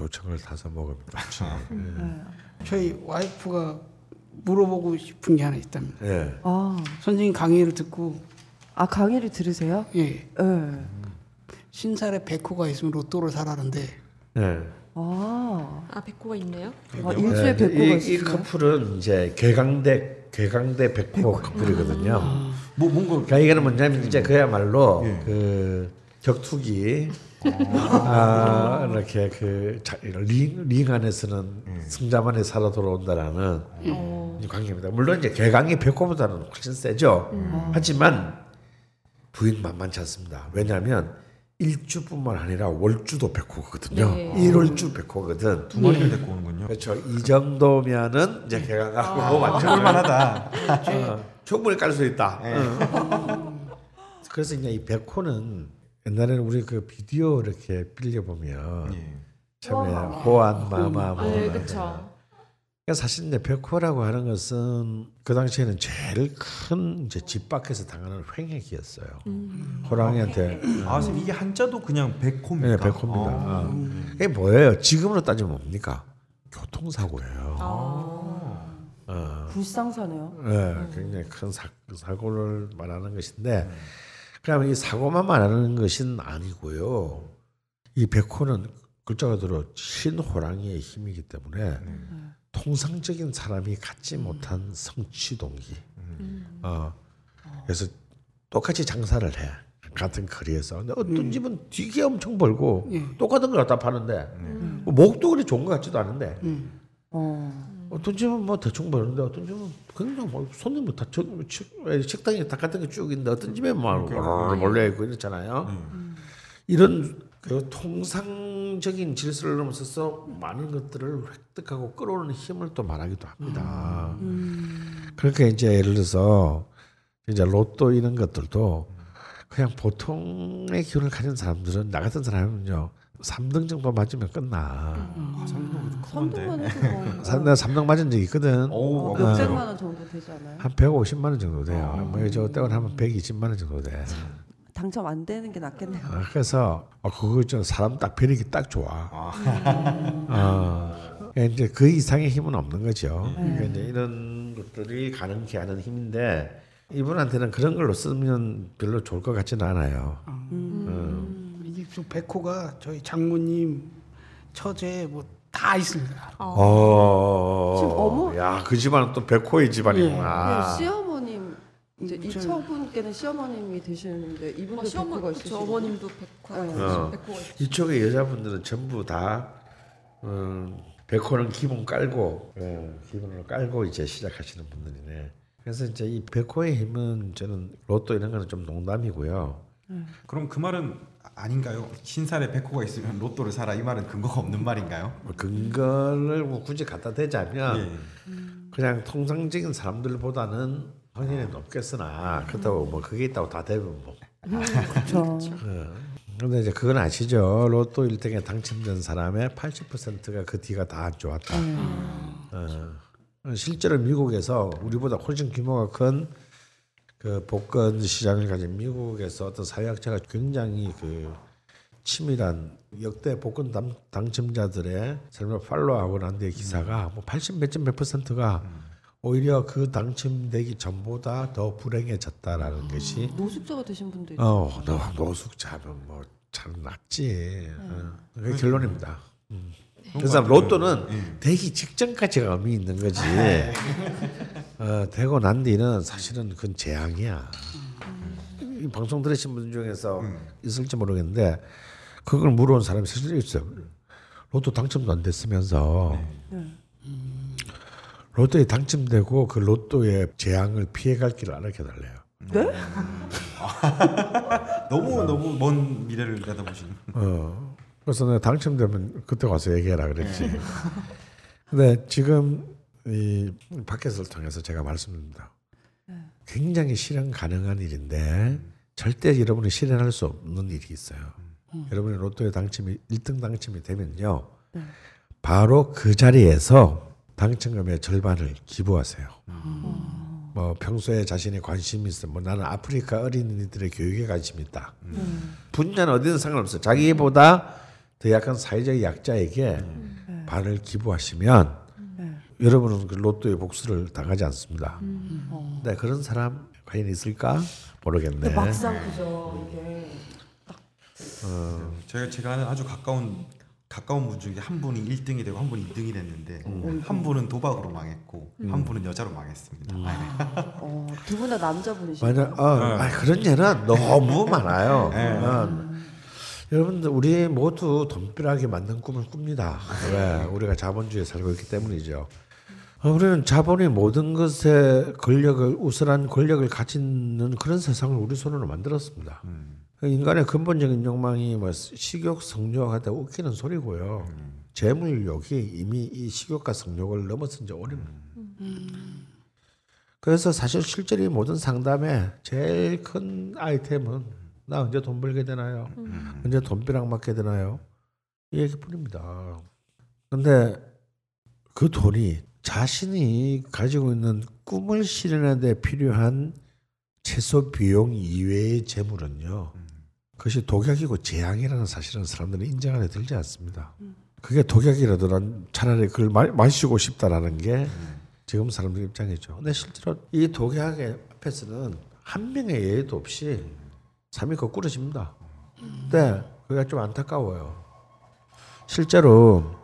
Speaker 2: 조청을 타서 먹으면 좋죠.
Speaker 5: 저희 와이프가 물어보고 싶은 게 하나 있답니다.
Speaker 2: 예.
Speaker 1: 아,
Speaker 5: 선생님 강의를 듣고
Speaker 1: 아 강의를 들으세요?
Speaker 5: 예.
Speaker 1: 네.
Speaker 5: 신살에 백호가 있으면 로또를 사라는데
Speaker 2: 예.
Speaker 1: 아,
Speaker 3: 아 백호가 있네요.
Speaker 1: 아 일주에
Speaker 2: 네,
Speaker 1: 백호가
Speaker 2: 이, 이? 커플은 이제 개강대 개강대 백호 커플이거든요.
Speaker 4: 뭐 뭔가
Speaker 2: 그러니까 이거는 뭐냐면 이제 그야말로 그 격투기 아, 이렇게 그 자- 링, 링 안에서는 승자만이 살아 돌아온다라는 이 관계입니다. 물론 이제 개강이 백호보다는 훨씬 세죠. 하지만 부인 만만치 않습니다. 왜냐하면 일주뿐만 아니라 월주도 백호거든요.
Speaker 3: 네.
Speaker 2: 일월주 백호거든.
Speaker 4: 두 마리를 데리고 오는군요.
Speaker 2: 그렇죠. 이 정도면은 이제 개강하고 완전
Speaker 4: 할만하다.
Speaker 2: 어, 충분히 깔 수 있다. 어. 그래서 이제 이 백호는 옛날에는 우리 그 비디오 이렇게 빌려 보면
Speaker 4: 예.
Speaker 2: 처음에 호안 마마 뭐
Speaker 3: 네,
Speaker 2: 그러니까
Speaker 3: 그렇죠.
Speaker 2: 사실 이제 백호라고 하는 것은 그 당시에는 제일 큰 이제 집 밖에서 당하는 횡액이었어요. 호랑이한테
Speaker 4: 아, 선생님 이게 한자도 그냥 백호입니까?
Speaker 2: 네, 백호입니다.
Speaker 4: 아.
Speaker 2: 어. 이게 뭐예요? 지금으로 따지면 뭡니까? 교통사고예요. 어.
Speaker 1: 불상사네요.
Speaker 2: 네, 굉장히 큰 사, 사고를 말하는 것인데, 그러면 이 사고만 말하는 것은 아니고요. 이 백호는 글자가 들어 신호랑이의 힘이기 때문에 통상적인 사람이 갖지 못한 성취 동기. 어, 그래서 똑같이 장사를 해. 같은 거리에서. 근데 어떤
Speaker 5: 음.
Speaker 2: 집은 되게 엄청 벌고
Speaker 5: 예.
Speaker 2: 똑같은 걸 갖다 파는데 뭐 목도 그리 좋은 것 같지도 않은데
Speaker 5: 음.
Speaker 1: 어.
Speaker 2: 어떤 집은 뭐 대충 버는데 어떤 집은 그냥 뭐 손님도 다 저, 식- 식당에 다 같은 게쭉 있는데 어떤 집에 막 몰려 있고 이렇잖아요. 이런 그 통상적인 질서를 넘어서서 많은 것들을 획득하고 끌어오는 힘을 또 말하기도 합니다. 그러니까 이제 예를 들어서 이제 로또 이런 것들도 그냥 보통의 기운을 가진 사람들은 나 같은 사람은요. 3등 정도 맞으면 끝나.
Speaker 4: 아, 삼성
Speaker 1: 선동만 해도 뭐.
Speaker 2: 사- 내가 3등 맞은 적이 있거든.
Speaker 4: 오,
Speaker 1: 몇 백만 원 정도 되지 않아요?
Speaker 2: 한 150만 원 정도 돼요. 뭐저 때는 하면 120만 원 정도 돼.
Speaker 1: 당첨 안 되는 게 낫겠네요.
Speaker 2: 어, 그래서 어, 그거 좀 사람 딱 벼리기 딱 좋아. 어, 그러니까 이제 그 이상의 힘은 없는 거죠. 그러니까 이제 이런 것들이 가능케 하는 힘인데 이분한테는 그런 걸로 쓰면 별로 좋을 것 같지는 않아요.
Speaker 5: 이게 좀 백호가 저희 장모님 처제 뭐 다 있습니다.
Speaker 2: 어,
Speaker 1: 지금 어머-
Speaker 2: 야, 그 집안은 또 백호의 집안이구나.
Speaker 1: 네, 시어머님 이제
Speaker 5: 음,
Speaker 1: 이처분께는 시어머님이 되시는데 이분도
Speaker 3: 어, 시어머
Speaker 1: 백호가
Speaker 3: 그쵸,
Speaker 1: 있으시고
Speaker 3: 어머님도 백화
Speaker 1: 네.
Speaker 2: 어.
Speaker 3: 백호가 있-
Speaker 2: 이쪽의 여자분들은 전부 다 음, 백호는 기본 깔고 예, 기본을 깔고 이제 시작하시는 분들이네. 그래서 이제 이 백호의 힘은 저는 로또 이런 거는 좀 농담이고요.
Speaker 4: 그럼 그 말은 아닌가요? 신살에 백호가 있으면 로또를 사라 이 말은 근거가 없는 말인가요?
Speaker 2: 뭐 근거를 뭐 굳이 갖다 대자면
Speaker 4: 예.
Speaker 2: 그냥 통상적인 사람들보다는 확률이 높겠으나 그렇다고 뭐 그게 있다고 다 되면 뭐.
Speaker 1: 그렇죠.
Speaker 2: 근데 이제 그건 아시죠? 로또 1등에 당첨된 사람의 80%가 그 뒤가 다 안 좋았다. 어. 실제로 미국에서 우리보다 훨씬 규모가 큰 그 복권 시장을 가진 미국에서 어떤 사회학자가 굉장히 그 치밀한 역대 복권 당, 당첨자들의 삶을 팔로우하고 난 뒤에 기사가 뭐 80 몇점 몇 퍼센트가 오히려 그 당첨되기 전보다 더 불행해졌다라는 것이
Speaker 1: 노숙자가 되신 분도 있고
Speaker 2: 어, 너 노숙자면 뭐참 낫지. 어. 그게 결론입니다. 음. 그래서 로또는 되기 직전까지가 의미 있는 거지. 어, 되고 난 뒤는 사실은 그건 재앙이야. 이 방송 들으신 분 중에서 있을지 모르겠는데 그걸 물어온 사람이 실제로 있어요. 로또 당첨도 안 됐으면서 로또에 당첨되고 그 로또의 재앙을 피해갈 길을 알려켜 달래요.
Speaker 1: 네?
Speaker 4: 너무 너무 먼 미래를 내다보시는.
Speaker 2: 어. 그래서 내가 당첨되면 그때 와서 얘기해라 그랬지. 근데 지금 이 밖에서를 통해서 제가 말씀드립니다. 굉장히 실현 가능한 일인데 절대 여러분이 실현할 수 없는 일이 있어요. 여러분이 로또에 당첨이 1등 당첨이 되면요. 바로 그 자리에서 당첨금의 절반을 기부하세요. 뭐 평소에 자신이 관심이 있어. 뭐 나는 아프리카 어린이들의 교육에 관심이 있다. 분야는 어디든 상관없어요. 자기보다 더 약한 사회적 약자에게 반을 기부하시면 여러분은 그 로또의 복수를 당하지 않습니다. 근데 그런 사람 과연 있을까? 모르겠네.
Speaker 1: 막상 그죠 이게.
Speaker 4: 제가 제가 아는 아주 가까운 가까운 분 중에 한 분이 1등이 되고 한 분이 2등이 됐는데 한 분은 도박으로 망했고 한 분은 여자로 망했습니다.
Speaker 1: 어, 두분 다 남자분이시죠?
Speaker 2: 맞아. 어, 아, 그런 예는 너무 많아요. 어. 여러분들 우리 모두 돈벼락이 맞는 꿈을 꿉니다. 왜? 우리가 자본주의에 살고 있기 때문이죠. 어, 우리는 자본의 모든 것에 권력을 우선한 권력을 가지는 그런 세상을 우리 손으로 만들었습니다. 인간의 근본적인 욕망이 뭐 식욕, 성욕 하다 웃기는 소리고요. 재물욕이 이미 이 식욕과 성욕을 넘어선 지 오래입니다. 그래서 사실 실제로 이 모든 상담의 제일 큰 아이템은 나 언제 돈 벌게 되나요? 언제 돈벼락 맞게 되나요? 이 얘기뿐입니다. 근데 그 돈이 자신이 가지고 있는 꿈을 실현하는 데 필요한 최소 비용 이외의 재물은요. 그것이 독약이고 재앙이라는 사실은 사람들은 인정 안에 들지 않습니다. 그게 독약이라도 난 차라리 그걸 마, 마시고 싶다라는 게 지금 사람들 입장이죠. 근데 실제로 이 독약의 앞에서는 한 명의 예외도 없이 삶이 거꾸러집니다. 근데 그게 좀 안타까워요. 실제로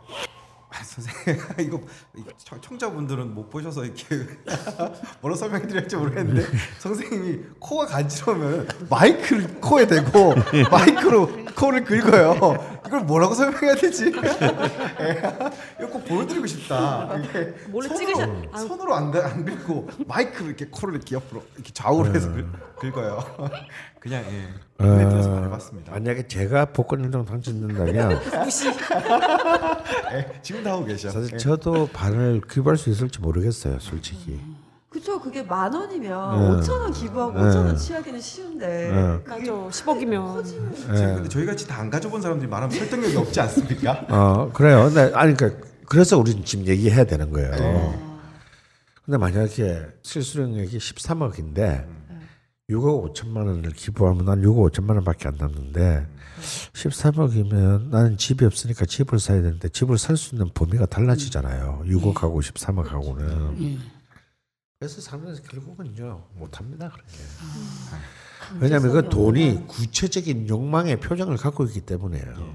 Speaker 4: 선생님 이거, 이거 청- 청자분들은 못 보셔서 이렇게 뭐라 설명해드릴지 모르겠는데 선생님이 코가 간지러우면 마이크를 코에 대고 마이크로 코를 긁어요. 이걸 뭐라고 설명해야 되지? 예. 이거 꼭 보여드리고 싶다. 이게
Speaker 3: 몰래 찍으셔-
Speaker 4: 손으로 안, 긁- 안 긁고 마이크로 이렇게 코를 이렇게 옆으로 이렇게 좌우로 해서 긁, 긁어요. 그냥 예. 눈에 띄어서 말해봤습니다.
Speaker 2: 만약에 제가 복권 1등 당첨된다면
Speaker 4: 예, 지금 다 하고 계셔.
Speaker 2: 사실
Speaker 4: 예.
Speaker 2: 저도 반을 기부할 수 있을지 모르겠어요, 솔직히.
Speaker 1: 그쵸 그게 만 원이면
Speaker 2: 네.
Speaker 1: 5천 원 기부하고
Speaker 2: 네.
Speaker 1: 5천 원 취하기는 쉬운데
Speaker 2: 네.
Speaker 1: 그게
Speaker 3: 맞아. 10억이면.
Speaker 1: 커지면
Speaker 4: 지금 근데 저희 같이 다 안 가져본 사람들이 말하면 설득력이 없지 않습니까?
Speaker 2: 어 그래요. 근데 아니 그러니까 그래서 우리는 지금 얘기해야 되는 거예요. 근데 만약에 실수령액이 13억인데 6억 5천만 원을 기부하면 난 6억 5천만 원밖에 안 남는데 13억이면 나는 집이 없으니까 집을 사야 되는데 집을 살 수 있는 범위가 달라지잖아요. 6억하고 13억하고는. 그래서 사람들은 결국은요 못합니다 그렇게. 왜냐하면 그 돈이 구체적인 욕망의 표정을 갖고 있기 때문에요.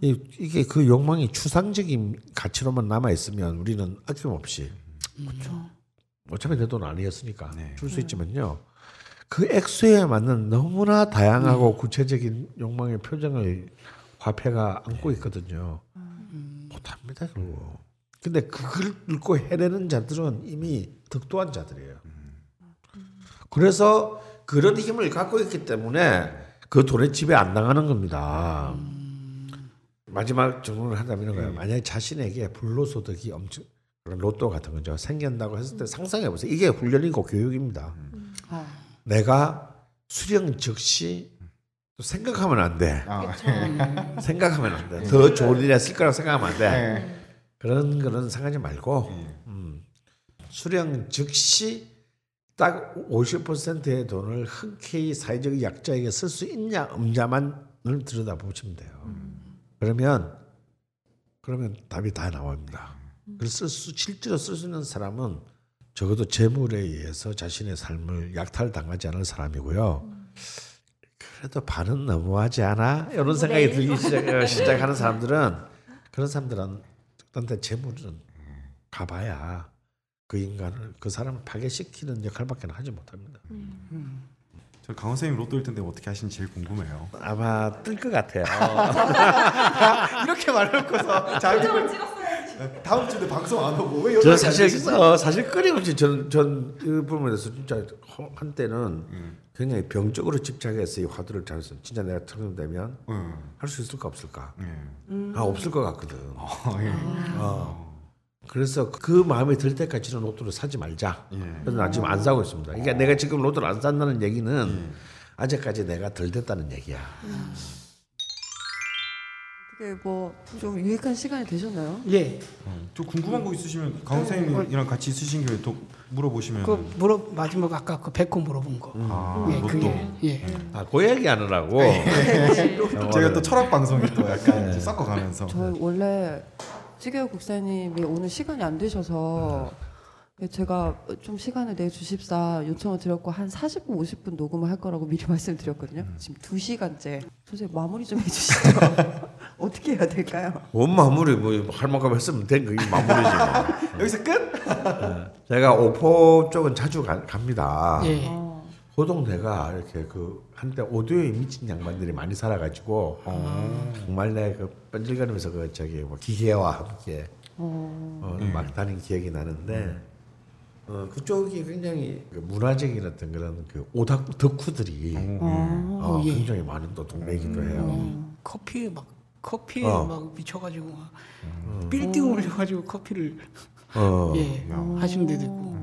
Speaker 2: 이, 이게 그 욕망이 추상적인 가치로만 남아 있으면 우리는 아낌없이 어차피 내 돈 아니었으니까
Speaker 4: 네.
Speaker 2: 줄수 있지만요. 그 액수에 맞는 너무나 다양하고 구체적인 욕망의 표정을 화폐가 안고 있거든요. 못합니다 결국. 근데 그걸 읽고 해내는 자들은 이미 덕도한 자들이에요. 그래서 그런 힘을 갖고 있기 때문에 그 돈의 집에 안 당하는 겁니다. 마지막 질문을 한다면 이런 거예요. 만약에 자신에게 불로소득이 엄청 그런 로또 같은 거죠. 생긴다고 했을 때 상상해 보세요. 이게 훈련이고 교육입니다.
Speaker 1: 아,
Speaker 2: 내가 수령 즉시 또 생각하면 안 돼.
Speaker 4: 아,
Speaker 2: 생각하면 안 돼. 더 좋은 일이 했을 거라고 생각하면 안 돼.
Speaker 4: 네.
Speaker 2: 그런 그런 생각하지 말고
Speaker 4: 네.
Speaker 2: 음, 수령 즉시 딱 50%의 돈을 흔쾌히 사회적 약자에게 쓸 수 있냐 없냐만을 들여다보시면 돼요. 그러면 그러면 답이 다 나옵니다. 그래서 쓸 수, 실제로 쓸 수 있는 사람은 적어도 재물에 의해서 자신의 삶을 약탈당하지 않을 사람이고요. 그래도 반은 너무하지 않아? 이런 생각이 들기 시작, 시작하는 사람들은 그런 사람들은 근데 재물은 가봐야 그 인간을 그 사람을 파괴시키는 역할밖에 하지 못합니다.
Speaker 4: 저 강원 선생님 로또 1등 되면 어떻게 하시는지 제일 궁금해요.
Speaker 2: 아마 뜰 것 같아요.
Speaker 4: 이렇게 말해놓고서 자기 다음 주에 방송 안 오고 왜 연락이
Speaker 2: 사실? 어, 사실 끊임없이 전이 부분에서 진짜 허- 한때는 굉장히 병적으로 집착해서 이 화두를 잘했어. 진짜 내가 당선되면
Speaker 4: 음.
Speaker 2: 할수 있을까 없을까?
Speaker 4: 예.
Speaker 2: 아 없을 것 같거든.
Speaker 4: 어, 예.
Speaker 2: 어. 그래서 그 마음에 들 때까지는 로또를 사지 말자.
Speaker 4: 예.
Speaker 2: 그래서 나 지금 안 사고 있습니다. 그러니까 내가 지금 로또를 안 산다는 얘기는 아직까지 내가 덜 됐다는 얘기야.
Speaker 1: 어떻게 뭐좀 유익한 시간이 되셨나요?
Speaker 5: 예.
Speaker 4: 저 궁금한 거 있으시면 강원 선생님이랑 같이 있으신 기회에 또 물어보시면.
Speaker 5: 그 물어 마지막 아까 그 백호 물어본 거.
Speaker 4: 아,
Speaker 5: 예,
Speaker 4: 로또.
Speaker 5: 그게 예.
Speaker 2: 아, 그 얘기 하느라고.
Speaker 4: 제가 또 철학 방송이 또 약간 이제 섞어가면서.
Speaker 1: 저 원래 찌개우 국사님이 오늘 시간이 안 되셔서 제가 좀 시간을 내 주십사 요청을 드렸고 한 40분 50분 녹음을 할 거라고 미리 말씀드렸거든요. 지금 2시간째. 선생님 마무리 좀 해주시죠. 어떻게 해야 될까요?
Speaker 2: 뭔 마무리 뭐할 만큼 했으면 된 그게 마무리지. 뭐.
Speaker 4: 여기서 끝?
Speaker 2: 제가 오포 쪽은 자주 가, 갑니다.
Speaker 5: 예.
Speaker 1: 어,
Speaker 2: 그 동네가 이렇게 그 한때 오디오에 미친 양반들이 많이 살아가지고 정말 내그 뺀질거리면서 그 저기 뭐 기계와 함께
Speaker 1: 어,
Speaker 2: 어, 막 다닌 기억이 나는데 어, 그쪽이 굉장히 그 문화적인 어떤 그런 그 오닥 덕후들이
Speaker 1: 어,
Speaker 2: 어,
Speaker 5: 예.
Speaker 2: 굉장히 많은 또 동네이기도 해요.
Speaker 5: 커피에 막 커피에
Speaker 2: 어.
Speaker 5: 막 미쳐가지고 막 빌딩 올려가지고 커피를
Speaker 2: 어,
Speaker 5: 예 하시는 데도 있고.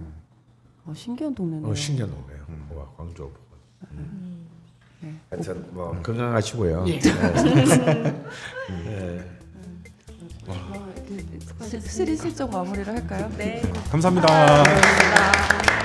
Speaker 1: 어, 신기한 동네네요.
Speaker 2: 어, 신기한 동네예요. 와, 광주 오포. 음. 하여튼 뭐 건강하시고요.
Speaker 5: 예.
Speaker 2: 네.
Speaker 1: 어, 이렇게 슬- 슬슬쩍 마무리를 할까요?
Speaker 3: 네.
Speaker 4: 감사합니다.
Speaker 3: 감사합니다.